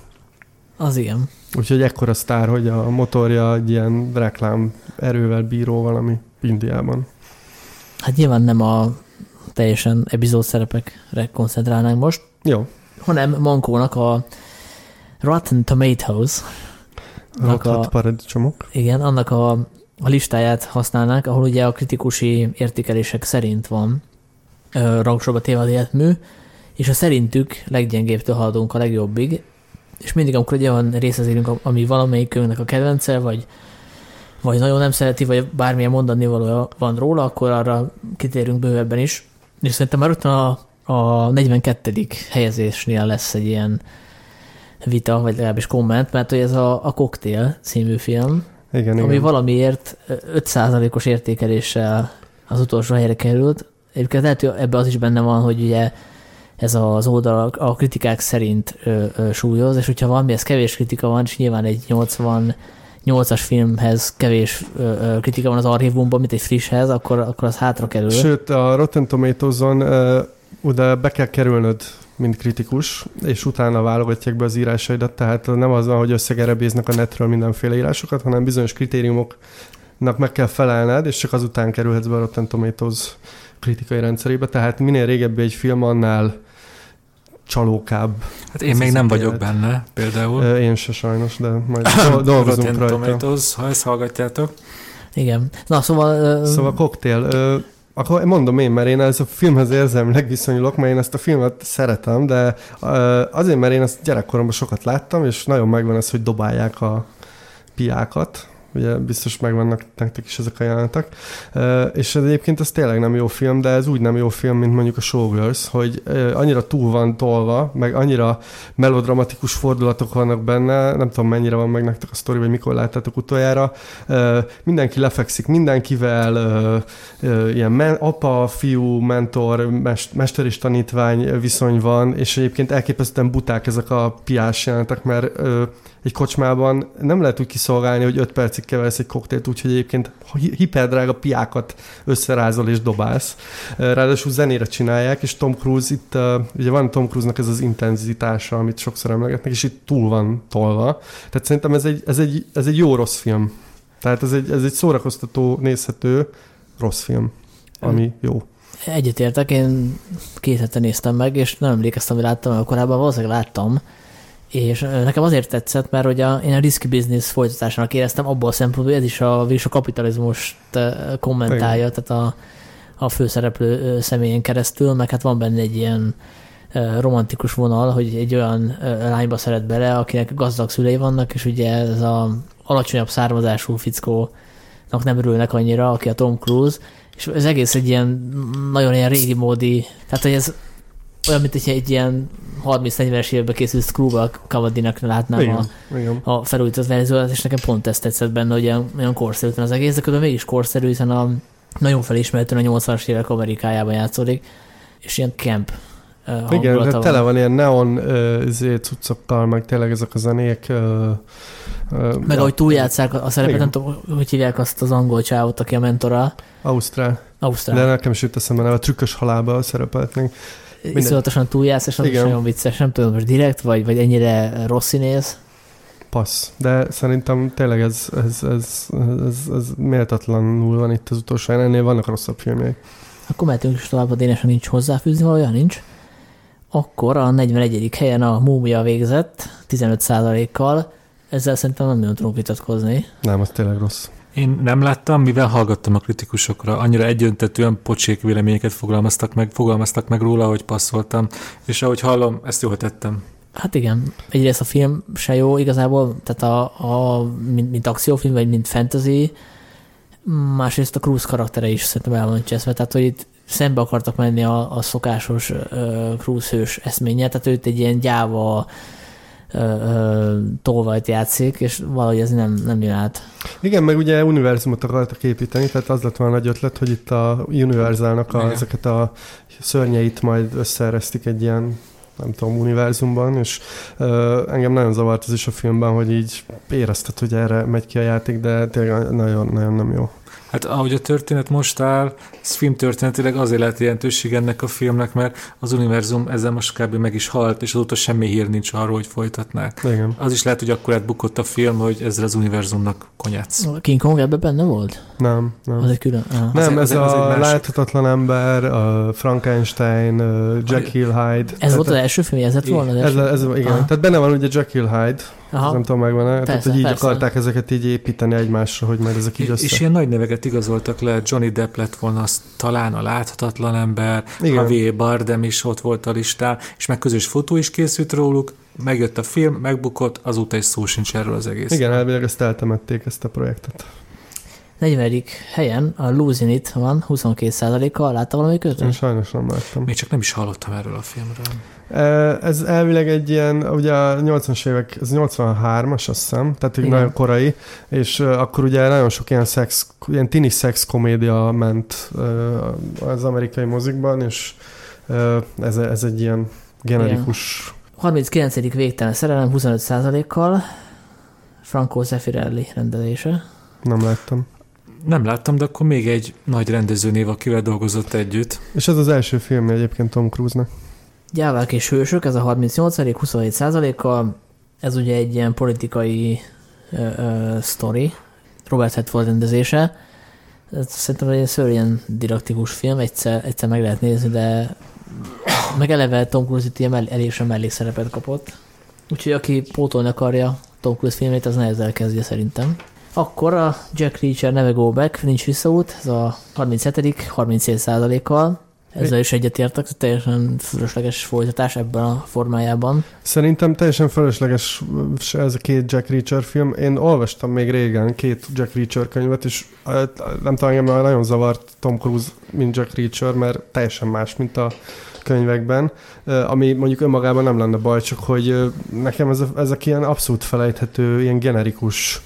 Speaker 1: Az igen.
Speaker 2: Úgyhogy ekkora sztár, hogy a motorja egy ilyen reklám erővel bíró valami Indiában.
Speaker 1: Hát nyilván nem a teljesen epizód szerepekre koncentrálnánk most.
Speaker 2: Jó.
Speaker 1: Hanem Mankónak a Rotten Tomatoes.
Speaker 2: Rothat paradicsomok.
Speaker 1: Igen, annak a, a listáját használnánk, ahol ugye a kritikusi értékelések szerint van rangsorba téve életmű, és a szerintük leggyengébbtől haladunk a legjobbig, és mindig, amikor egy olyan részhez érünk, ami valamelyikünknek a kedvence, vagy, vagy nagyon nem szereti, vagy bármilyen mondani való van róla, akkor arra kitérünk bővebben is. És szerintem már ott a, a 42. helyezésnél lesz egy ilyen vita, vagy legalábbis komment, mert hogy ez a, a Cocktail című film,
Speaker 2: igen,
Speaker 1: ami
Speaker 2: igen.
Speaker 1: valamiért 5%-os értékeléssel az utolsó helyre került. Egyébként lehet, hogy ebbe az is benne van, hogy ugye ez az oldal a kritikák szerint ö, ö, súlyoz, és hogyha valami, ez kevés kritika van, és nyilván egy 80 8-as filmhez kevés ö, kritika van az archívumban, mint egy frisshez, akkor, akkor az hátra kerül.
Speaker 2: Sőt, a Rotten Tomatoes-on ö, oda be kell kerülnöd, mint kritikus, és utána válogatják be az írásaidat, tehát nem az van, hogy összegerebéznek a netről mindenféle írásokat, hanem bizonyos kritériumoknak meg kell felelned, és csak azután kerülhetsz be a Rotten Tomatoes kritikai rendszerébe, tehát minél régebbi egy film, annál csalókább.
Speaker 3: Hát én még nem vagyok benne, például.
Speaker 2: Én se sajnos, de majd dolgozunk rajta.
Speaker 3: Tomatoes, ha ezt hallgatjátok.
Speaker 1: Igen. Na, szóval...
Speaker 2: Szóval koktél. Akkor mondom én, mert én ez a filmhez érzelmileg viszonyulok, mert én ezt a filmet szeretem, de azért, mert én ezt gyerekkoromban sokat láttam, és nagyon megvan ez, hogy dobálják a piákat, ugye biztos megvannak nektek is ezek a jelenetek. És ez egyébként ez tényleg nem jó film, de ez úgy nem jó film, mint mondjuk a Showgirls, hogy annyira túl van tolva, meg annyira melodramatikus fordulatok vannak benne, nem tudom mennyire van meg nektek a sztori, vagy mikor láttátok utoljára. Mindenki lefekszik mindenkivel, ilyen apa, fiú, mentor, mester és tanítvány viszony van, és egyébként elképesztően buták ezek a piás jelentek, mert egy kocsmában nem lehet úgy kiszolgálni, hogy 5 percig keversz egy koktélt, úgyhogy egyébként hiperdrága piákat összerázol és dobálsz. Ráadásul zenére csinálják, és Tom Cruise itt, ugye van Tom Cruise-nak ez az intenzitása, amit sokszor emlegetnek, és itt túl van tolva. Tehát szerintem ez egy, ez egy, ez egy jó rossz film. Tehát ez egy, ez egy szórakoztató, nézhető rossz film, ami jó.
Speaker 1: Egyetértek, én két hete néztem meg, és nem emlékeztem, hogy láttam, korábban valószínűleg láttam, és nekem azért tetszett, mert hogy a, én a risky business folytatásának éreztem abból a szempontból, hogy ez is a, a kapitalizmust kommentálja, Igen. tehát a, a főszereplő személyén keresztül, meg hát van benne egy ilyen romantikus vonal, hogy egy olyan lányba szeret bele, akinek gazdag szülei vannak, és ugye ez a alacsonyabb származású fickónak nem örülnek annyira, aki a Tom Cruise, és ez egész egy ilyen nagyon ilyen régi módi, tehát hogy ez olyan, mint hogyha egy ilyen 30-40-es évben készült Screwball Kavadinak látnám igen, a, igen. a felújított verziót, és nekem pont ezt tetszett benne, hogy olyan, olyan korszerű az egész, de közben mégis korszerű, hiszen a nagyon felismerhetően a 80-as évek Amerikájában játszódik, és ilyen camp
Speaker 2: Igen, de tele van ilyen neon uh, cuccokkal, meg tényleg ezek a zenék uh,
Speaker 1: Meg ahogy túljátszák a szerepet, nem tudom, hogy hívják azt az angol csávot, aki a mentora.
Speaker 2: Ausztrál.
Speaker 1: Ausztrál.
Speaker 2: De nekem is jut eszembe, a trükkös halálba szerepelt még.
Speaker 1: Iszonyatosan túljátsz, és
Speaker 2: Igen.
Speaker 1: nagyon vicces. Nem tudom, most direkt, vagy, vagy ennyire rossz színész.
Speaker 2: Passz. De szerintem tényleg ez, ez, ez, ez, ez méltatlanul van itt az utolsó. Ennél vannak rosszabb filmjeik.
Speaker 1: Akkor mehetünk is tovább, a Dénesen nincs hozzáfűzni valójában, nincs. Akkor a 41. helyen a Múmia végzett, 15%-kal. Ezzel szerintem nem nagyon tudunk vitatkozni.
Speaker 2: Nem, az tényleg rossz.
Speaker 3: Én nem láttam, mivel hallgattam a kritikusokra. Annyira egyöntetően pocsék véleményeket fogalmaztak meg, fogalmaztak meg róla, hogy passzoltam. És ahogy hallom, ezt jól tettem.
Speaker 1: Hát igen, egyrészt a film se jó igazából, tehát a, a mint, mint akciófilm, vagy mint fantasy, másrészt a Cruise karaktere is szerintem el van cseszve, tehát hogy itt szembe akartak menni a, a szokásos uh, Cruise hős eszménye, tehát őt egy ilyen gyáva tolvajt játszik, és valahogy ez nem, nem jön át.
Speaker 2: Igen, meg ugye univerzumot akartak építeni, tehát az lett volna nagy ötlet, hogy itt a Universalnak a, ezeket a szörnyeit majd összeeresztik egy ilyen nem tudom, univerzumban, és uh, engem nagyon zavart ez is a filmben, hogy így érezted, hogy erre megy ki a játék, de tényleg nagyon, nagyon nem jó.
Speaker 3: Hát ahogy a történet most áll, ez film történetileg azért lehet jelentőség ennek a filmnek, mert az univerzum ezzel most kb. meg is halt, és azóta semmi hír nincs arról, hogy folytatnák.
Speaker 2: Igen.
Speaker 3: Az is lehet, hogy akkor átbukott a film, hogy ezzel az univerzumnak konyátsz.
Speaker 1: King Kong ebben benne volt?
Speaker 2: Nem, nem.
Speaker 1: Az egy külön... Ah.
Speaker 2: Nem, ez
Speaker 3: az egy- az egy
Speaker 2: a
Speaker 3: másik.
Speaker 2: láthatatlan ember, a Frankenstein, a Jekyll Hyde.
Speaker 1: Ez volt az első film, ez lett volna? az
Speaker 2: ez,
Speaker 1: első?
Speaker 2: ez, igen.
Speaker 1: Aha.
Speaker 2: Tehát benne van ugye Jekyll Hyde,
Speaker 1: Aha.
Speaker 2: nem tudom megvan tehát hogy így
Speaker 1: persze.
Speaker 2: akarták ezeket így építeni egymásra, hogy majd ezek így össze.
Speaker 3: És ilyen nagy neveket igazoltak le, Johnny Depp lett volna az talán a láthatatlan ember,
Speaker 2: Igen.
Speaker 3: Javier Bardem is ott volt a listán, és meg közös fotó is készült róluk, megjött a film, megbukott, azóta is szó sincs erről az egész.
Speaker 2: Igen, elvileg ezt eltemették, ezt a projektet.
Speaker 1: 40. helyen a Losing It van, 22%-kal. Látta valami
Speaker 2: Én
Speaker 1: közös?
Speaker 2: sajnos nem láttam.
Speaker 3: Még csak nem is hallottam erről a filmről.
Speaker 2: Ez elvileg egy ilyen, ugye a 80-as évek, ez 83-as azt hiszem, tehát
Speaker 1: Igen.
Speaker 2: nagyon korai, és akkor ugye nagyon sok ilyen szex, ilyen tini szex komédia ment az amerikai mozikban, és ez, ez egy ilyen generikus
Speaker 1: 39. végtelen szerelem 25%-kal. Franco Zeffirelli rendelése.
Speaker 2: nem láttam.
Speaker 3: Nem láttam, de akkor még egy nagy rendezőnév, akivel dolgozott együtt.
Speaker 2: És ez az első film egyébként Tom Cruise-nak.
Speaker 1: Gyávák és hősök, ez a 38 27%-kal. Ez ugye egy ilyen politikai ö, ö, sztori. Robert Redford rendezése. Ez szerintem egy szörnyen didaktikus film, egyszer, egyszer meg lehet nézni, de meg eleve Tom Cruise itt ilyen sem mellékszerepet kapott. Úgyhogy aki pótolni akarja Tom Cruise filmét, az ne ezzel kezdje szerintem. Akkor a Jack Reacher neve Go Back, nincs visszaút, ez a 37 37%-kal. Ezzel is egyetértek, teljesen fölösleges folytatás ebben a formájában.
Speaker 2: Szerintem teljesen felesleges se ez a két Jack Reacher film. Én olvastam még régen két Jack Reacher könyvet, és nem tudom, engem nagyon zavart Tom Cruise, mint Jack Reacher, mert teljesen más, mint a könyvekben, ami mondjuk önmagában nem lenne baj, csak hogy nekem ez a, ezek ilyen abszolút felejthető, ilyen generikus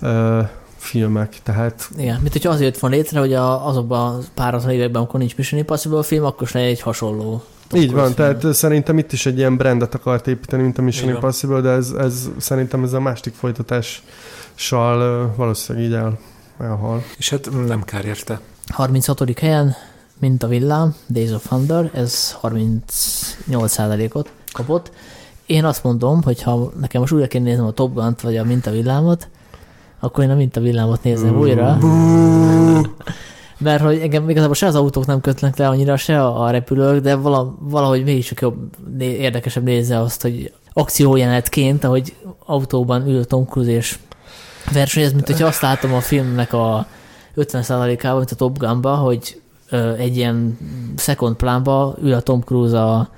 Speaker 2: ö, filmek, tehát
Speaker 1: Igen, mint hogyha azért van létre, hogy a, azokban a páratlan években, amikor nincs Mission Impossible film, akkor is legyen egy hasonló. Tom
Speaker 2: Így van,
Speaker 1: film.
Speaker 2: tehát szerintem itt is egy ilyen brandet akart építeni, mint a Mission
Speaker 3: van.
Speaker 2: Impossible, de ez, ez szerintem ez a másik folytatással valószínűleg így el, elhal.
Speaker 3: És hát nem kár érte.
Speaker 1: 36. helyen, mint a villám, Days of Thunder, ez 38%-ot kapott. Én azt mondom, hogy ha nekem most újra kéne néznem a Top Gun-t, vagy a Minta villámot, akkor én a Minta villámot nézem újra. Mert hogy engem igazából se az autók nem kötnek le annyira, se a, repülők, de vala, valahogy mégiscsak jobb, érdekesebb nézni azt, hogy akciójelenetként, ahogy autóban ül Tom Cruise és versenyez, mint hogyha azt látom a filmnek a 50%-ában, mint a Top Gun-ba, hogy egy ilyen second plánba ül a Tom Cruise a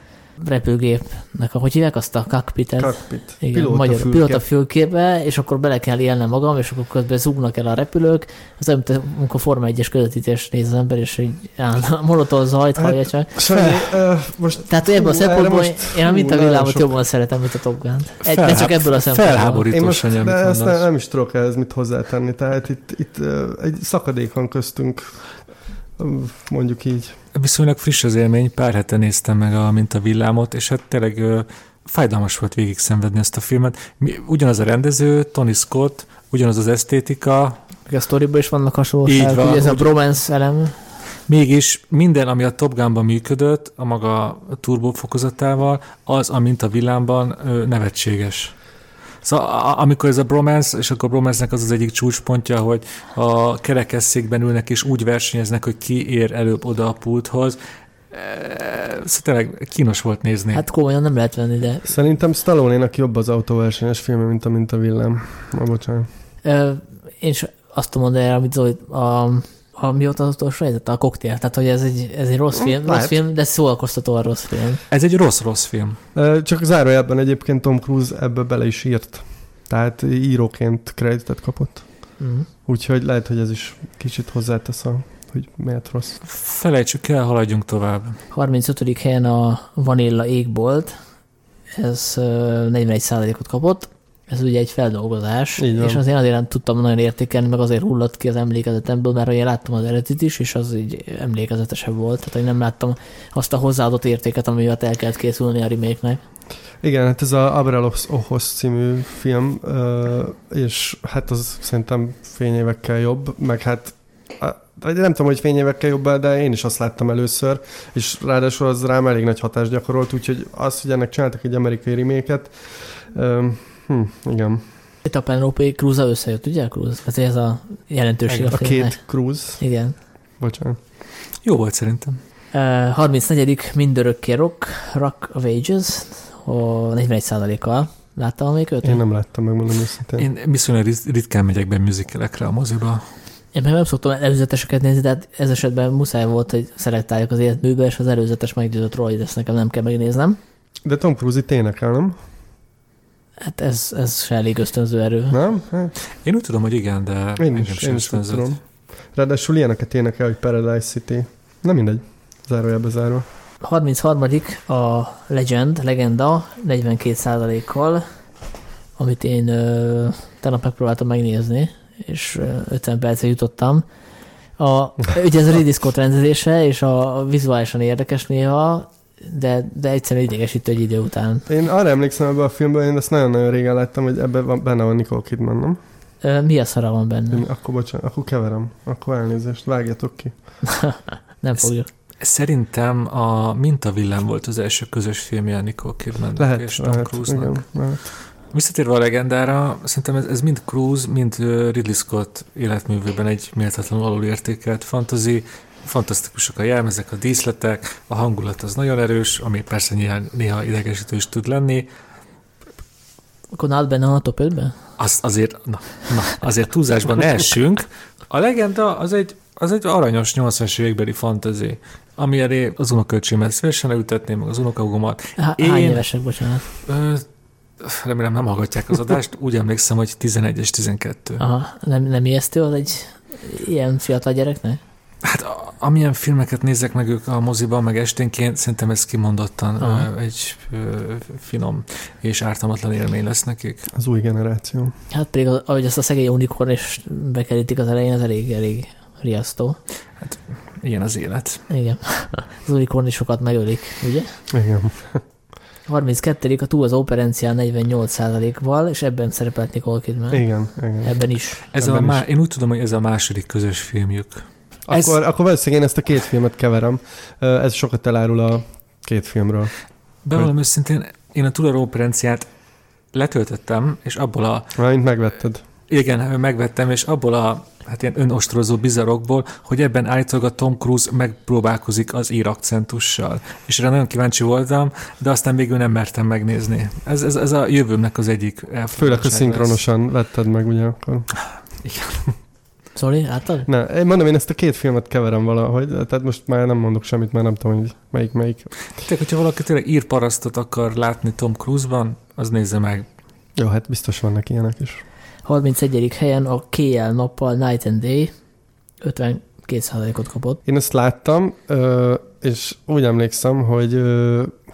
Speaker 1: repülgépnek, a, hogy hívják azt a cockpitet?
Speaker 2: Cockpit.
Speaker 1: Igen,
Speaker 2: Pilóta
Speaker 1: magyar
Speaker 2: fülke.
Speaker 1: pilóta fülkébe, és akkor bele kell élnem magam, és akkor közben zúgnak el a repülők. Az olyan, mint amikor Forma 1-es közvetítést néz az ember, és így monotól zajt
Speaker 2: Hát,
Speaker 1: hallja csak.
Speaker 2: Sanyi, ö, most
Speaker 1: Tehát ebből a szempontból
Speaker 2: most-
Speaker 1: én a mintavillámot jobban szeretem, mint a Top Gun-t. Egy, de
Speaker 3: Felhá-
Speaker 1: csak ebből a szempontból.
Speaker 3: felháborít-
Speaker 2: én most,
Speaker 3: Sanyi, amit
Speaker 2: de ezt nem, nem is tudok ehhez mit hozzátenni, tehát itt, itt egy szakadék van köztünk, mondjuk így.
Speaker 3: Viszonylag friss az élmény, pár hete néztem meg a Mint a villámot, és hát tényleg fájdalmas volt végig szenvedni ezt a filmet. Mi, ugyanaz a rendező, Tony Scott, ugyanaz az esztétika.
Speaker 1: Meg a sztoriban is vannak hasonlóságok, ugye ez a bromance elem.
Speaker 3: Mégis minden, ami a Top Gun-ban működött, a maga turbófokozatával, az, amint a villámban nevetséges. Szóval amikor ez a bromance, és akkor a bromance-nek az az egyik csúcspontja, hogy a kerekesszékben ülnek, és úgy versenyeznek, hogy ki ér előbb oda a pulthoz, Szóval tényleg kínos volt nézni.
Speaker 1: Hát komolyan nem lehet venni, de...
Speaker 2: Szerintem Stallone-nak jobb az autóversenyes filme, mint a, mint a villám. Na, bocsánat.
Speaker 1: Ö, én is azt tudom mondani, amit Zoli, a, a, mi volt az utolsó helyzet? A koktél. Tehát, hogy ez egy, ez egy rossz film, rossz film, de szólalkoztatóan rossz film.
Speaker 3: Ez egy rossz-rossz film.
Speaker 2: Csak zárójelben egyébként Tom Cruise ebbe bele is írt. Tehát íróként kreditet kapott. Mm. Úgyhogy lehet, hogy ez is kicsit hozzátesz a hogy miért rossz.
Speaker 3: Felejtsük el, haladjunk tovább.
Speaker 1: 35. helyen a Vanilla égbolt, ez 41%-ot kapott, ez ugye egy feldolgozás, és azért azért nem tudtam nagyon értékelni, meg azért hullott ki az emlékezetemből, mert én láttam az eredetit is, és az így emlékezetesebb volt, tehát hogy nem láttam azt a hozzáadott értéket, amivel el kellett készülni a remake-nek.
Speaker 2: Igen, hát ez a Abralos Ohos című film, és hát az szerintem fényévekkel jobb, meg hát nem tudom, hogy fényévekkel jobb, de én is azt láttam először, és ráadásul az rám elég nagy hatást gyakorolt, úgyhogy az, hogy ennek csináltak egy amerikai reméket, hm, igen.
Speaker 1: Itt a Penelope cruz összejött, ugye Cruz? Ez, ez a jelentőség
Speaker 2: a, a két Cruz.
Speaker 1: Igen.
Speaker 2: Bocsánat.
Speaker 3: Jó volt szerintem.
Speaker 1: Uh, 34. Mindörökké Rock, Rock of Ages, 41 kal Láttam még őt?
Speaker 2: Én nem láttam, megmondom őszintén.
Speaker 3: Én viszonylag ritkán megyek be musicalekre a moziba.
Speaker 1: Én meg nem szoktam előzeteseket nézni, de hát ez esetben muszáj volt, hogy szelektálják az életműbe, és az előzetes meggyőzött róla, hogy ezt nekem nem kell megnéznem.
Speaker 2: De Tom Cruise itt énekel, nem?
Speaker 1: Hát ez, ez se elég ösztönző erő.
Speaker 2: Nem? Hát.
Speaker 3: Én úgy tudom, hogy igen, de
Speaker 2: én is, én is tudom. Ráadásul ilyeneket énekel, hogy Paradise City. Nem mindegy. Zárójelbe zárva.
Speaker 1: 33. a Legend, legenda, 42%-kal, amit én ö, tegnap megpróbáltam megnézni és 50 percre jutottam. A, ugye ez a Ridley Scott rendezése, és a vizuálisan érdekes néha, de, de egyszerűen idegesítő egy idő után.
Speaker 2: Én arra emlékszem ebben a filmben, én ezt nagyon-nagyon régen láttam, hogy ebben van, benne van Nicole Kidman, nem?
Speaker 1: Mi a szara van benne?
Speaker 2: Én, akkor bocsánat, akkor keverem. Akkor elnézést, vágjatok ki.
Speaker 1: nem fogjuk.
Speaker 3: Szerintem a Mintavillám volt az első közös filmje Nicole Kidman
Speaker 2: lehet, és Tom lehet, Cruise-nak. Igen, lehet.
Speaker 3: Visszatérve a legendára, szerintem ez, ez mind Cruise, mind Ridley Scott életművőben egy méltatlanul alul értékelt fantasy, fantasztikusak a jelmezek, a díszletek, a hangulat az nagyon erős, ami persze néha, néha idegesítő is tud lenni.
Speaker 1: Akkor nálad benne a top 5
Speaker 3: Az, azért, na, na, azért túlzásban ne essünk. A legenda az egy, az egy aranyos 80-as évekbeli fantasy, ami elé az unoköcsémet szívesen leütetném, meg az unokagomat.
Speaker 1: Há, Én, hány évesek, bocsánat? Ö,
Speaker 3: remélem nem hallgatják az adást, úgy emlékszem, hogy 11 és 12.
Speaker 1: Aha, nem, nem ijesztő az egy ilyen fiatal gyereknek?
Speaker 3: Hát amilyen filmeket nézek meg ők a moziban, meg esténként, szerintem ez kimondottan Aha. egy finom és ártalmatlan élmény lesz nekik.
Speaker 2: Az új generáció.
Speaker 1: Hát pedig, ahogy ezt a szegény unikorn is bekerítik az elején, az elég, elég riasztó.
Speaker 3: Hát ilyen az élet.
Speaker 1: Igen. Az unikorn is sokat megölik, ugye?
Speaker 2: Igen.
Speaker 1: 32. a túl az operencián 48%-val, és ebben szerepelt Nicole Kidman.
Speaker 2: Igen, igen.
Speaker 1: Ebben is.
Speaker 3: Ez
Speaker 1: ebben
Speaker 3: a má- én úgy tudom, hogy ez a második közös filmjük.
Speaker 2: Akkor, ez... akkor valószínűleg én ezt a két filmet keverem. Ez sokat elárul a két filmről.
Speaker 3: Bevallom hogy... őszintén, én a túl operenciát letöltöttem, és abból a...
Speaker 2: Mint megvetted.
Speaker 3: Igen, megvettem, és abból a hát ilyen önostorozó bizarokból, hogy ebben állítólag a Tom Cruise megpróbálkozik az ír akcentussal. És erre nagyon kíváncsi voltam, de aztán végül nem mertem megnézni. Ez, ez, ez a jövőmnek az egyik
Speaker 2: Főleg, hogy szinkronosan vetted meg, ugye akkor.
Speaker 3: Igen.
Speaker 1: Sorry, láttad?
Speaker 2: Ne, én mondom, én ezt a két filmet keverem valahogy, tehát most már nem mondok semmit, mert nem tudom, hogy melyik melyik.
Speaker 3: Tehát, hogyha valaki tényleg ír parasztot akar látni Tom Cruise-ban, az nézze meg.
Speaker 2: Jó, hát biztos vannak ilyenek is.
Speaker 1: 31. helyen a KL nappal Night and Day 52%-ot kapott.
Speaker 2: Én ezt láttam, és úgy emlékszem, hogy,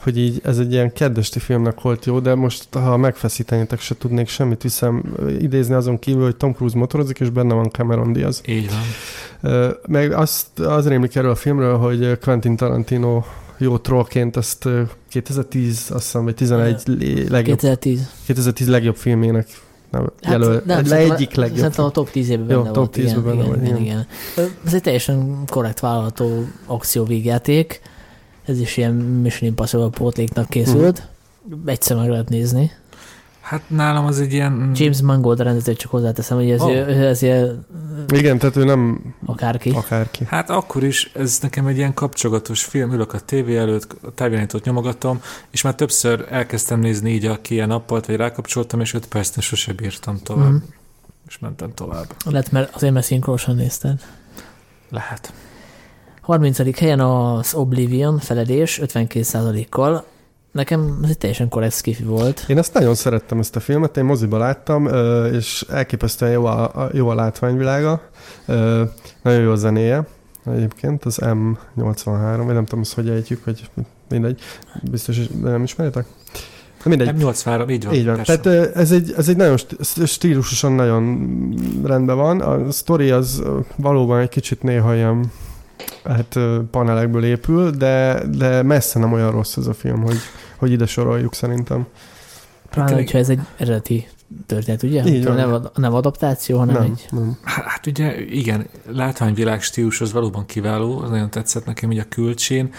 Speaker 2: hogy így ez egy ilyen kedvesti filmnek volt jó, de most ha megfeszítenétek, se tudnék semmit vissza idézni azon kívül, hogy Tom Cruise motorozik, és benne van Cameron Diaz.
Speaker 3: Így van.
Speaker 2: Meg azt, az rémlik erről a filmről, hogy Quentin Tarantino jó trollként ezt 2010, azt hiszem, vagy 11 legjobb,
Speaker 1: 2010.
Speaker 2: 2010 legjobb filmének nem, hát, jelöl, nem, le egyik legjobb.
Speaker 1: Szerintem a top 10 évben benne Jó, top 10 igen, benne igen, igen, igen, igen. Ez egy teljesen korrekt vállalható akcióvégjáték. Ez is ilyen Mission Impossible pótléknak készült. Hmm. Egyszer meg lehet nézni.
Speaker 3: Hát nálam az egy ilyen...
Speaker 1: James Mangold rendező, csak hozzáteszem, hogy ez, oh. ez ilyen...
Speaker 2: Igen, tehát ő nem...
Speaker 1: Akárki.
Speaker 2: Akárki.
Speaker 3: Hát akkor is ez nekem egy ilyen kapcsolatos film, ülök a tévé előtt, a távirányítót nyomogatom, és már többször elkezdtem nézni így a ilyen nappalt, vagy rákapcsoltam, és öt percnél sose bírtam tovább. Mm. És mentem tovább.
Speaker 1: Lehet, mert azért mert szinkronosan nézted.
Speaker 3: Lehet.
Speaker 1: 30. helyen az Oblivion feledés 52%-kal, Nekem ez egy teljesen korrekt skifi volt.
Speaker 2: Én ezt nagyon szerettem, ezt a filmet, én moziba láttam, és elképesztően jó a, jó a látványvilága, nagyon jó a zenéje, egyébként az M83, vagy nem tudom, azt hogy ejtjük, hogy mindegy, biztos, hogy nem ismeritek?
Speaker 3: Mindegy. M83, így van.
Speaker 2: Így van. Tehát ez egy, ez egy nagyon stílusosan nagyon rendben van. A sztori az valóban egy kicsit néha ilyen hát panelekből épül, de, de messze nem olyan rossz ez a film, hogy, hogy ide soroljuk szerintem.
Speaker 1: Pláne, hogyha ez egy eredeti történet, ugye? Így van. Nem, nem adaptáció, hanem
Speaker 2: nem,
Speaker 1: egy...
Speaker 2: Nem.
Speaker 3: Hát ugye igen, látványvilág stílus az valóban kiváló, az nagyon tetszett nekem így a külcsén.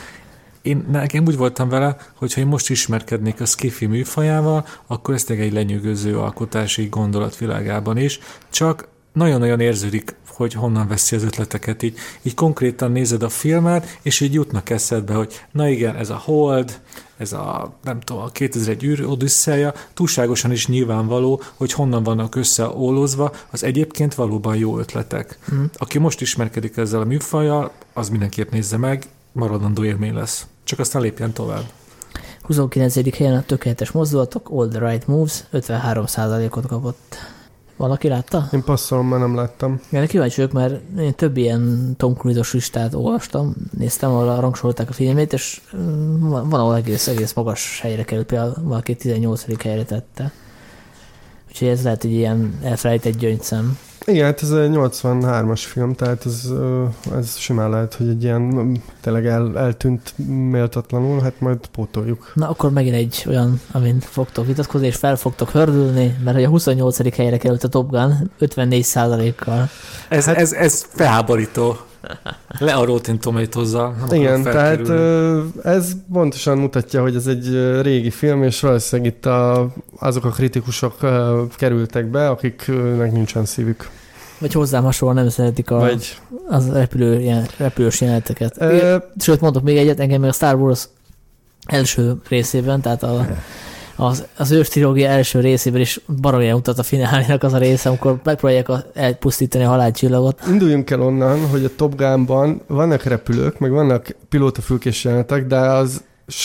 Speaker 3: Én nekem úgy voltam vele, hogy ha én most ismerkednék a skifi műfajával, akkor ez egy lenyűgöző alkotási gondolatvilágában is, csak nagyon-nagyon érződik hogy honnan veszi az ötleteket. Így, így konkrétan nézed a filmet, és így jutnak eszedbe, hogy na igen, ez a Hold, ez a, nem tudom, a 2001 űr odüsszeja, túlságosan is nyilvánvaló, hogy honnan vannak összeólózva az egyébként valóban jó ötletek. Mm. Aki most ismerkedik ezzel a műfajjal, az mindenképp nézze meg, maradandó élmény lesz. Csak aztán lépjen tovább.
Speaker 1: 29. helyen a tökéletes mozdulatok, All the Right Moves, 53%-ot kapott. Valaki látta?
Speaker 2: Én passzolom, mert nem láttam.
Speaker 1: Igen, kíváncsi vagyok, mert én több ilyen Tom Cruise-os listát olvastam, néztem, ahol rangsolták a filmét, és mm, van, ahol egész, egész magas helyre került, például valaki 18. helyre tette. Úgyhogy ez lehet egy ilyen elfelejtett gyöngyszem.
Speaker 2: Igen, hát ez egy 83-as film, tehát ez, ez simán lehet, hogy egy ilyen tényleg el, eltűnt méltatlanul, hát majd pótoljuk.
Speaker 1: Na akkor megint egy olyan, amin fogtok vitatkozni, és fel fogtok hördülni, mert hogy a 28. helyre került a Top Gun 54 kal
Speaker 3: Ez, hát, ez, ez felháborító. Le a Rotten tomatoes
Speaker 2: Igen, tehát ez pontosan mutatja, hogy ez egy régi film, és valószínűleg itt a, azok a kritikusok kerültek be, akiknek nincsen szívük.
Speaker 1: Vagy hozzám hasonlóan nem szeretik a, Vagy... az repülő, ilyen, repülős jeleneteket. Ö... Sőt, mondok még egyet, engem még a Star Wars első részében, tehát a az, az ős trilógia első részében is baromja mutat a finálnak az a része, amikor megpróbálják a, elpusztítani a halálcsillagot.
Speaker 2: Induljunk el onnan, hogy a Top Gun-ban vannak repülők, meg vannak pilótafülkés jelenetek, de az,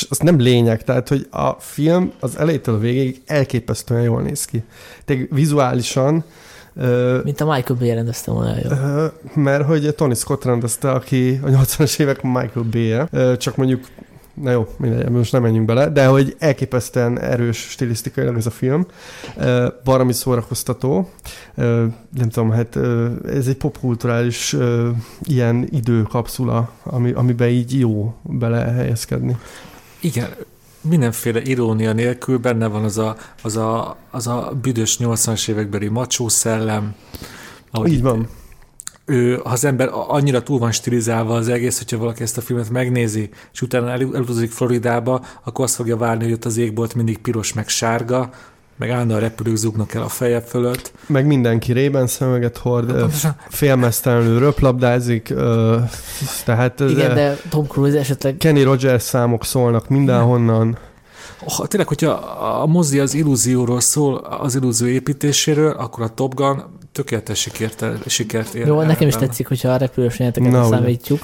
Speaker 2: az nem lényeg, tehát hogy a film az elejétől a végéig elképesztően jól néz ki. Tehát vizuálisan
Speaker 1: mint a Michael Bay rendezte volna jó.
Speaker 2: Mert hogy Tony Scott rendezte, aki a 80-as évek Michael Bay-je, csak mondjuk na jó, mindegy, most nem menjünk bele, de hogy elképesztően erős stilisztikailag ez a film, valami szórakoztató, nem tudom, hát ez egy popkulturális ilyen időkapszula, ami, amiben így jó belehelyezkedni.
Speaker 3: Igen, mindenféle irónia nélkül benne van az a, az a, az a büdös 80-as évekbeli macsó szellem.
Speaker 2: Így van
Speaker 3: ő, ha az ember annyira túl van stilizálva az egész, hogyha valaki ezt a filmet megnézi, és utána el, elutazik Floridába, akkor azt fogja várni, hogy ott az égbolt mindig piros meg sárga, meg állandóan repülők zugnak el a feje fölött.
Speaker 2: Meg mindenki rében szemeget hord, hát, félmeztelenül röplabdázik, tehát...
Speaker 1: Igen, de Tom Cruise esetleg...
Speaker 2: Kenny Rogers számok szólnak mindenhonnan.
Speaker 3: Ha tényleg, hogyha a mozi az illúzióról szól, az illúzió építéséről, akkor a Top Gun tökéletes sikert, sikert ér.
Speaker 1: Jó, el, nekem is tetszik, hogyha a repülős jeleneteket számítjuk.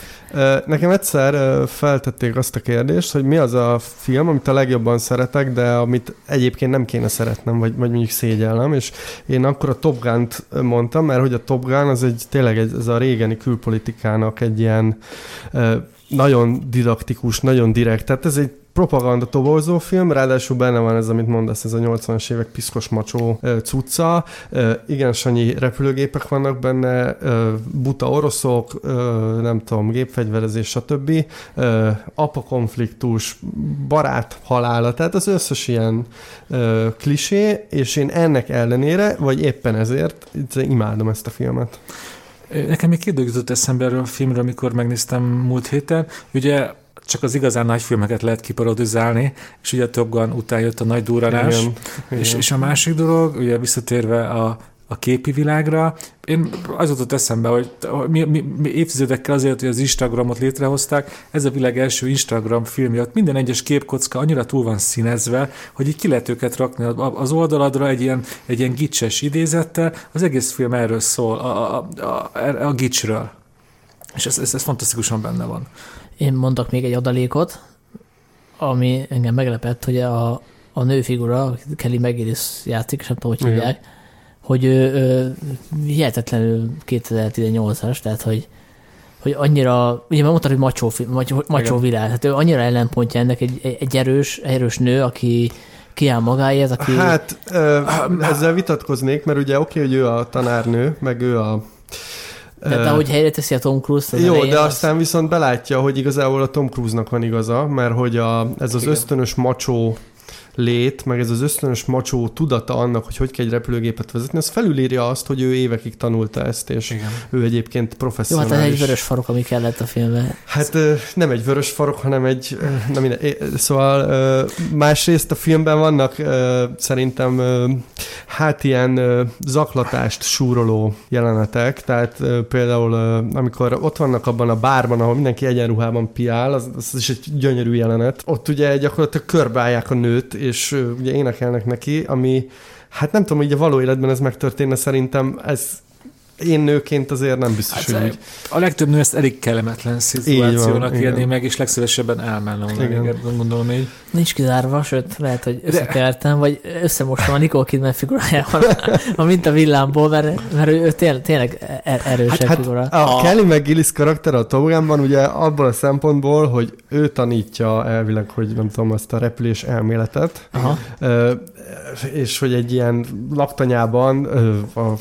Speaker 2: Nekem egyszer feltették azt a kérdést, hogy mi az a film, amit a legjobban szeretek, de amit egyébként nem kéne szeretnem, vagy, vagy mondjuk szégyellem, és én akkor a Top Gun-t mondtam, mert hogy a Top Gun az egy tényleg egy, ez a régeni külpolitikának egy ilyen nagyon didaktikus, nagyon direkt, tehát ez egy propaganda toborzó film, ráadásul benne van ez, amit mondasz, ez a 80-as évek piszkos macsó cucca. Igen, sanyi repülőgépek vannak benne, buta oroszok, nem tudom, gépfegyverezés, stb. Apa konfliktus, barát halála, tehát az összes ilyen klisé, és én ennek ellenére, vagy éppen ezért imádom ezt a filmet.
Speaker 3: Nekem még két dolog eszembe erről a filmről, amikor megnéztem múlt héten. Ugye csak az igazán nagy filmeket lehet kiparodizálni, és ugye a Top Gun után jött a nagy durranás.
Speaker 2: Igen,
Speaker 3: És,
Speaker 2: igen.
Speaker 3: és a másik dolog, ugye visszatérve a, a képi világra, én az jutott eszembe, hogy mi, mi, mi évtizedekkel azért, hogy az Instagramot létrehozták, ez a világ első Instagram filmje, ott minden egyes képkocka annyira túl van színezve, hogy így ki lehet őket rakni az oldaladra egy ilyen, egy ilyen gicses idézettel, az egész film erről szól, a, a, a, a, a gicsről. És ez, ez, ez fantasztikusan benne van.
Speaker 1: Én mondok még egy adalékot, ami engem meglepett, hogy a, a nőfigura, Kelly McGillis játszik, és nem tudom, hogy
Speaker 2: Igen.
Speaker 1: hívják, hogy ő, ő hihetetlenül 2018-as, tehát hogy, hogy annyira, ugye már mondtad, hogy macsó, macsó, macsó világ, hát ő annyira ellenpontja ennek egy, egy erős, erős nő, aki kiáll magáért, aki...
Speaker 2: Hát ezzel vitatkoznék, mert ugye oké, hogy ő a tanárnő, meg ő a
Speaker 1: tehát ahogy helyre teszi a Tom Cruise-t az
Speaker 2: Jó,
Speaker 1: elején,
Speaker 2: de
Speaker 1: az-
Speaker 2: aztán viszont belátja, hogy igazából a Tom Cruise-nak van igaza, mert hogy a, ez az
Speaker 3: Igen.
Speaker 2: ösztönös macsó lét, meg ez az ösztönös macsó tudata annak, hogy hogy kell egy repülőgépet vezetni, az felülírja azt, hogy ő évekig tanulta ezt, és
Speaker 3: Igen.
Speaker 2: ő egyébként
Speaker 1: Jó,
Speaker 2: professzionális.
Speaker 1: hát ez egy vörös farok, ami kellett a filmben.
Speaker 2: Hát nem egy vörös farok, hanem egy, na minden, szóval másrészt a filmben vannak szerintem hát ilyen zaklatást súroló jelenetek, tehát például amikor ott vannak abban a bárban, ahol mindenki egyenruhában piál, az, az is egy gyönyörű jelenet. Ott ugye gyakorlatilag körbeállják a nőt, és ugye énekelnek neki, ami hát nem tudom, hogy a való életben ez megtörténne, szerintem ez én nőként azért nem biztos,
Speaker 3: Hát,
Speaker 2: hogy úgy.
Speaker 3: a legtöbb nő ezt elég kellemetlen
Speaker 2: Így
Speaker 3: szituációnak élné meg, és legszívesebben elmenne onnan, gondolom így.
Speaker 1: Nincs kizárva, sőt, lehet, hogy összekevertem, vagy összemostam a Nicole Kidman figurájával, mint a villámból, mert, mert ő, ő tényleg, tényleg er- erős
Speaker 2: Hát,
Speaker 1: hát,
Speaker 2: hát
Speaker 1: figura.
Speaker 2: a
Speaker 3: A-
Speaker 2: Kelly McGillis karakter a Top Gunban ugye abból a szempontból, hogy ő tanítja elvileg, hogy nem tudom, azt a repülés elméletet,
Speaker 1: Aha.
Speaker 2: És hogy egy ilyen laktanyában a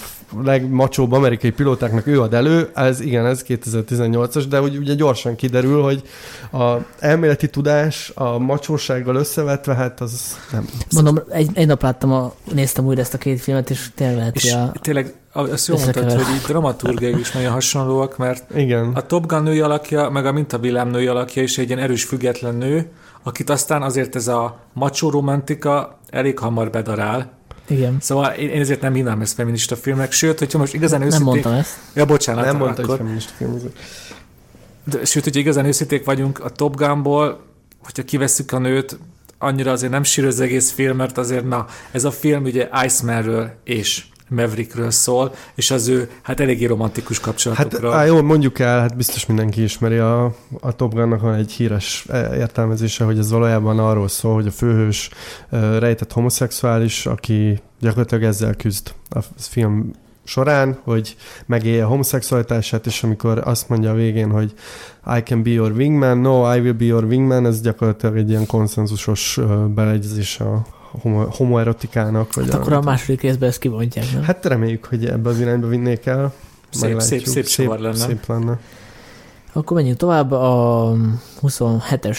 Speaker 2: legmacsóbb amerikai pilótáknak ő ad elő, ez igen, ez 2018-as, de hogy ugye gyorsan kiderül, hogy a elméleti tudás a macsósággal összevetve, hát az nem.
Speaker 1: Mondom, egy, egy nap láttam, a, néztem újra ezt a két filmet, és tényleg lehet,
Speaker 3: És
Speaker 1: a,
Speaker 3: tényleg azt jól mondtad, hogy így dramaturgiai is nagyon hasonlóak, mert
Speaker 2: Igen.
Speaker 3: a Top Gun női alakja, meg a Mintavillám női alakja is egy ilyen erős, független nő, akit aztán azért ez a macsó romantika elég hamar bedarál.
Speaker 1: Igen,
Speaker 3: Szóval én, én ezért nem hívnám ezt feminista filmnek, sőt, hogyha most igazán
Speaker 1: nem
Speaker 3: őszintén...
Speaker 1: mondtam ezt.
Speaker 3: Ja, bocsánat,
Speaker 2: nem mondta, hogy
Speaker 3: akkor.
Speaker 2: feminista film.
Speaker 3: De, sőt, hogyha igazán őszinték vagyunk, a Top Gunból, hogyha kivesszük a nőt, annyira azért nem sír az egész film, mert azért na, ez a film ugye Icemanről és Maverickről szól, és az ő hát eléggé romantikus
Speaker 2: Hát
Speaker 3: kapcsolatokról.
Speaker 2: á, jó, mondjuk el, hát biztos mindenki ismeri a, a Top Gunnak van egy híres e, értelmezése, hogy ez valójában arról szól, hogy a főhős rejtett homoszexuális, aki gyakorlatilag ezzel küzd a film során, hogy megélje a homoszexualitását, és amikor azt mondja a végén, hogy I can be your wingman, no, I will be your wingman, ez gyakorlatilag egy ilyen konszenzusos beleegyezés a homo, homoerotikának. Vagy
Speaker 1: Hát akkor a második részben ezt kibontják, nem?
Speaker 2: Hát reméljük, hogy ebbe az irányba vinnék el.
Speaker 3: Szép, szép, szép csavar lenne.
Speaker 2: Szép lenne.
Speaker 1: Akkor menjünk tovább a 27-es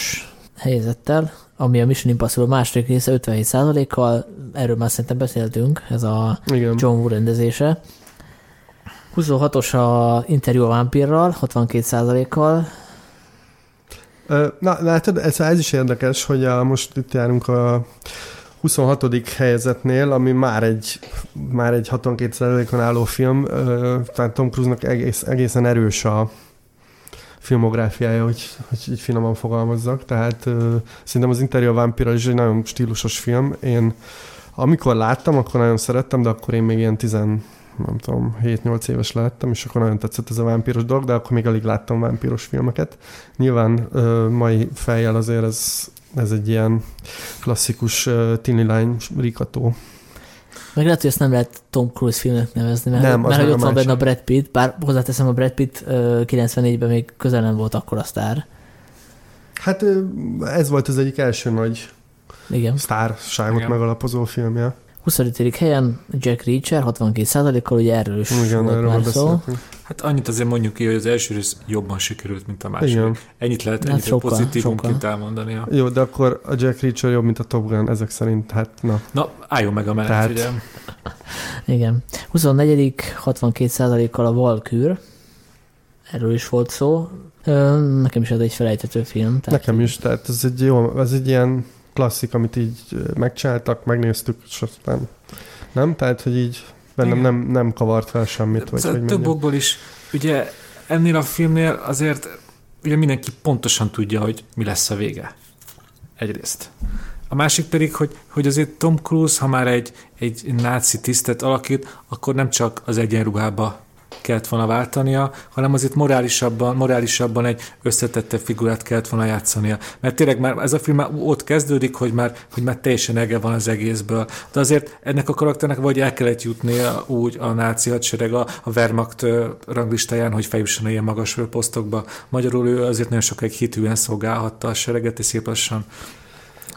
Speaker 1: helyezettel, ami a Mission Impossible második része 57%-kal, erről már szerintem beszéltünk, ez a
Speaker 2: Igen.
Speaker 1: John Woo rendezése. 26-os a interjú a vámpírral, 62%-kal.
Speaker 2: Ö, Na, látod, ez, ez is érdekes, hogy a, most itt járunk a 26. helyezetnél, ami már egy, már egy 62%-on álló film, tehát Tom Cruise-nak egész, egészen erős a filmográfiája, hogy, hogy így finoman fogalmazzak, tehát szerintem az Interjú a Vampirral is egy nagyon stílusos film. Én amikor láttam, akkor nagyon szerettem, de akkor én még ilyen 10 nem tudom, 7-8 éves lehettem, és akkor nagyon tetszett ez a vámpíros dolog, de akkor még alig láttam vámpíros filmeket. Nyilván ö, mai fejjel azért ez, ez egy ilyen klasszikus ö, tini lány rikató.
Speaker 1: Meg lehet, hogy ezt nem lehet Tom Cruise filmnek nevezni, mert,
Speaker 2: Nem,
Speaker 1: mert hogy
Speaker 2: meg
Speaker 1: ott
Speaker 2: a
Speaker 1: van benne a. Brad Pitt, bár hozzáteszem a Brad Pitt ö, 94-ben még közel nem volt akkor a sztár.
Speaker 2: Hát ez volt az egyik első nagy
Speaker 1: Igen.
Speaker 2: sztárságot
Speaker 3: Igen.
Speaker 2: megalapozó filmje.
Speaker 1: 25. helyen Jack Reacher 62%-kal, ugye erről is
Speaker 2: Igen,
Speaker 1: volt
Speaker 2: erről
Speaker 1: már
Speaker 2: már
Speaker 1: szó.
Speaker 2: beszéltünk.
Speaker 3: Hát annyit azért mondjuk ki, hogy az első rész jobban sikerült, mint a másik.
Speaker 2: Igen.
Speaker 3: Ennyit lehet,
Speaker 1: Hát
Speaker 3: ennyit
Speaker 1: sokkal,
Speaker 3: pozitívumként elmondani.
Speaker 2: Jó, de akkor a Jack Reacher jobb, mint a Top Gun, ezek szerint, hát na.
Speaker 3: Na, álljon meg a menet,
Speaker 2: Tehát-
Speaker 3: ugye.
Speaker 1: Igen. 24. 62%-kal a Valkür. Erről is volt szó. Nekem is ez egy felejtető film. Tehát
Speaker 2: Nekem is, tehát ez egy jó, ez egy ilyen klasszik, amit így megcsináltak, megnéztük, és aztán nem? Tehát, hogy így bennem
Speaker 3: Igen.
Speaker 2: nem, nem kavart fel semmit, vagy
Speaker 3: Szóval
Speaker 2: hogy
Speaker 3: több
Speaker 2: mondjam.
Speaker 3: okból is, ugye ennél a filmnél azért ugye mindenki pontosan tudja, hogy mi lesz a vége. Egyrészt. A másik pedig, hogy, hogy azért Tom Cruise, ha már egy, egy náci tisztet alakít, akkor nem csak az egyenruhába kellett volna váltania, hanem azért morálisabban, morálisabban egy összetettebb figurát kellett volna játszania. Mert tényleg már ez a film már ott kezdődik, hogy már, hogy már teljesen ege van az egészből. De azért ennek a karakternek vagy el kellett jutnia úgy a náci hadsereg a, a Wehrmacht ranglistáján, hogy feljusson ilyen magas posztokba. Magyarul ő azért nagyon sokáig hitűen szolgálhatta a sereget, és szép lassan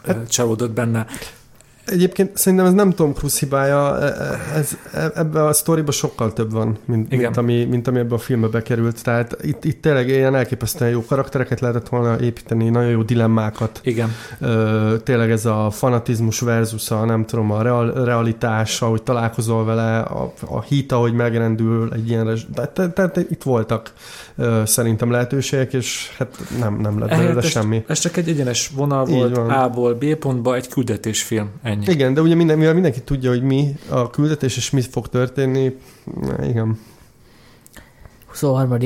Speaker 3: hát, csalódott benne.
Speaker 2: Egyébként szerintem ez nem Tom Cruise hibája, e- e- ez, e- ebbe a sztoriba sokkal több van, mint,
Speaker 3: Igen.
Speaker 2: mint, ami, mint ami ebbe a filmbe bekerült. Tehát itt, itt tényleg ilyen elképesztően jó karaktereket lehetett volna építeni, nagyon jó dilemmákat.
Speaker 3: Igen.
Speaker 2: Ö, tényleg ez a fanatizmus versus a nem tudom, a real, realitás, ahogy találkozol vele, a, a hit, ahogy megrendül egy ilyen rezs... Tehát te, te, te, itt voltak szerintem lehetőségek, és hát nem, nem lett belőle semmi.
Speaker 3: ez csak egy egyenes vonal
Speaker 2: Így
Speaker 3: volt
Speaker 2: van.
Speaker 3: A-ból B pontba, egy küldetésfilm. Ennyi.
Speaker 2: Igen, de ugye minden, mivel mindenki tudja, hogy mi a küldetés, és mit fog történni, na, igen.
Speaker 1: 23.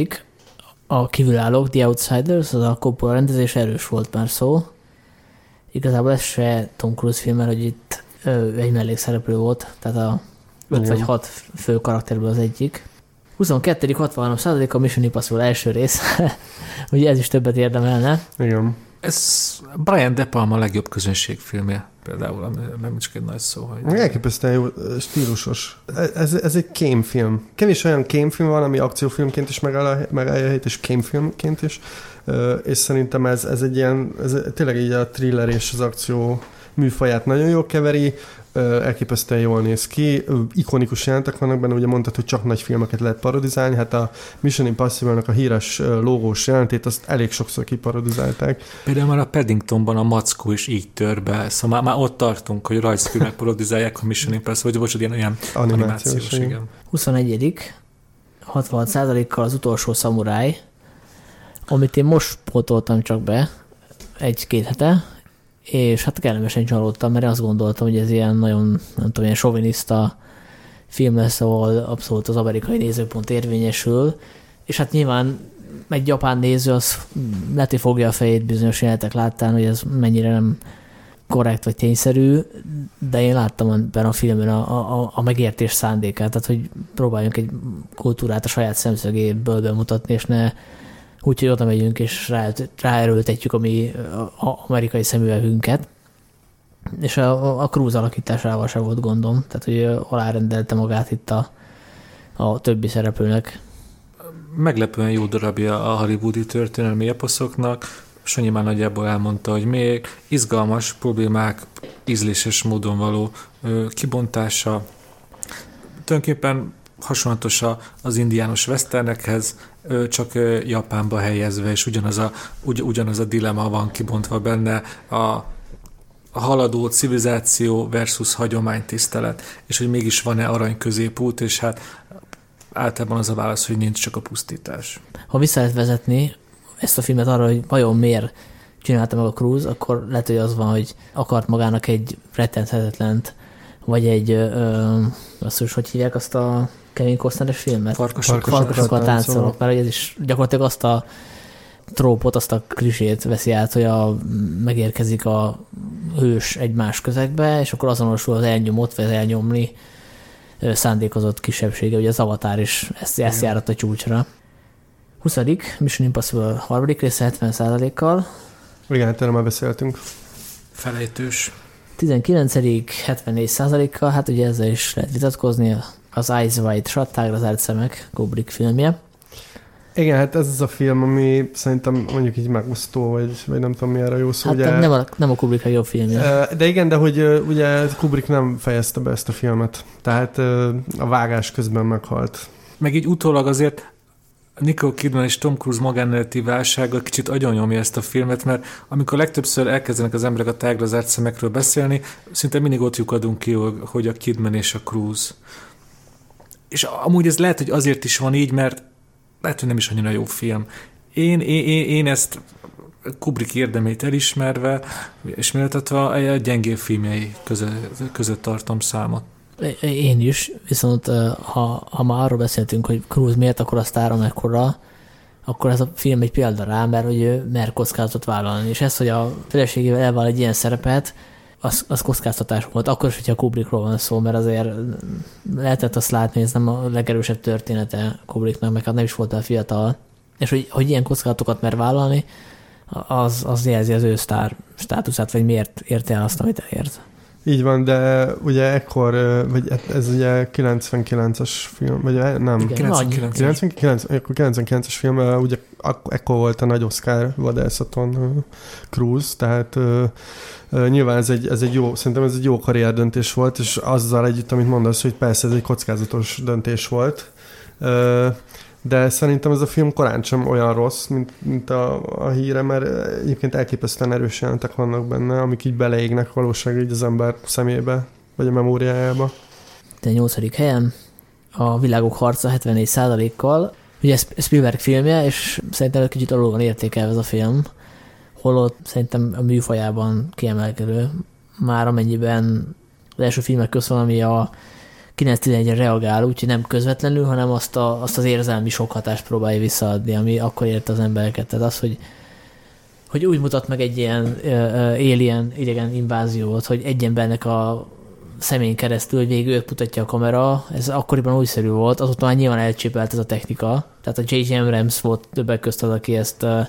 Speaker 1: A kívülállók, The Outsiders, az a Coppola rendezés, erős volt már szó. Igazából ez se Tom Cruise film, mert hogy itt ö, egy mellékszereplő volt, tehát a 5
Speaker 2: Igen.
Speaker 1: vagy 6 fő karakterből az egyik. 22. 63 a Mission Impossible első rész. Ugye ez is többet érdemelne.
Speaker 2: Igen.
Speaker 3: Ez Brian De Palma legjobb közönségfilmje például, ami nem csak egy nagy szó, hogy...
Speaker 2: Elképesztően jó, stílusos. Ez, ez egy kémfilm. Kevés olyan kémfilm van, ami akciófilmként is megállja helyét, és kémfilmként is. És szerintem ez, ez egy ilyen, ez tényleg így a thriller és az akció műfaját nagyon jól keveri, elképesztően jól néz ki, ikonikus jelentek vannak benne, ugye mondtad, hogy csak nagy filmeket lehet parodizálni, hát a Mission Impossible-nak a híres logós jelentét, azt elég sokszor kiparodizálták.
Speaker 3: Például már a Paddingtonban a mackó is így tör be, szóval már, már ott tartunk, hogy rajzfilmek parodizálják a Mission Impossible, vagy bocsánat, ilyen, ilyen
Speaker 2: Animációs,
Speaker 3: animációs,
Speaker 2: igen.
Speaker 3: igen.
Speaker 1: 21. 66%-kal az utolsó szamuráj, amit én most pótoltam csak be, egy-két hete, és hát kellemesen csalódtam, mert azt gondoltam, hogy ez ilyen nagyon, nem tudom, ilyen soviniszta film lesz, ahol abszolút az amerikai nézőpont érvényesül, és hát nyilván egy japán néző az hogy fogja a fejét bizonyos jelenetek láttán, hogy ez mennyire nem korrekt vagy tényszerű, de én láttam ebben a filmben a, a, a megértés szándékát, tehát hogy próbáljunk egy kultúrát a saját szemszögéből bemutatni, és ne úgy, hogy oda megyünk, és rá, ráerőltetjük a mi a, amerikai szemüvegünket. És a, a, Cruise alakításával sem volt gondom, tehát hogy alárendelte magát itt a, a többi szereplőnek.
Speaker 3: Meglepően jó darabja a hollywoodi történelmi eposzoknak, Sanyi már nagyjából elmondta, hogy még izgalmas problémák, ízléses módon való ö, kibontása. Tulajdonképpen hasonlatos az indiános westernekhez, csak Japánba helyezve, és ugyanaz a, ugy, ugyanaz a dilema van kibontva benne, a, haladó civilizáció versus hagyománytisztelet, és hogy mégis van-e arany középút, és hát általában az a válasz, hogy nincs csak a pusztítás.
Speaker 1: Ha vissza lehet vezetni ezt a filmet arra, hogy vajon miért csinálta meg a Cruise, akkor lehet, hogy az van, hogy akart magának egy rettenthetetlent, vagy egy, ö, azt is, hogy hívják azt a Kevin Costneres filmet?
Speaker 3: Farkasok.
Speaker 2: Farkasok.
Speaker 1: Farkasokkal
Speaker 2: táncolnak.
Speaker 1: táncolok, mert ez is gyakorlatilag azt a trópot, azt a klisét veszi át, hogy a, megérkezik a hős egymás közegbe, és akkor azonosul az elnyomott, vagy az elnyomni szándékozott kisebbsége, ugye az Avatar is ezt, ezt járat a csúcsra. 20. Mission Impossible harmadik része 70%-kal,
Speaker 2: Igen, erről már beszéltünk.
Speaker 3: Felejtős.
Speaker 1: 19. 74%-kal, hát ugye ezzel is lehet vitatkozni, az Eyes Wide Shut, tágra zárt szemek, Kubrick filmje.
Speaker 2: Igen, hát ez az a film, ami szerintem mondjuk így megosztó, vagy, vagy nem tudom mi erre jó szó.
Speaker 1: Hát
Speaker 2: ugye,
Speaker 1: nem, a, nem a Kubrick a jobb filmje.
Speaker 2: De igen, de hogy ugye Kubrick nem fejezte be ezt a filmet. Tehát a vágás közben meghalt.
Speaker 3: Meg így utólag azért Nicole Kidman és Tom Cruise magánéleti válsága kicsit agyonnyomja ezt a filmet, mert amikor legtöbbször elkezdenek az emberek a tágra zárt szemekről beszélni, szinte mindig ott lyukadunk ki, hogy a Kidman és a Cruise. És amúgy ez lehet, hogy azért is van így, mert lehet, hogy nem is annyira jó film. Én, én, én, ezt Kubrick érdemét elismerve és méltatva a gyengébb filmjei között, között tartom számot.
Speaker 1: Én is, viszont ha, ha már arról beszéltünk, hogy Cruise miért akkor a sztára mekkora, akkor ez a film egy példa rá, mert hogy ő mer kockázatot vállalni. És ez, hogy a feleségével elváll egy ilyen szerepet, az, az kockáztatás volt. Akkor is, hogyha Kubrickról van szó, mert azért lehetett azt látni, ez nem a legerősebb története Kubricknak, meg hát nem is volt a fiatal. És hogy, hogy ilyen kockázatokat mer vállalni, az, az jelzi az ő sztár státuszát, vagy miért érte el azt, amit elért.
Speaker 2: Így van, de ugye ekkor, vagy ez ugye 99-es film, vagy nem?
Speaker 1: Igen, 99.
Speaker 2: 99, 99-es film, ugye ekkor volt a nagy Oscar vadászaton Cruise, tehát nyilván ez egy, ez egy jó, szerintem ez egy jó karrierdöntés volt, és azzal együtt, amit mondasz, hogy persze ez egy kockázatos döntés volt, de szerintem ez a film korán sem olyan rossz, mint, mint a, a híre, mert egyébként elképesztően erős jelentek vannak benne, amik így beleégnek valóság így az ember szemébe, vagy a memóriájába.
Speaker 1: De nyolcadik helyen a Világok harca 74%-kal. Ugye Spielberg filmje, és szerintem egy kicsit alul van értékelve ez a film, holott szerintem a műfajában kiemelkedő, már amennyiben az első filmek közt van, ami a 9-11-re reagál, úgyhogy nem közvetlenül, hanem azt, a, azt az érzelmi sok hatást próbálja visszaadni, ami akkor ért az embereket. Tehát az, hogy, hogy úgy mutat meg egy ilyen uh, alien idegen inváziót, hogy egy embernek a szemén keresztül, hogy végül őt mutatja a kamera, ez akkoriban újszerű volt, azóta már nyilván elcsépelt ez a technika, tehát a J.J. Abrams volt többek közt az, aki ezt uh,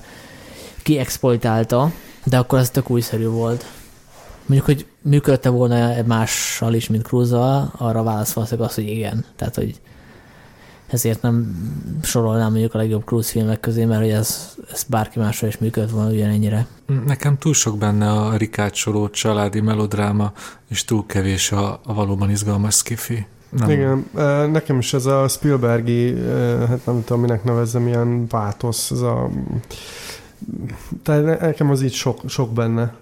Speaker 1: kiexploitálta, de akkor ez tök újszerű volt. Mondjuk, hogy működte volna mással is, mint cruise arra válasz valószínűleg az, hogy igen. Tehát, hogy ezért nem sorolnám mondjuk a legjobb cruise filmek közé, mert hogy ez, ez bárki másra is működött volna ugyanennyire.
Speaker 3: Nekem túl sok benne a rikácsoló családi melodráma, és túl kevés a, a valóban izgalmas skifi.
Speaker 2: Nem. Igen, nekem is ez a Spielbergi, hát nem tudom, minek nevezzem, ilyen pátosz, ez a tehát nekem az így sok, sok benne.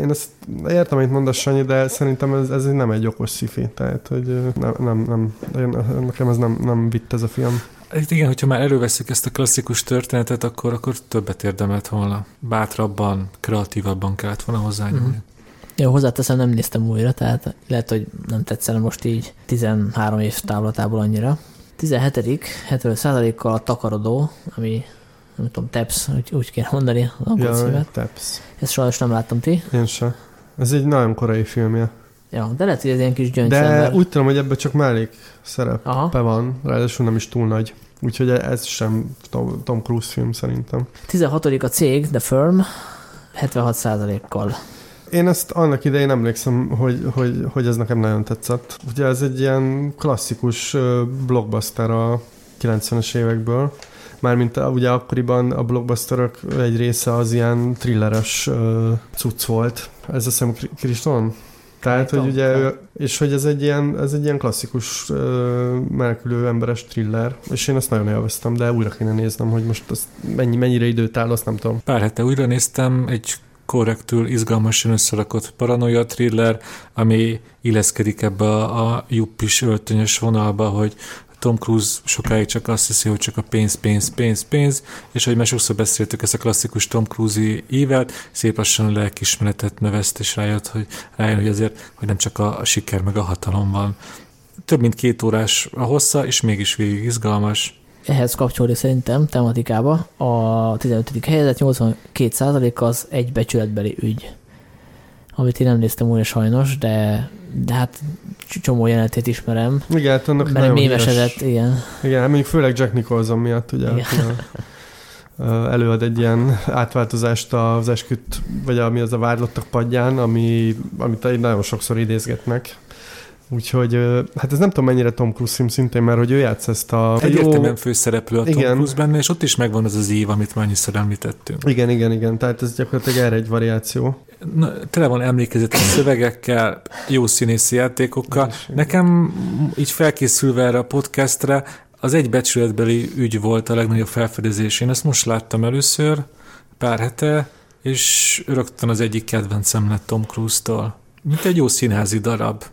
Speaker 2: Én ezt értem, amit mondasz, Sanyi, de szerintem ez, ez nem egy okos szifi, tehát hogy nem, nem, nem nekem ez nem, nem vitt ez a film.
Speaker 3: Igen, hogyha már előveszük ezt a klasszikus történetet, akkor, akkor többet érdemelt volna. Bátrabban, kreatívabban kellett volna hozzányúlni. Uh-huh.
Speaker 1: Jó, hozzáteszem, nem néztem újra, tehát lehet, hogy nem tetszene most így 13 év távlatából annyira. 17. 70 kal a takarodó, ami nem tudom, TEPS, úgy, úgy kéne mondani az angol ja, címet.
Speaker 2: TEPS.
Speaker 1: Ezt sajnos nem láttam ti.
Speaker 2: Én sem. Ez egy nagyon korai filmje.
Speaker 1: Ja, de lehet, hogy ez ilyen kis gyöngy
Speaker 2: De ember. úgy tudom, hogy ebben csak mellék szerepe Aha. van, ráadásul nem is túl nagy. Úgyhogy ez sem Tom, Tom Cruise film szerintem.
Speaker 1: 16. a cég, The Firm, 76%-kal.
Speaker 2: Én ezt annak idején emlékszem, hogy, hogy, hogy ez nekem nagyon tetszett. Ugye ez egy ilyen klasszikus blockbuster a 90-es évekből, Mármint ugye akkoriban a blockbusterok egy része az ilyen thrilleres uh, cucc volt. Ez a szem Kriston? Tehát, hogy ugye, és hogy ez egy ilyen, ez egy ilyen klasszikus uh, menekülő emberes thriller, és én ezt nagyon élveztem, de újra kéne néznem, hogy most az mennyi, mennyire időt áll, azt nem tudom.
Speaker 3: Pár hete újra néztem, egy korrektül, izgalmasan összerakott paranoia thriller, ami illeszkedik ebbe a, a juppis öltönyös vonalba, hogy Tom Cruise sokáig csak azt hiszi, hogy csak a pénz, pénz, pénz, pénz, és hogy már sokszor beszéltük ezt a klasszikus Tom Cruise-i évet, szép lassan a lelkismeretet növeszt, és rájött, hogy, rájön, hogy azért, hogy nem csak a, a siker meg a hatalom van. Több mint két órás a hossza, és mégis végig izgalmas.
Speaker 1: Ehhez kapcsolódik szerintem tematikába a 15. helyzet 82 az egy becsületbeli ügy amit én nem néztem újra sajnos, de, de hát csomó jelenetét ismerem.
Speaker 2: Igen, hát annak
Speaker 1: mert nagyon mémesedett, igen.
Speaker 2: Igen, hát mondjuk főleg Jack Nicholson miatt, ugye. Igen. előad egy ilyen átváltozást az esküt, vagy ami az a vádlottak padján, ami, amit nagyon sokszor idézgetnek. Úgyhogy, hát ez nem tudom mennyire Tom Cruise film szintén, mert hogy ő játsz ezt a...
Speaker 3: Egyértelműen főszereplő a Tom
Speaker 2: Igen.
Speaker 3: Cruise benne, és ott is megvan az az ív, amit már annyiszor említettünk.
Speaker 2: Igen, igen, igen, tehát ez gyakorlatilag erre egy variáció.
Speaker 3: Na, tele van emlékezetes szövegekkel, jó színészi játékokkal. Nekem így felkészülve erre a podcastre az egy becsületbeli ügy volt a legnagyobb felfedezés. Én ezt most láttam először, pár hete, és rögtön az egyik kedvencem lett Tom Cruise-tól. Mint egy jó színházi darab.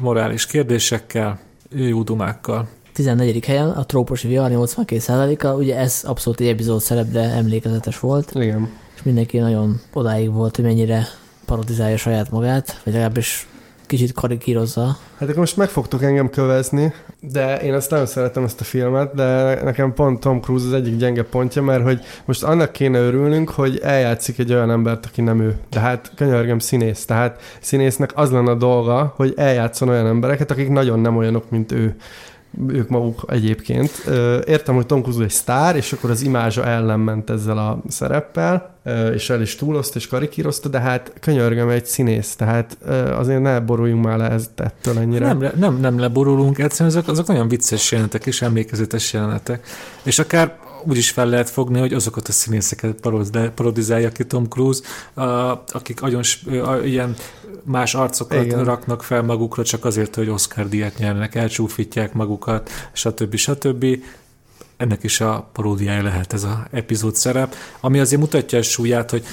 Speaker 3: Morális kérdésekkel, jó dumákkal.
Speaker 1: 14. helyen a trópusi vihar 82%-a, ugye ez abszolút egy epizód szerep, de emlékezetes volt,
Speaker 2: Igen.
Speaker 1: és mindenki nagyon odáig volt, hogy mennyire parodizálja saját magát, vagy legalábbis kicsit karikírozza.
Speaker 2: Hát akkor most meg fogtok engem kövezni, de én azt nagyon szeretem ezt a filmet, de nekem pont Tom Cruise az egyik gyenge pontja, mert hogy most annak kéne örülnünk, hogy eljátszik egy olyan embert, aki nem ő. De hát könyörgöm színész. Tehát színésznek az lenne a dolga, hogy eljátszon olyan embereket, akik nagyon nem olyanok, mint ő ők maguk egyébként. Értem, hogy Tom Cruise egy sztár, és akkor az imázsa ellen ment ezzel a szereppel, és el is túlozta, és karikírozta, de hát könyörgöm egy színész, tehát azért ne boruljunk már le ezt ettől ennyire.
Speaker 3: Nem, nem, nem leborulunk, egyszerűen azok, azok nagyon vicces jelenetek és emlékezetes jelenetek. És akár úgy is fel lehet fogni, hogy azokat a színészeket parodi- parodizálja ki Tom Cruise, akik agyon, sp- a- ilyen más arcokat
Speaker 2: Igen.
Speaker 3: Raknak fel magukra csak azért, hogy Oscar díjat nyernek, elcsúfítják magukat, stb. stb. Ennek is a paródiája lehet ez a epizód szerep, ami azért mutatja a súlyát, hogy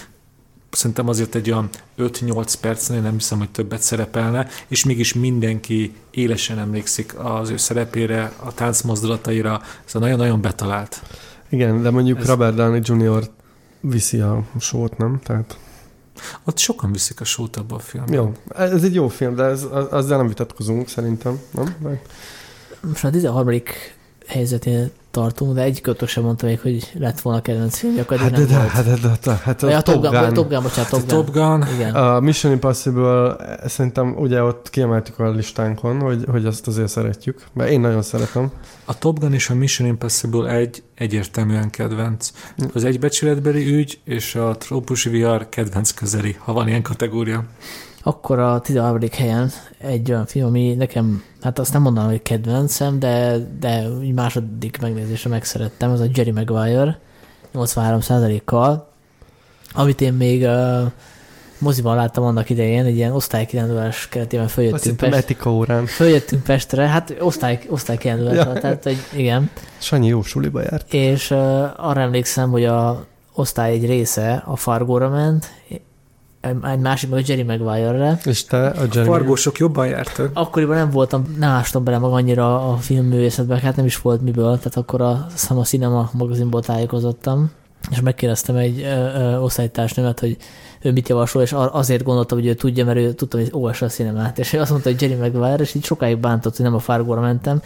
Speaker 3: szerintem azért egy olyan 5-8 percnél nem hiszem, hogy többet szerepelne, és mégis mindenki élesen emlékszik az ő szerepére, a táncmozdulataira, szóval nagyon-nagyon betalált.
Speaker 2: Igen, de mondjuk
Speaker 3: Ez-
Speaker 2: Robert Downey Jr. viszi a sót, nem? Tehát
Speaker 3: Ott sokan viszik a sót abba a filmben.
Speaker 2: jó, ez egy jó film, de ez, az- azzal nem vitatkozunk szerintem, nem? Vagy-
Speaker 1: Most a 13. helyzetén tartunk, de egy kötök sem mondta még, hogy lett volna kedvenc filmje, akkor
Speaker 2: Hát de, de, hát, de, de, de, hát
Speaker 1: Vagy
Speaker 2: a,
Speaker 1: a Top Gun, vagy a Top
Speaker 2: Gun.
Speaker 1: Gun, bocsánat,
Speaker 3: A
Speaker 1: Top Gun.
Speaker 3: Top Gun,
Speaker 1: Igen.
Speaker 2: A Mission Impossible eh, szerintem ugye ott kiemeltük a listánkon, hogy, hogy azt azért szeretjük, mert én nagyon szeretem.
Speaker 3: a Top Gun és a Mission Impossible egy egyértelműen kedvenc. Az egybecsületbeli ügy és a trópusi VR kedvenc közeli, ha van ilyen kategória.
Speaker 1: Akkor a 13. helyen egy olyan film, ami nekem, hát azt nem mondanám, hogy kedvencem, de, de így második megnézésre megszerettem, ez a Jerry Maguire 83%-kal, amit én még uh, moziban láttam annak idején, egy ilyen osztálykirándulás keretében följöttünk,
Speaker 2: hittem
Speaker 1: Pest,
Speaker 2: etika órán.
Speaker 1: följöttünk Pestre, hát osztály, osztálykirándulás
Speaker 2: Ja.
Speaker 1: tehát hogy igen,
Speaker 2: Sanyi jó suliba járt.
Speaker 1: és uh, arra emlékszem, hogy a osztály egy része a Fargóra ment, egy másik meg a Jerry Maguire-re,
Speaker 2: És te a Jeremy.
Speaker 3: Fargósok jobban jártak.
Speaker 1: Akkoriban nem voltam, nem ástam bele mag annyira a filmművészetbe, hát nem is volt miből, tehát akkor a, a Cinema magazinból tájékozottam, és megkérdeztem egy ö, ö, osztálytársnőmet, hogy ő mit javasol, és azért gondoltam, hogy ő tudja, mert ő tudtam, hogy olvassa a cinemát, és ő azt mondta, hogy Jerry Maguire, és így sokáig bántott, hogy nem a Fargóra mentem.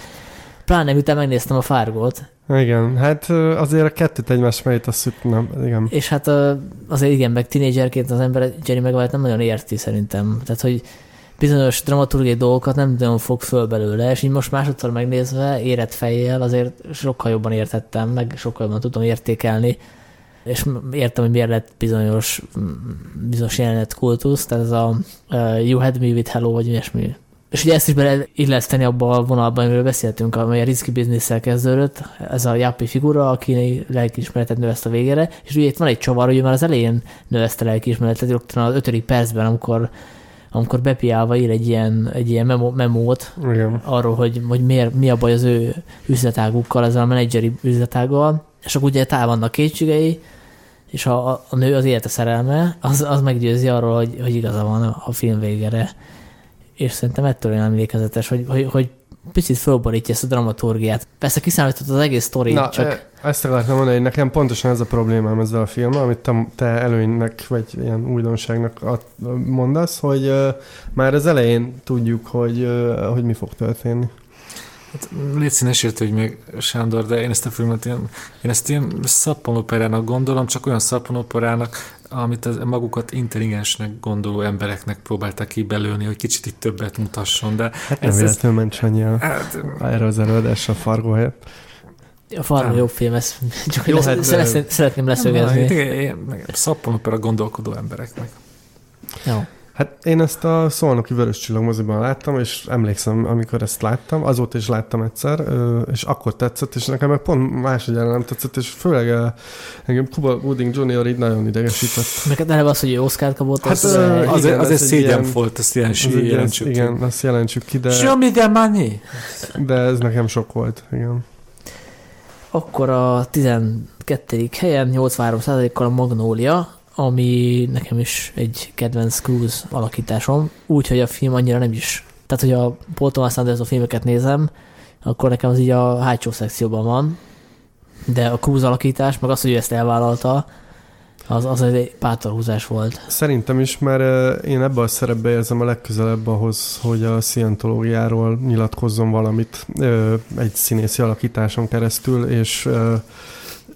Speaker 1: Pláne miután megnéztem a Fargót,
Speaker 2: Igen, hát azért a kettőt egymás mellé tesszük, nem, igen.
Speaker 1: és hát azért igen, meg tinédzserként az ember Jerry Maguire-t nem nagyon érti szerintem. Tehát, hogy bizonyos dramaturgiai dolgokat nem nagyon fog föl belőle, és így most másodszor megnézve, érett fejjel azért sokkal jobban értettem, meg sokkal jobban tudom értékelni, és értem, hogy miért lett bizonyos, bizonyos jelenet kultusz, tehát ez a uh, You Had Me With Hello, vagy ilyesmi. És ugye ezt is bele illeszteni abba a vonalban, amiről beszéltünk, amely a Risky Business-szel kezdődött, ez a Jappi figura, aki lelkiismeretet növeszt a végére, és ugye itt van egy csavar, hogy már az elején növeszte lelkiismeretet, rögtön az ötödik percben, amikor amikor bepiálva ír egy ilyen, egy ilyen memo, memót
Speaker 2: Igen.
Speaker 1: arról, hogy, hogy miért, mi a baj az ő üzletágukkal, ezzel a menedzseri üzletággal, és akkor ugye távol vannak kétségei, és a, a, a nő az élete szerelme, az, az meggyőzi arról, hogy, hogy igaza van a, a film végére. És szerintem ettől olyan emlékezetes, hogy, hogy, hogy picit fölborítja ezt a dramaturgiát. Persze kiszámított az egész sztori,
Speaker 2: Na,
Speaker 1: csak
Speaker 2: ezt akartam mondani, hogy nekem pontosan ez a problémám ezzel a filmmel, amit te, te előnynek, vagy ilyen újdonságnak ad, mondasz, hogy uh, már az elején tudjuk, hogy, uh, hogy mi fog történni.
Speaker 3: Hát, légy színes érte, hogy még Sándor, de én ezt a filmet ilyen, én ezt ilyen szappanoperának gondolom, csak olyan szappanoperának, amit az magukat intelligensnek gondoló embereknek próbálták kibelőni, hogy kicsit itt többet mutasson, de
Speaker 2: Hát nem
Speaker 3: Ez- ez-
Speaker 2: véletlenül ment Sanyi el
Speaker 3: hát,
Speaker 2: erre az előadásra a Fargo helyett.
Speaker 1: a
Speaker 3: Nem.
Speaker 1: jobb film, ez csak
Speaker 2: Jó,
Speaker 1: Jó, lesz,
Speaker 2: hát,
Speaker 1: hát, szeretném, leszögezni.
Speaker 3: meg szappanopera gondolkodó embereknek.
Speaker 1: Jó.
Speaker 2: Hát én ezt a Szolnoki Vörös Csillag moziban láttam, és emlékszem, amikor ezt láttam, azóta is láttam egyszer, és akkor tetszett, és nekem meg pont másodjára nem tetszett, és főleg engem Kuba Wooding Jr. így nagyon idegesített.
Speaker 1: Neked eleve az, hogy Oscar kapott,
Speaker 3: hát, az, az, az, az egy szégyen volt, ezt ilyen, jelentsük
Speaker 2: ki. Igen, azt jelentsük ki, de...
Speaker 3: Show me the money!
Speaker 2: De ez nekem sok volt, igen.
Speaker 1: Akkor a 12. helyen 83%-kal a Magnólia, ami nekem is egy kedvenc Cruise alakításom, úgyhogy a film annyira nem is, tehát hogy a Paul Thomas Anderson filmeket nézem, akkor nekem az így a hátsó szekcióban van, de a Cruise alakítás, meg az, hogy ő ezt elvállalta, az, az egy pátorhúzás volt.
Speaker 2: Szerintem is, mert én ebben a szerepbe érzem a legközelebb ahhoz, hogy a szientológiáról nyilatkozzon valamit egy színészi alakításon keresztül, és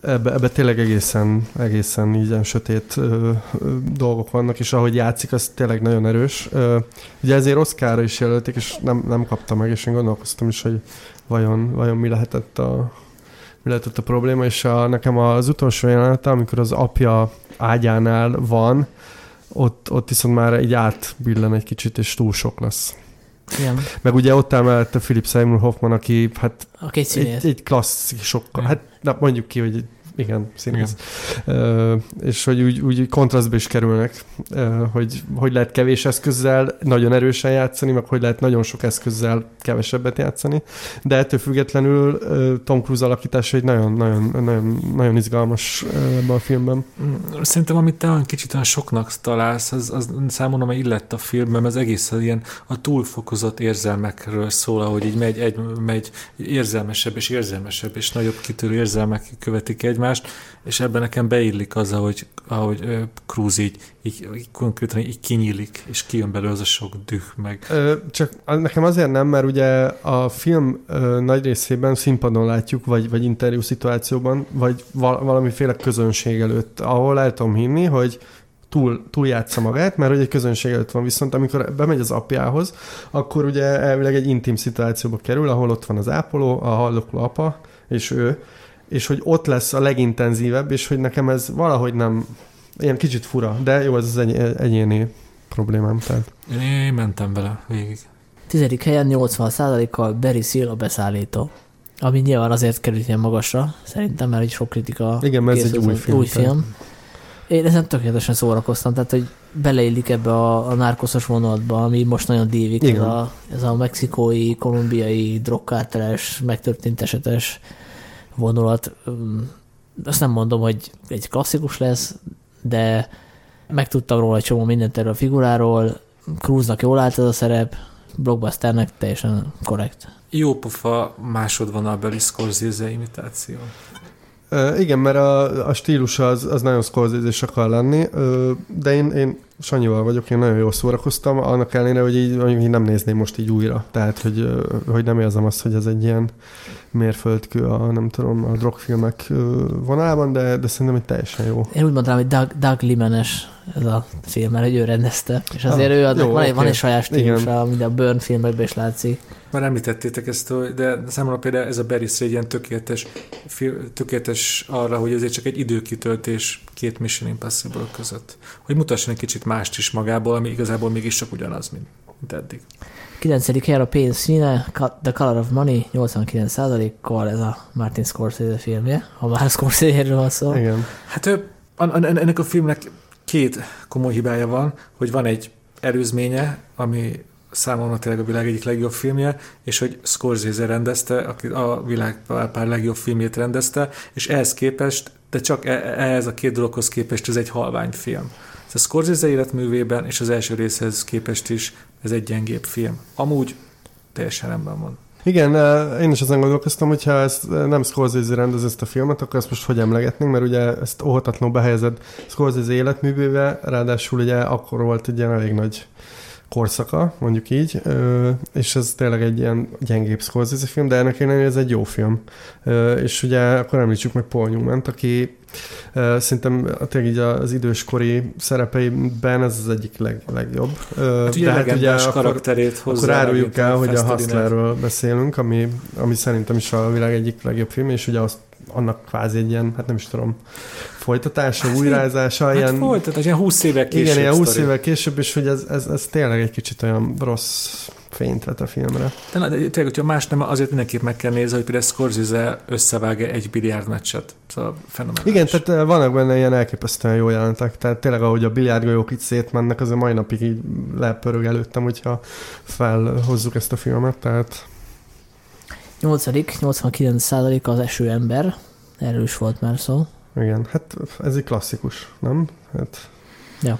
Speaker 2: ebbe, ebbe tényleg egészen, egészen így ilyen sötét ö, ö, dolgok vannak, és ahogy játszik, az tényleg nagyon erős. Ö, ugye ezért Oscarra is jelölték, és nem, nem kapta meg, és én gondolkoztam is, hogy vajon, vajon mi lehetett a, mi lehetett a probléma, és a, nekem az utolsó jelenete, amikor az apja ágyánál van, ott, ott viszont már egy átbillen egy kicsit, és túl sok lesz.
Speaker 1: Igen.
Speaker 2: Meg ugye ott áll mellette Philip Seymour Hoffman, aki hát
Speaker 1: aki egy,
Speaker 2: egy, egy klasszisokkal, hát na, mondjuk ki, hogy igen, színész. Uh, és hogy úgy, úgy kontrasztba is kerülnek, hogy hogy lehet kevés eszközzel nagyon erősen játszani, meg hogy lehet nagyon sok eszközzel kevesebbet játszani. De ettől függetlenül Tom Cruise alakítása egy nagyon, nagyon, nagyon, nagyon izgalmas ebben a filmben.
Speaker 3: Szerintem, amit te olyan kicsit olyan soknak találsz, az, az számomra már illett a filmben, az egész ilyen a túlfokozott érzelmekről szól, ahogy így megy, egy, megy érzelmesebb és érzelmesebb és nagyobb kitörő érzelmek követik egymást egymást, és ebben nekem beillik az, ahogy, ahogy Cruz így, így, így konkrétan így kinyílik, és kijön belőle az a sok düh meg.
Speaker 2: Csak nekem azért nem, mert ugye a film nagy részében színpadon látjuk, vagy, vagy interjú szituációban, vagy val- valamiféle közönség előtt, ahol el tudom hinni, hogy túl, túl játsza magát, mert hogy egy közönség előtt van, viszont amikor bemegy az apjához, akkor ugye elvileg egy intim szituációba kerül, ahol ott van az ápoló, a haldokló apa, és ő, és hogy ott lesz a legintenzívebb, és hogy nekem ez valahogy nem, ilyen kicsit fura, de jó, ez az egy, egyéni problémám. Tehát.
Speaker 3: Én mentem vele végig.
Speaker 1: Tizedik helyen 80%-kal Barry Seal a beszállító. Ami nyilván azért került ilyen magasra, szerintem, mert egy sok kritika
Speaker 2: Igen, mert ez egy új film.
Speaker 1: Új film. Én ezen tökéletesen szórakoztam, tehát hogy beleillik ebbe a, a nárkoszos vonulatba, ami most nagyon dívik, ez a, ez a mexikói, kolumbiai, drogkárteles, megtörtént esetes vonulat. Azt nem mondom, hogy egy klasszikus lesz, de megtudtam róla egy csomó mindent erről a figuráról, Cruznak jól állt ez a szerep, blockbusternek teljesen korrekt.
Speaker 3: Jó pofa másodvonalbeli Scorsese imitáció.
Speaker 2: Uh, igen, mert a, a stílus az, az nagyon scorsese akar lenni, uh, de én, én Sanyival vagyok, én nagyon jól szórakoztam, annak ellenére, hogy így, hogy nem nézném most így újra. Tehát, hogy, hogy nem érzem azt, hogy ez egy ilyen mérföldkő a, nem tudom, a drogfilmek vonalában, de, de szerintem egy teljesen jó.
Speaker 1: Én úgy mondanám, hogy Doug, Doug Limenes ez a film, mert ő rendezte, és azért ah, ő adnak, jó, van, okay. van egy saját stílusa, amit a Burn filmekben is látszik.
Speaker 3: Már említettétek ezt, de számomra például ez a Beris egy ilyen tökéletes, tökéletes arra, hogy ezért csak egy időkitöltés két Mission Impossible között. Hogy mutasson egy kicsit mást is magából, ami igazából mégis csak ugyanaz, mint, mint eddig.
Speaker 1: 9. helyen a pénz színe, The Color of Money, 89%-kal ez a Martin Scorsese filmje, ha már Scorsese-ről van szó.
Speaker 2: Igen.
Speaker 3: Hát ő, ennek a filmnek két komoly hibája van, hogy van egy előzménye, ami számomra tényleg a világ egyik legjobb filmje, és hogy Scorsese rendezte, aki a világ pár legjobb filmjét rendezte, és ehhez képest, de csak e- ehhez a két dologhoz képest ez egy halvány film. A Scorsese életművében és az első részhez képest is ez egy gyengébb film. Amúgy teljesen rendben van.
Speaker 2: Igen, én is azon gondolkoztam, hogyha ezt nem Scorsese rendez ezt a filmet, akkor ezt most hogy emlegetnénk, mert ugye ezt óhatatlanul behelyezed Scorsese életművébe, ráadásul ugye akkor volt egy ilyen elég nagy korszaka, mondjuk így, és ez tényleg egy ilyen gyengébb Scorsese film, de ennek ellenére ez egy jó film. És ugye akkor említsük meg Paul Newman, aki Szerintem tényleg így az időskori szerepeiben ez az egyik leg, legjobb.
Speaker 3: Hát ugye De hát ugye akkor, karakterét
Speaker 2: hozzá. Akkor áruljuk el, hogy a Hustlerről beszélünk, ami, ami szerintem is a világ egyik legjobb film, és ugye azt annak kvázi egy ilyen, hát nem is tudom, folytatása, hát, újrázása. Hát ilyen,
Speaker 3: folytatás, ilyen 20 évek később.
Speaker 2: Igen, ilyen 20 évek később, és hogy ez, ez, ez tényleg egy kicsit olyan rossz fényt vett a filmre.
Speaker 3: De, de tényleg, hogyha más nem, azért mindenképp meg kell nézni, hogy például Scorsese összevág egy biliárd meccset. Szóval fenomenális.
Speaker 2: Igen, tehát eh, vannak benne ilyen elképesztően jó jelentek. Tehát tényleg, ahogy a biliárdgolyók itt szétmennek, az a mai napig így lepörög előttem, hogyha felhozzuk ezt a filmet. Tehát
Speaker 1: 8. 89 százalék az esőember. Erről is volt már szó.
Speaker 2: Igen, hát ez egy klasszikus, nem? Hát...
Speaker 1: Ja.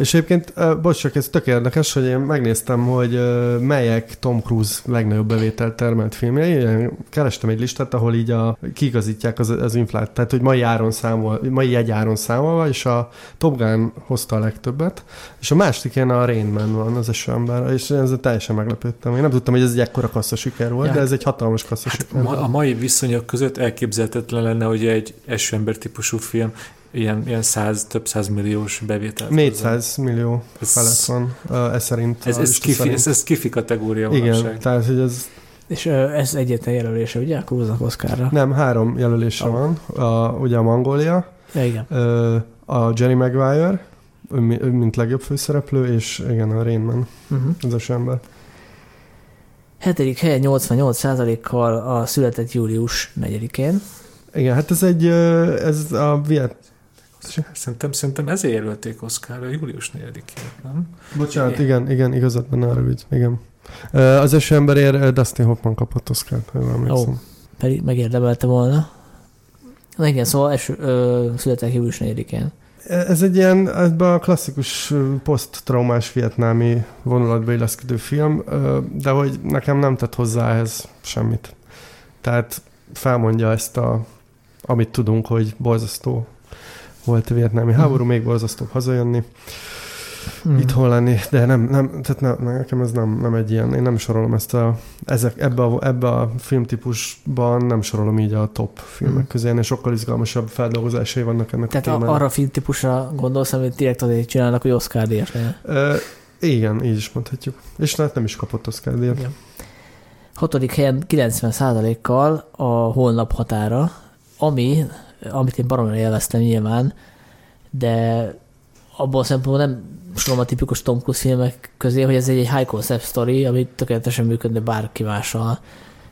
Speaker 2: És egyébként, bocs, csak ez tök érdekes, hogy én megnéztem, hogy melyek Tom Cruise legnagyobb bevételt termelt filmjei. Kerestem egy listát, ahol így a, kigazítják az, az inflát, tehát hogy mai áron számol, mai jegyáron számolva, és a Top Gun hozta a legtöbbet, és a másik ilyen a Rain Man van, az esőember, és ezzel teljesen meglepődtem. Én nem tudtam, hogy ez egy ekkora kassza siker volt, ja. de ez egy hatalmas kassza hát siker.
Speaker 3: Ma, a mai viszonyok között elképzelhetetlen lenne, hogy egy esőember típusú film ilyen, ilyen száz, több száz milliós bevétel.
Speaker 2: 400 millió ez, felett van, ez szerint.
Speaker 3: Ez, ez, kifi, szerint. ez, ez kifi kategória
Speaker 2: Igen, manapság. tehát hogy ez...
Speaker 1: És ez egyetlen jelölése, ugye, a Cruise Oscarra?
Speaker 2: Nem, három jelölése oh. van. A, ugye a Mongolia,
Speaker 1: ja, igen.
Speaker 2: A Jenny Maguire, ő, mint legjobb főszereplő, és igen, a Rain Man, uh-huh. az ember.
Speaker 1: Hetedik helyen 88%-kal a született július 4-én.
Speaker 2: Igen, hát ez egy, ez a viet,
Speaker 3: Szerintem, szerintem ezért jelölték Oszkára július 4-én, nem?
Speaker 2: Bocsánat, é. igen, igen, igazad benne a rövid, igen. Az első emberért Dustin Hoffman kapott Oszkárt, ha jól Ó,
Speaker 1: pedig megérdemelte volna. Na igen, szóval eső, ö, született július 4-én.
Speaker 2: Ez egy ilyen, ebben a klasszikus poszttraumás vietnámi vonulatba illeszkedő film, de hogy nekem nem tett hozzá ehhez semmit. Tehát felmondja ezt a, amit tudunk, hogy borzasztó volt a vietnámi háború, még borzasztóbb hazajönni, hmm. itthon lenni, de nem, nem tehát nem, nekem ez nem, nem egy ilyen, én nem sorolom ezt a, ezek, ebbe a, ebbe a filmtípusban nem sorolom így a top filmek hmm. közé, és sokkal izgalmasabb feldolgozásai vannak ennek
Speaker 1: Tehát a témának. arra a filmtípusra gondolsz, amit direkt azért csinálnak, hogy Oscar díjat
Speaker 2: e, Igen, így is mondhatjuk. És hát nem is kapott Oscar díjat. Igen.
Speaker 1: Hatodik helyen 90%-kal a holnap határa, ami amit én baromra élveztem nyilván, de abból a szempontból nem sorolom a tipikus Tom Cruise filmek közé, hogy ez egy, egy high concept story, ami tökéletesen működne bárki mással.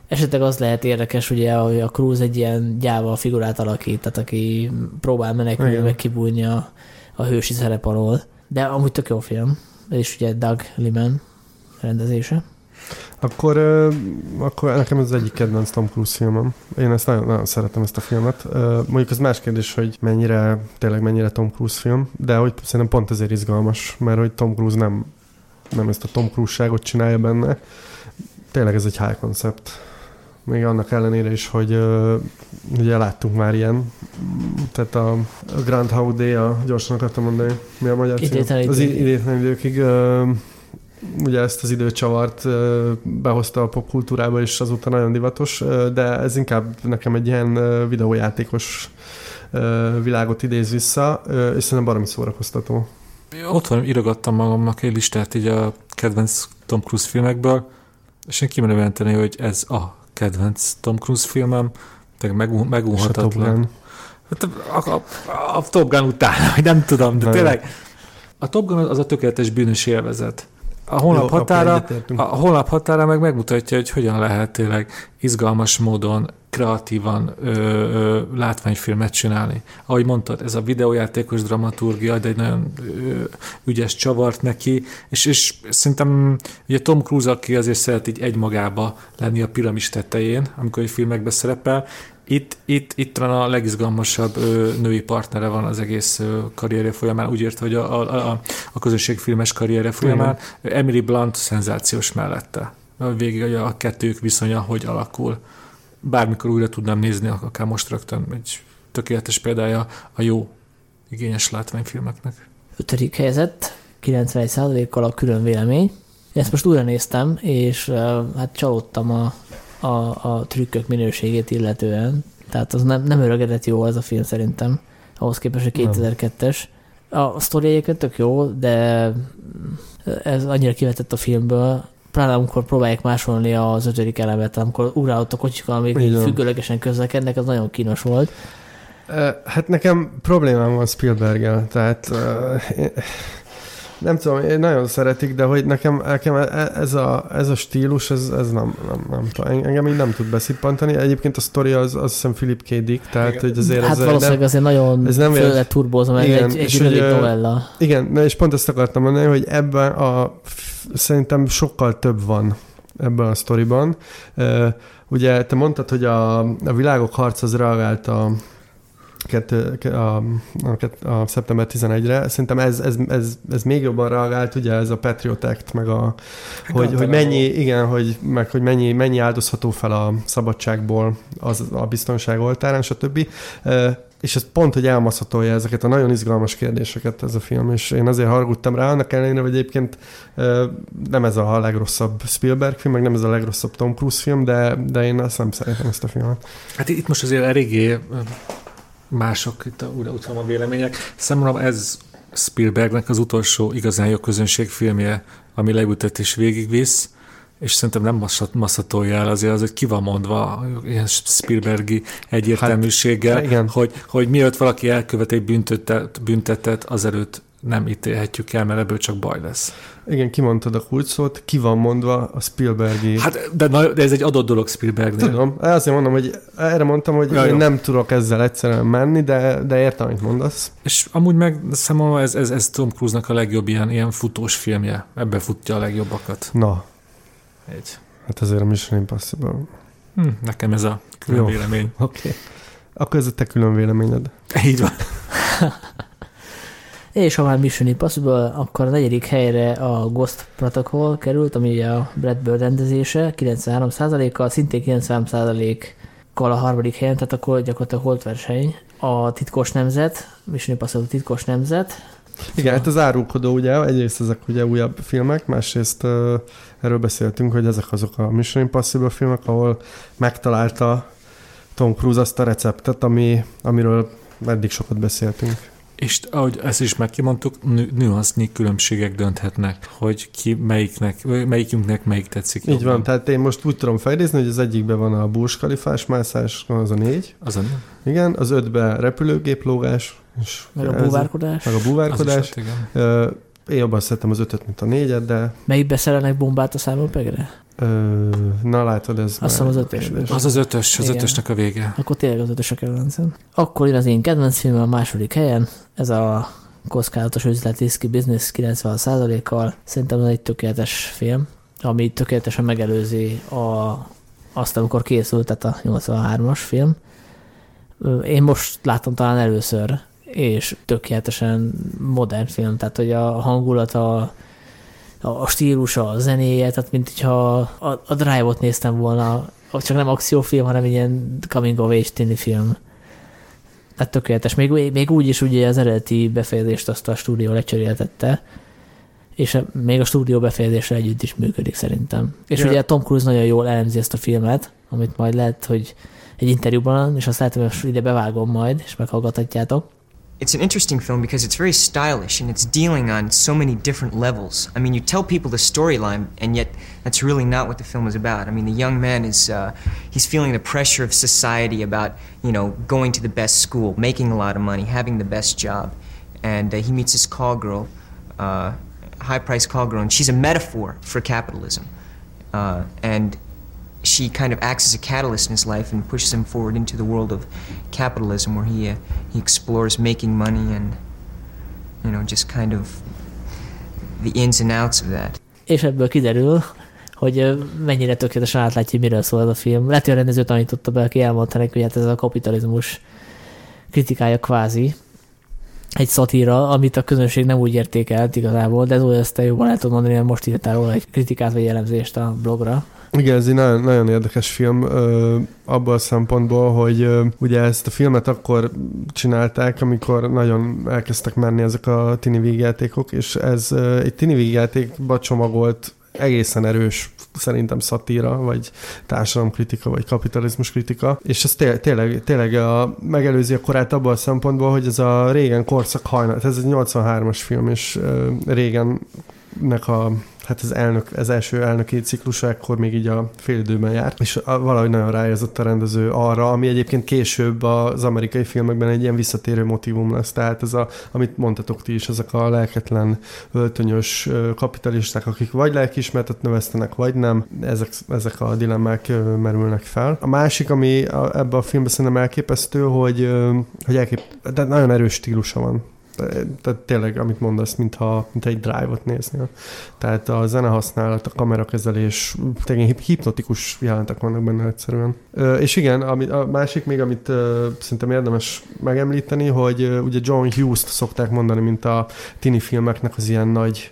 Speaker 1: Esetleg az lehet érdekes, ugye, hogy a Cruise egy ilyen gyáva figurát alakít, tehát aki próbál menekülni, meg kibújni a, a hősi szerep alól. De amúgy tök jó film. Is ugye Doug Liman rendezése.
Speaker 2: Akkor, akkor nekem ez az egyik kedvenc Tom Cruise filmem. Én ezt nagyon, nagyon szeretem ezt a filmet. Mondjuk az más kérdés, hogy mennyire, tényleg mennyire Tom Cruise film, de hogy szerintem pont ezért izgalmas, mert hogy Tom Cruise nem, nem ezt a Tom Cruise-ságot csinálja benne. Tényleg ez egy high concept. Még annak ellenére is, hogy ugye láttunk már ilyen, tehát a, Grand Day, a gyorsan akartam mondani, mi a magyar
Speaker 1: cím?
Speaker 2: Az idétlen időkig ugye ezt az időcsavart behozta a popkultúrába, és azóta nagyon divatos, de ez inkább nekem egy ilyen videójátékos világot idéz vissza, és szerintem baromi szórakoztató.
Speaker 3: Ott van, írogattam magamnak egy listát így a kedvenc Tom Cruise filmekből, és én kimerem jelenteni, hogy ez a kedvenc Tom Cruise filmem, tehát megun, megunhatatlan. Hát a, a, a, a Top Gun után, nem tudom, de tényleg a Top Gun az a tökéletes bűnös élvezet a honlap, Jó, határa, a honlap határa meg megmutatja, hogy hogyan lehet tényleg izgalmas módon, kreatívan ö, ö, látványfilmet csinálni. Ahogy mondtad, ez a videójátékos dramaturgia, de egy nagyon ö, ügyes csavart neki, és, és szerintem ugye Tom Cruise, aki azért szeret így egymagába lenni a piramis tetején, amikor egy filmekbe szerepel, itt, itt, itt van a legizgalmasabb ö, női partnere van az egész ö, karrierje folyamán, úgy ért, hogy a, a, a, a közösségfilmes karrierje folyamán. Igen. Emily Blunt szenzációs mellette. Végig a kettők viszonya hogy alakul. Bármikor újra tudnám nézni, akár most rögtön egy tökéletes példája a jó, igényes látványfilmeknek.
Speaker 1: Ötödik helyzet, 91%-kal a külön vélemény. Ezt most újra néztem, és hát csalódtam a a, a trükkök minőségét illetően. Tehát az nem, nem öregedett jó az a film szerintem, ahhoz képest, hogy 2002-es. A sztori egyébként tök jó, de ez annyira kivetett a filmből, pláne amikor próbálják másolni az ötödik elemet, amikor úrá ott a kocsik, amik
Speaker 2: van.
Speaker 1: függőlegesen közlekednek, az nagyon kínos volt.
Speaker 2: Hát nekem problémám van Spielberggel, tehát én- nem tudom, én nagyon szeretik, de hogy nekem, nekem e- ez, a, ez a stílus, ez, ez nem, nem, nem, tudom, engem így nem tud beszippantani. Egyébként a sztori az, az hiszem Philip K. Dick, tehát
Speaker 3: Igen.
Speaker 2: hogy azért
Speaker 1: hát
Speaker 2: ez
Speaker 1: valószínűleg
Speaker 2: nem,
Speaker 1: azért nagyon
Speaker 2: ez nem
Speaker 1: föl lett turbózva, mert
Speaker 2: Igen,
Speaker 1: egy, egy
Speaker 2: hogy,
Speaker 1: novella.
Speaker 2: Igen, na és pont ezt akartam mondani, hogy ebben a szerintem sokkal több van ebben a sztoriban. Ugye te mondtad, hogy a, a világok harc az reagált a, kettő, ke- a, a, a szeptember 11-re. Szerintem ez, ez, ez, ez még jobban reagált, ugye ez a Patriot Act, meg a, hogy, hogy mennyi, igen, hogy, meg hogy mennyi, mennyi áldozható fel a szabadságból az, a biztonság oltárán, stb. És ez pont, hogy elmaszatolja ezeket a nagyon izgalmas kérdéseket ez a film, és én azért haragudtam rá, annak ellenére, hogy egyébként nem ez a legrosszabb Spielberg film, meg nem ez a legrosszabb Tom Cruise film, de, de én azt nem szeretem ezt a filmet.
Speaker 3: Hát itt most azért eléggé mások itt a, úgy van a vélemények. Számomra ez Spielbergnek az utolsó igazán jó közönség filmje, ami leültet és végigvisz, és szerintem nem masszat- masszatolja el azért, az, hogy ki van mondva ilyen Spielbergi egyértelműséggel,
Speaker 2: Hát, igen.
Speaker 3: hogy, hogy mielőtt valaki elkövet egy büntetet, büntetet, azelőtt nem ítélhetjük el, mert ebből csak baj lesz.
Speaker 2: Igen, kimondtad a kulcsszót, ki van mondva a Spielbergi...
Speaker 3: Hát, de, na, de ez egy adott dolog Spielbergnél.
Speaker 2: Tudom, azért mondom, hogy erre mondtam, hogy
Speaker 3: Ja,
Speaker 2: én
Speaker 3: jó.
Speaker 2: nem tudok ezzel egyszerűen menni, de, de értem, amit mondasz.
Speaker 3: És amúgy meg számomra ez, ez, ez Tom Cruise-nak a legjobb ilyen, ilyen futós filmje. Ebbe futja a legjobbakat.
Speaker 2: Na,
Speaker 3: Egy.
Speaker 2: hát azért a Mission Impossible.
Speaker 3: Hm, nekem ez a külön
Speaker 2: Jó.
Speaker 3: vélemény.
Speaker 2: Oké. Okay. Akkor ez a te külön véleményed.
Speaker 3: Így van.
Speaker 1: És ha már Mission Impossible, akkor a negyedik helyre a Ghost Protocol került, ami a Brad Bird rendezése, 93%-kal, szintén 93%-kal a harmadik helyen, tehát akkor gyakorlatilag holt verseny. A titkos nemzet, Mission Impossible titkos nemzet,
Speaker 2: Igen, hát az árulkodó ugye, egyrészt ezek ugye újabb filmek, másrészt uh, erről beszéltünk, hogy ezek azok a Mission Impossible filmek, ahol megtalálta Tom Cruise azt a receptet, ami, amiről eddig sokat beszéltünk.
Speaker 3: És ahogy ezt is már kimondtuk, nü- nüansznyi különbségek dönthetnek, hogy ki melyiknek, melyikünknek melyik tetszik.
Speaker 2: Így
Speaker 3: jobban.
Speaker 2: van, tehát én most úgy tudom fejlődni, hogy az egyikben van a Burj Khalifás mászás, az a négy,
Speaker 3: Az a,
Speaker 2: igen, az ötben repülőgéplógás, és
Speaker 1: meg a búvárkodás.
Speaker 2: meg a
Speaker 3: az is
Speaker 2: búvárkodás.
Speaker 3: ott, igen.
Speaker 2: Én jobban szeretem az ötöt, mint a négyet, de
Speaker 1: Melyikbe szerelnek bombát a Simon Pegre?
Speaker 2: ö, na látod, ez
Speaker 1: Azt hiszem
Speaker 2: már
Speaker 1: az ötös.
Speaker 3: Az az ötös, az
Speaker 1: Igen.
Speaker 3: ötösnek a vége.
Speaker 1: Akkor tényleg az ötös a kedvencem. Akkor jön az én kedvenc filmem a második helyen, ez a kockázatos üzleti Risky Business 90%-kal. Szerintem ez egy tökéletes film, ami tökéletesen megelőzi a, azt, amikor készült, tehát a 83-as film. Én most láttam talán először, és tökéletesen modern film, tehát hogy a hangulata, a, stílusa, a zenéje, tehát mint hogyha a, a Drive-ot néztem volna, csak nem akciófilm, hanem ilyen coming of age tini film. Tehát tökéletes. Még, még úgy is ugye az eredeti befejezést azt a stúdió lecseréltette, és még a stúdió befejezéssel együtt is működik szerintem. És
Speaker 2: Ja.
Speaker 1: ugye Tom Cruise nagyon jól elemzi ezt a filmet, amit majd lehet, hogy egy interjúban, és azt lehet, hogy ide bevágom majd, és meghallgathatjátok.
Speaker 4: It's an interesting film because it's very stylish and it's dealing on so many different levels. I mean, you tell people the storyline, and yet that's really not what the film is about. I mean, the young man is uh, he's feeling the pressure of society about you know going to the best school, making a lot of money, having the best job, and uh, he meets this call girl, uh, high-priced call girl, and she's a metaphor for capitalism, uh, and she kind of acts as a catalyst in his life and pushes him forward into the world of capitalism where he uh, he explores making money and you know just kind of the ins and outs of that.
Speaker 1: És ebből kiderül, hogy ö, mennyire tökéletesen átlátja, hogy miről szól ez a film. Lehet, hogy a rendező tanította be, aki elmondta neki, hogy hát ez a kapitalizmus kritikája kvázi. Egy szatíra, amit a közönség nem úgy értékelt igazából, de Zoli, ezt te jobban el tudod mondani, mert most írtál róla egy kritikát vagy jellemzést a blogra.
Speaker 2: Igen, ez egy nagyon, nagyon érdekes film ö, abban a szempontból, hogy ugye ezt a filmet akkor csinálták, amikor nagyon elkezdtek menni ezek a tini vígjátékok, és ez egy tini vígjátékba csomagolt egészen erős szerintem szatíra, vagy társadalomkritika, vagy kapitalizmus kritika, és ez té- tényleg, tényleg a, megelőzi a korát abban a szempontból, hogy ez a régen korszak hajnal, ez egy 83-as film, és ö, régen nek a hát az, elnök, az első elnöki ciklusa ekkor még így a félidőben járt, és valahogy nagyon rájözott a rendező arra, ami egyébként később az amerikai filmekben egy ilyen visszatérő motivum lesz. Tehát ez a, amit mondtatok ti is, ezek a lelketlen, öltönyös kapitalisták, akik vagy lelkiismertet növesztenek, vagy nem, ezek, ezek a dilemmák merülnek fel. A másik, ami ebben a filmben szerintem elképesztő, hogy, hogy elkép, de nagyon erős stílusa van tehát tényleg, amit mondasz, mintha, mintha egy drive-ot néznél. Tehát a zene használat, a kamerakezelés, tényleg hipnotikus jelentek vannak benne egyszerűen. És igen, ami, a másik még, amit szerintem érdemes megemlíteni, hogy ugye John Hughes-t szokták mondani, mint a tini filmeknek az ilyen nagy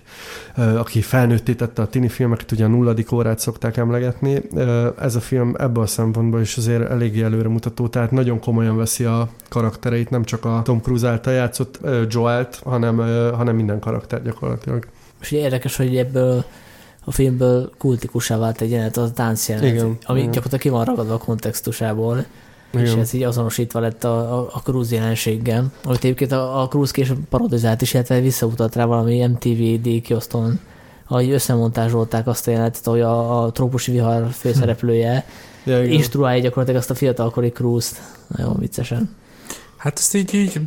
Speaker 2: aki felnőttítette a tini filmeket, ugye a nulladik órát szokták emlegetni. Ez a film ebből a szempontból is azért eléggé előremutató, tehát nagyon komolyan veszi a karaktereit, nem csak a Tom Cruise által játszott Joelt, hanem, hanem minden karakter gyakorlatilag.
Speaker 1: És érdekes, hogy ebből a filmből kultikussá vált egy jelenet, az a tánc jelenet, Igen, ami igen. gyakorlatilag ki van ragadva a kontextusából. Igen. és ez így azonosítva lett a, a, a Cruise jelenséggel, amit egyébként a, a Cruise később parodizált is, illetve visszautat rá valami MTV kiosztón, ahogy összemontázsolták azt a jelenetet, hogy a, a trópusi vihar főszereplője ja, instruálja gyakorlatilag azt a fiatalkori Cruise-t. Nagyon viccesen.
Speaker 3: Hát ezt így, így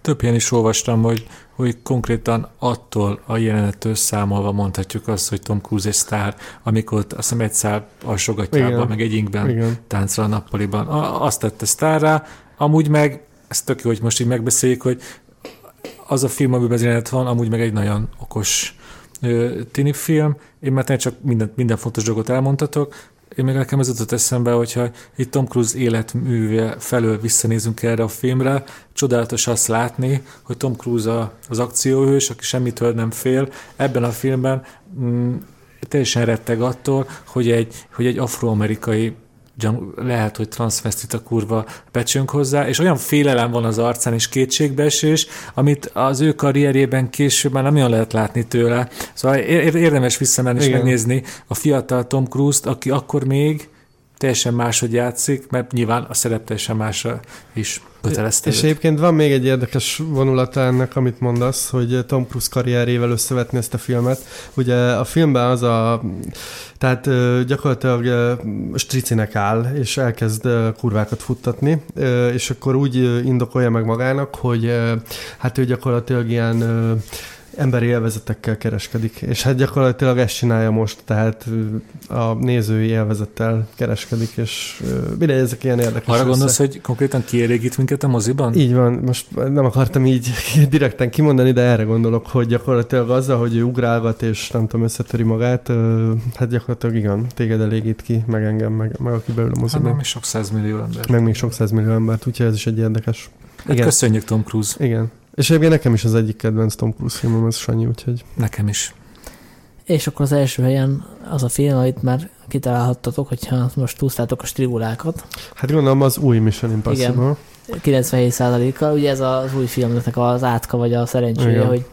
Speaker 3: több ilyen is olvastam, hogy, hogy konkrétan attól a jelenettől számolva mondhatjuk azt, hogy Tom Cruise egy sztár, amikor azt hiszem egy szál alsogatjában, meg egy inkben táncol a nappaliban. Azt tette sztárra, amúgy meg, ez tök jó, hogy most így megbeszéljük, hogy az a film, amiben az jelenet van, amúgy meg egy nagyon okos tini film. Én már csak minden, minden fontos dolgot elmondhatok, én még nekem ez jutott eszembe, hogyha itt Tom Cruise életműve felől visszanézünk erre a filmre, csodálatos azt látni, hogy Tom Cruise az akcióhős, aki semmitől nem fél, ebben a filmben mm, teljesen retteg attól, hogy egy, hogy egy afroamerikai lehet, hogy transvestita kurva becsünk hozzá, és olyan félelem van az arcán és kétségbeesés, amit az ő karrierjében később már nem olyan lehet látni tőle. Szóval érdemes visszamenni és megnézni a fiatal Tom Cruise-t, aki akkor még teljesen máshogy játszik, mert nyilván a szerep teljesen másra is kötelezte.
Speaker 2: És egyébként van még egy érdekes vonulata ennek, amit mondasz, hogy Tom Cruise karrierével összevetni ezt a filmet. Ugye a filmben az a... Tehát gyakorlatilag stricinek áll, és elkezd kurvákat futtatni, és akkor úgy indokolja meg magának, hogy hát ő gyakorlatilag ilyen emberi élvezetekkel kereskedik, és hát gyakorlatilag ezt csinálja most, tehát a nézői élvezettel kereskedik, és mindegy, ezek ilyen érdekes.
Speaker 3: Arra gondolsz, hogy konkrétan kielégít minket a moziban?
Speaker 2: Így van, most nem akartam így direkten kimondani, de erre gondolok, hogy gyakorlatilag azzal, hogy ő ugrálgat, és nem tudom, összetöri magát, hát gyakorlatilag igen, téged elégít ki, meg engem, meg, meg aki belül a moziban. Hát
Speaker 3: még sok százmillió ember.
Speaker 2: Meg még sok százmillió embert, úgyhogy ez is egy érdekes.
Speaker 3: Hát igen. köszönjük Tom Cruise.
Speaker 2: Igen. És egyébként nekem is az egyik kedvenc Tom Cruise filmem, ez Sanyi, úgyhogy...
Speaker 3: Nekem is.
Speaker 1: És akkor az első helyen az a film, amit már kitalálhattatok, hogyha most túlztátok a strigulákat.
Speaker 2: Hát gondolom az új Mission Impossible.
Speaker 1: Igen, 97%-kal. Ugye ez az új filmnek az átka, vagy a szerencséje, Igen. hogy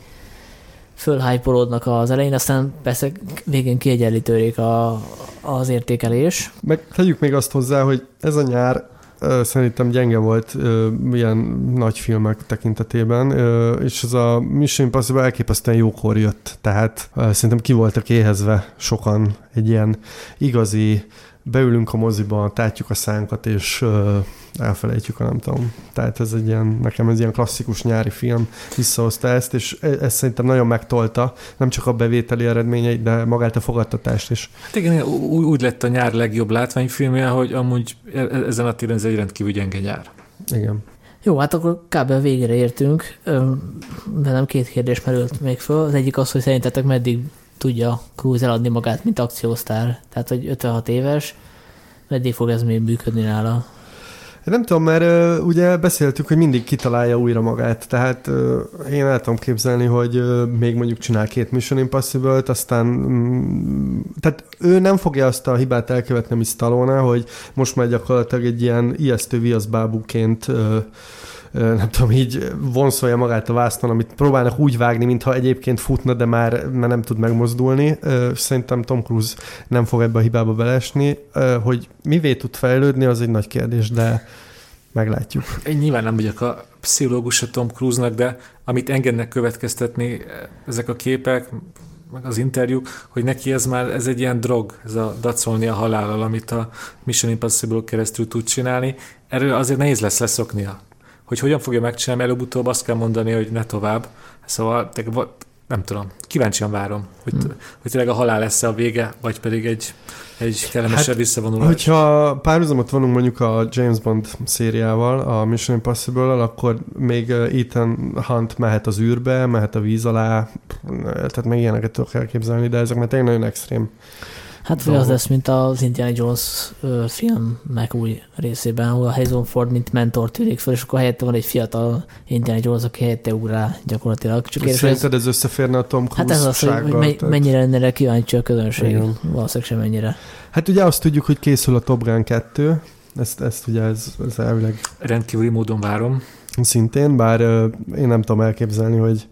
Speaker 1: fölhájpolódnak az elején, aztán persze végén kiegyenlítődik a, az értékelés.
Speaker 2: Meg tegyük még azt hozzá, hogy ez a nyár szerintem gyenge volt ilyen nagy filmek tekintetében, és ez a Mission Impossible elképesztően jókor jött, tehát szerintem ki voltak éhezve sokan egy ilyen igazi beülünk a moziba, tátjuk a szánkat, és elfelejtjük, a nem tudom. Tehát ez egy ilyen, nekem ez ilyen klasszikus nyári film visszahozta ezt, és e, ez szerintem nagyon megtolta, nem csak a bevételi eredményeit, de magát a fogadtatást is.
Speaker 3: Hát igen, úgy lett a nyár legjobb látványfilmje, hogy amúgy e, e, ezen a téren ez egy rendkívül gyenge nyár.
Speaker 2: Igen.
Speaker 1: Jó, hát akkor kb. a végére értünk. nem két kérdés merült még föl. Az egyik az, hogy szerintetek meddig tudja Cruise eladni magát, mint akciósztár. Tehát, hogy 56 éves, meddig fog ez még működni nála?
Speaker 2: Nem tudom, mert ugye beszéltük, hogy mindig kitalálja újra magát, tehát én el tudom képzelni, hogy még mondjuk csinál két Mission Impossible-t, aztán um, tehát ő nem fogja azt a hibát elkövetni, amit Stallone, hogy most már gyakorlatilag egy ilyen ijesztő viaszbábuként uh, nem tudom, így vonszolja magát a vásznon, amit próbálnak úgy vágni, mintha egyébként futna, de már, már nem tud megmozdulni. Szerintem Tom Cruise nem fog ebbe a hibába belesni. Hogy mivé tud fejlődni, az egy nagy kérdés, de meglátjuk.
Speaker 3: Én nyilván nem vagyok a pszichológus a Tom Cruise-nak, de amit engednek következtetni ezek a képek, meg az interjúk, hogy neki ez már ez egy ilyen drog, ez a dacolni a halállal, amit a Mission Impossible keresztül tud csinálni. Erről azért nehéz lesz leszoknia. Hogy hogyan fogja megcsinálni, előbb-utóbb azt kell mondani, hogy ne tovább. Szóval nem tudom, kíváncsian várom, hogy, hmm. hogy tényleg a halál lesz a vége, vagy pedig egy, egy kellemesebb hát, visszavonulás.
Speaker 2: Hogyha párhuzamot vonunk mondjuk a James Bond szériával, a Mission Impossible-al, akkor még Ethan Hunt mehet az űrbe, mehet a víz alá, tehát még ilyeneket tudok elképzelni, de ezek már tényleg nagyon extrém
Speaker 1: Hát vagy az lesz, mint az Indiana Jones filmnek új részében, ahol a Harrison Ford mint mentor tűnik fel, és akkor helyette van egy fiatal Indiana Jones, aki helyette ugrál gyakorlatilag.
Speaker 2: Csak és szerinted ez összeférne a Tom Cruise
Speaker 1: Hát ez az, hogy, hogy mennyire lenne erre kíváncsi a közönség. Igen. Valószínűleg sem mennyire.
Speaker 2: Hát ugye azt tudjuk, hogy készül a Top Gun 2, ezt, ezt ugye ez, ez elvileg...
Speaker 3: Rendkívüli módon várom.
Speaker 2: Szintén, bár én nem tudom elképzelni, hogy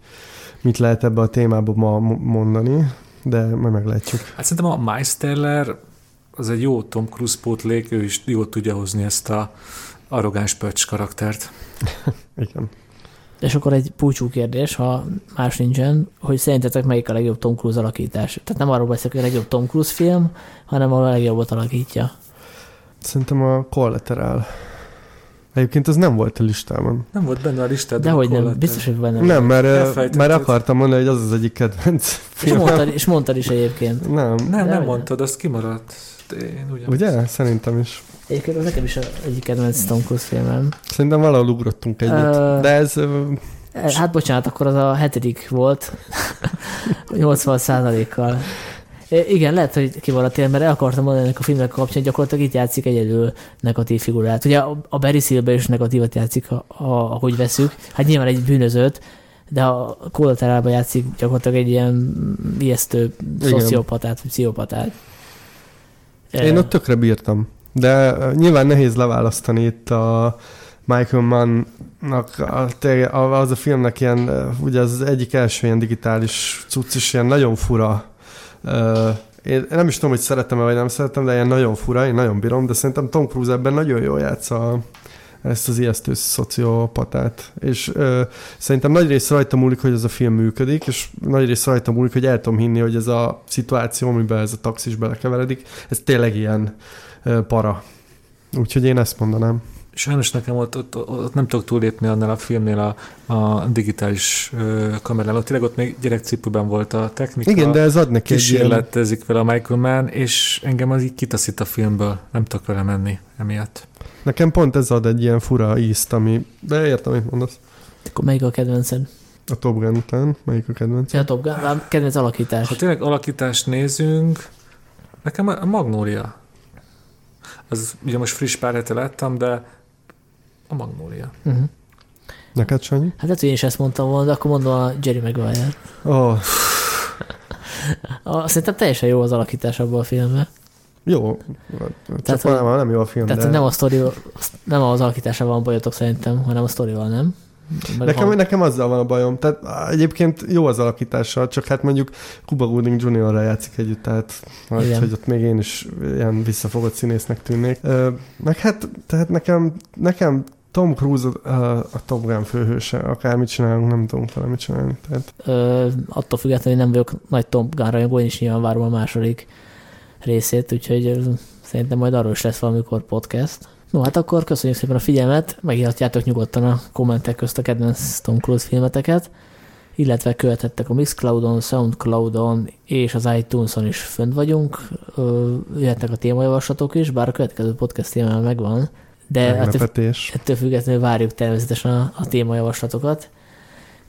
Speaker 2: mit lehet ebbe a témába ma mondani de majd meglátjuk.
Speaker 3: Hát szerintem a Miles Teller az egy jó Tom Cruise pótlék, ő is jól tudja hozni ezt a arrogáns pöcs karaktert.
Speaker 2: Igen.
Speaker 1: És akkor egy púcsú kérdés, ha más nincsen, hogy szerintetek melyik a legjobb Tom Cruise alakítás? Tehát nem arról beszélek, hogy a legjobb Tom Cruise film, hanem a legjobbat alakítja.
Speaker 2: Szerintem a Collateral. Egyébként ez nem volt a listában.
Speaker 3: Nem volt benne a listában.
Speaker 1: De hogy nem, biztos, hogy benne
Speaker 2: Nem, mert, mert akartam mondani, hogy az az egyik kedvenc
Speaker 1: És mondtad, és mondtad is egyébként.
Speaker 2: Nem.
Speaker 3: Nem, nem mondtad, azt kimaradt. Én
Speaker 2: Ugye? Szerintem is.
Speaker 1: Egyébként az nekem is egyik kedvenc Tom Cruise filmem.
Speaker 2: Szerintem valahol ugrottunk egyet. Uh, de ez... Uh,
Speaker 1: hát bocsánat, akkor az a hetedik volt. 80 százalékkal. Igen, lehet, hogy kimaradt mert el akartam mondani ennek a filmnek kapcsán, hogy gyakorlatilag itt játszik egyedül negatív figurát. Ugye a Barry Silver is negatívat játszik, a, a, ahogy veszük. Hát nyilván egy bűnözőt, de a kollaterálban játszik gyakorlatilag egy ilyen ijesztő szociopatát, vagy pszichopatát.
Speaker 2: Én ott tökre bírtam. De nyilván nehéz leválasztani itt a Michael Mann-nak az a filmnek ilyen, ugye az egyik első ilyen digitális cucc is ilyen nagyon fura én nem is tudom, hogy szeretem-e vagy nem szeretem, de ilyen nagyon fura, én nagyon bírom, de szerintem Tom Cruise ebben nagyon jól játsza ezt az ijesztő szociopatát. És ö, szerintem nagy rész rajta múlik, hogy ez a film működik, és nagy rész rajta múlik, hogy el tudom hinni, hogy ez a szituáció, amiben ez a taxis belekeveredik, ez tényleg ilyen ö, para. Úgyhogy én ezt mondanám.
Speaker 3: Sajnos nekem ott, ott, ott nem tudok túlépni annál a filmnél a, a digitális kamerán. Ott tényleg ott még gyerekcipőben volt a technika.
Speaker 2: Igen, de ez ad neki
Speaker 3: Kísérletezik vele a Michael Mann, és engem az így kitaszít a filmből. Nem tudok vele menni emiatt.
Speaker 2: Nekem pont ez ad egy ilyen fura ízt, ami... De értem, amit mondasz.
Speaker 1: Akkor melyik a kedvenced?
Speaker 2: A Top Gun után, melyik a kedvenc?
Speaker 1: Ja, a Top Gun, a kedvenc alakítás.
Speaker 3: Ha tényleg alakítást nézünk, nekem a Magnólia. Az ugye most friss pár hete láttam, de a Magnólia. Uh-huh.
Speaker 2: Neked, Sanyi?
Speaker 1: Hát hát én is ezt mondtam volna, de akkor mondom a Jerry Maguire.
Speaker 2: Oh.
Speaker 1: a, szerintem teljesen jó az alakítás abban a filmben.
Speaker 2: Jó, csak tehát, nem, nem jó a film.
Speaker 1: Tehát de... nem, a sztori, nem az alakításával van bajotok szerintem, hanem a sztorival, nem?
Speaker 2: nekem, van... nekem azzal van a bajom. Tehát egyébként jó az alakítása, csak hát mondjuk Cuba Gooding Jr.-ra játszik együtt, tehát majd, hogy ott még én is ilyen visszafogott színésznek tűnnék. Meg hát, tehát nekem, nekem Tom Cruise a, a Top Gun főhőse, akármit csinálunk, nem tudunk vele mit csinálni. Tehát.
Speaker 1: Ö, attól függetlenül nem vagyok nagy Top Gun rajongó, én is nyilván várom a második részét, úgyhogy szerintem majd arról is lesz valamikor podcast. No, hát akkor köszönjük szépen a figyelmet, megírhatjátok nyugodtan a kommentek közt a kedvenc Tom Cruise filmeteket, illetve követhettek a Mixcloudon, Soundcloudon és az iTunes-on is fönt vagyunk. Jöhetnek a témajavaslatok is, bár a következő podcast témában megvan, de ettől, ettől függetlenül várjuk természetesen a, a témajavaslatokat.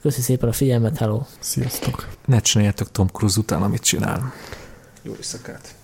Speaker 1: Köszi szépen a figyelmet, hello!
Speaker 2: Sziasztok!
Speaker 3: Ne csináljátok Tom Cruise után, amit csinál. Jó éjszakát!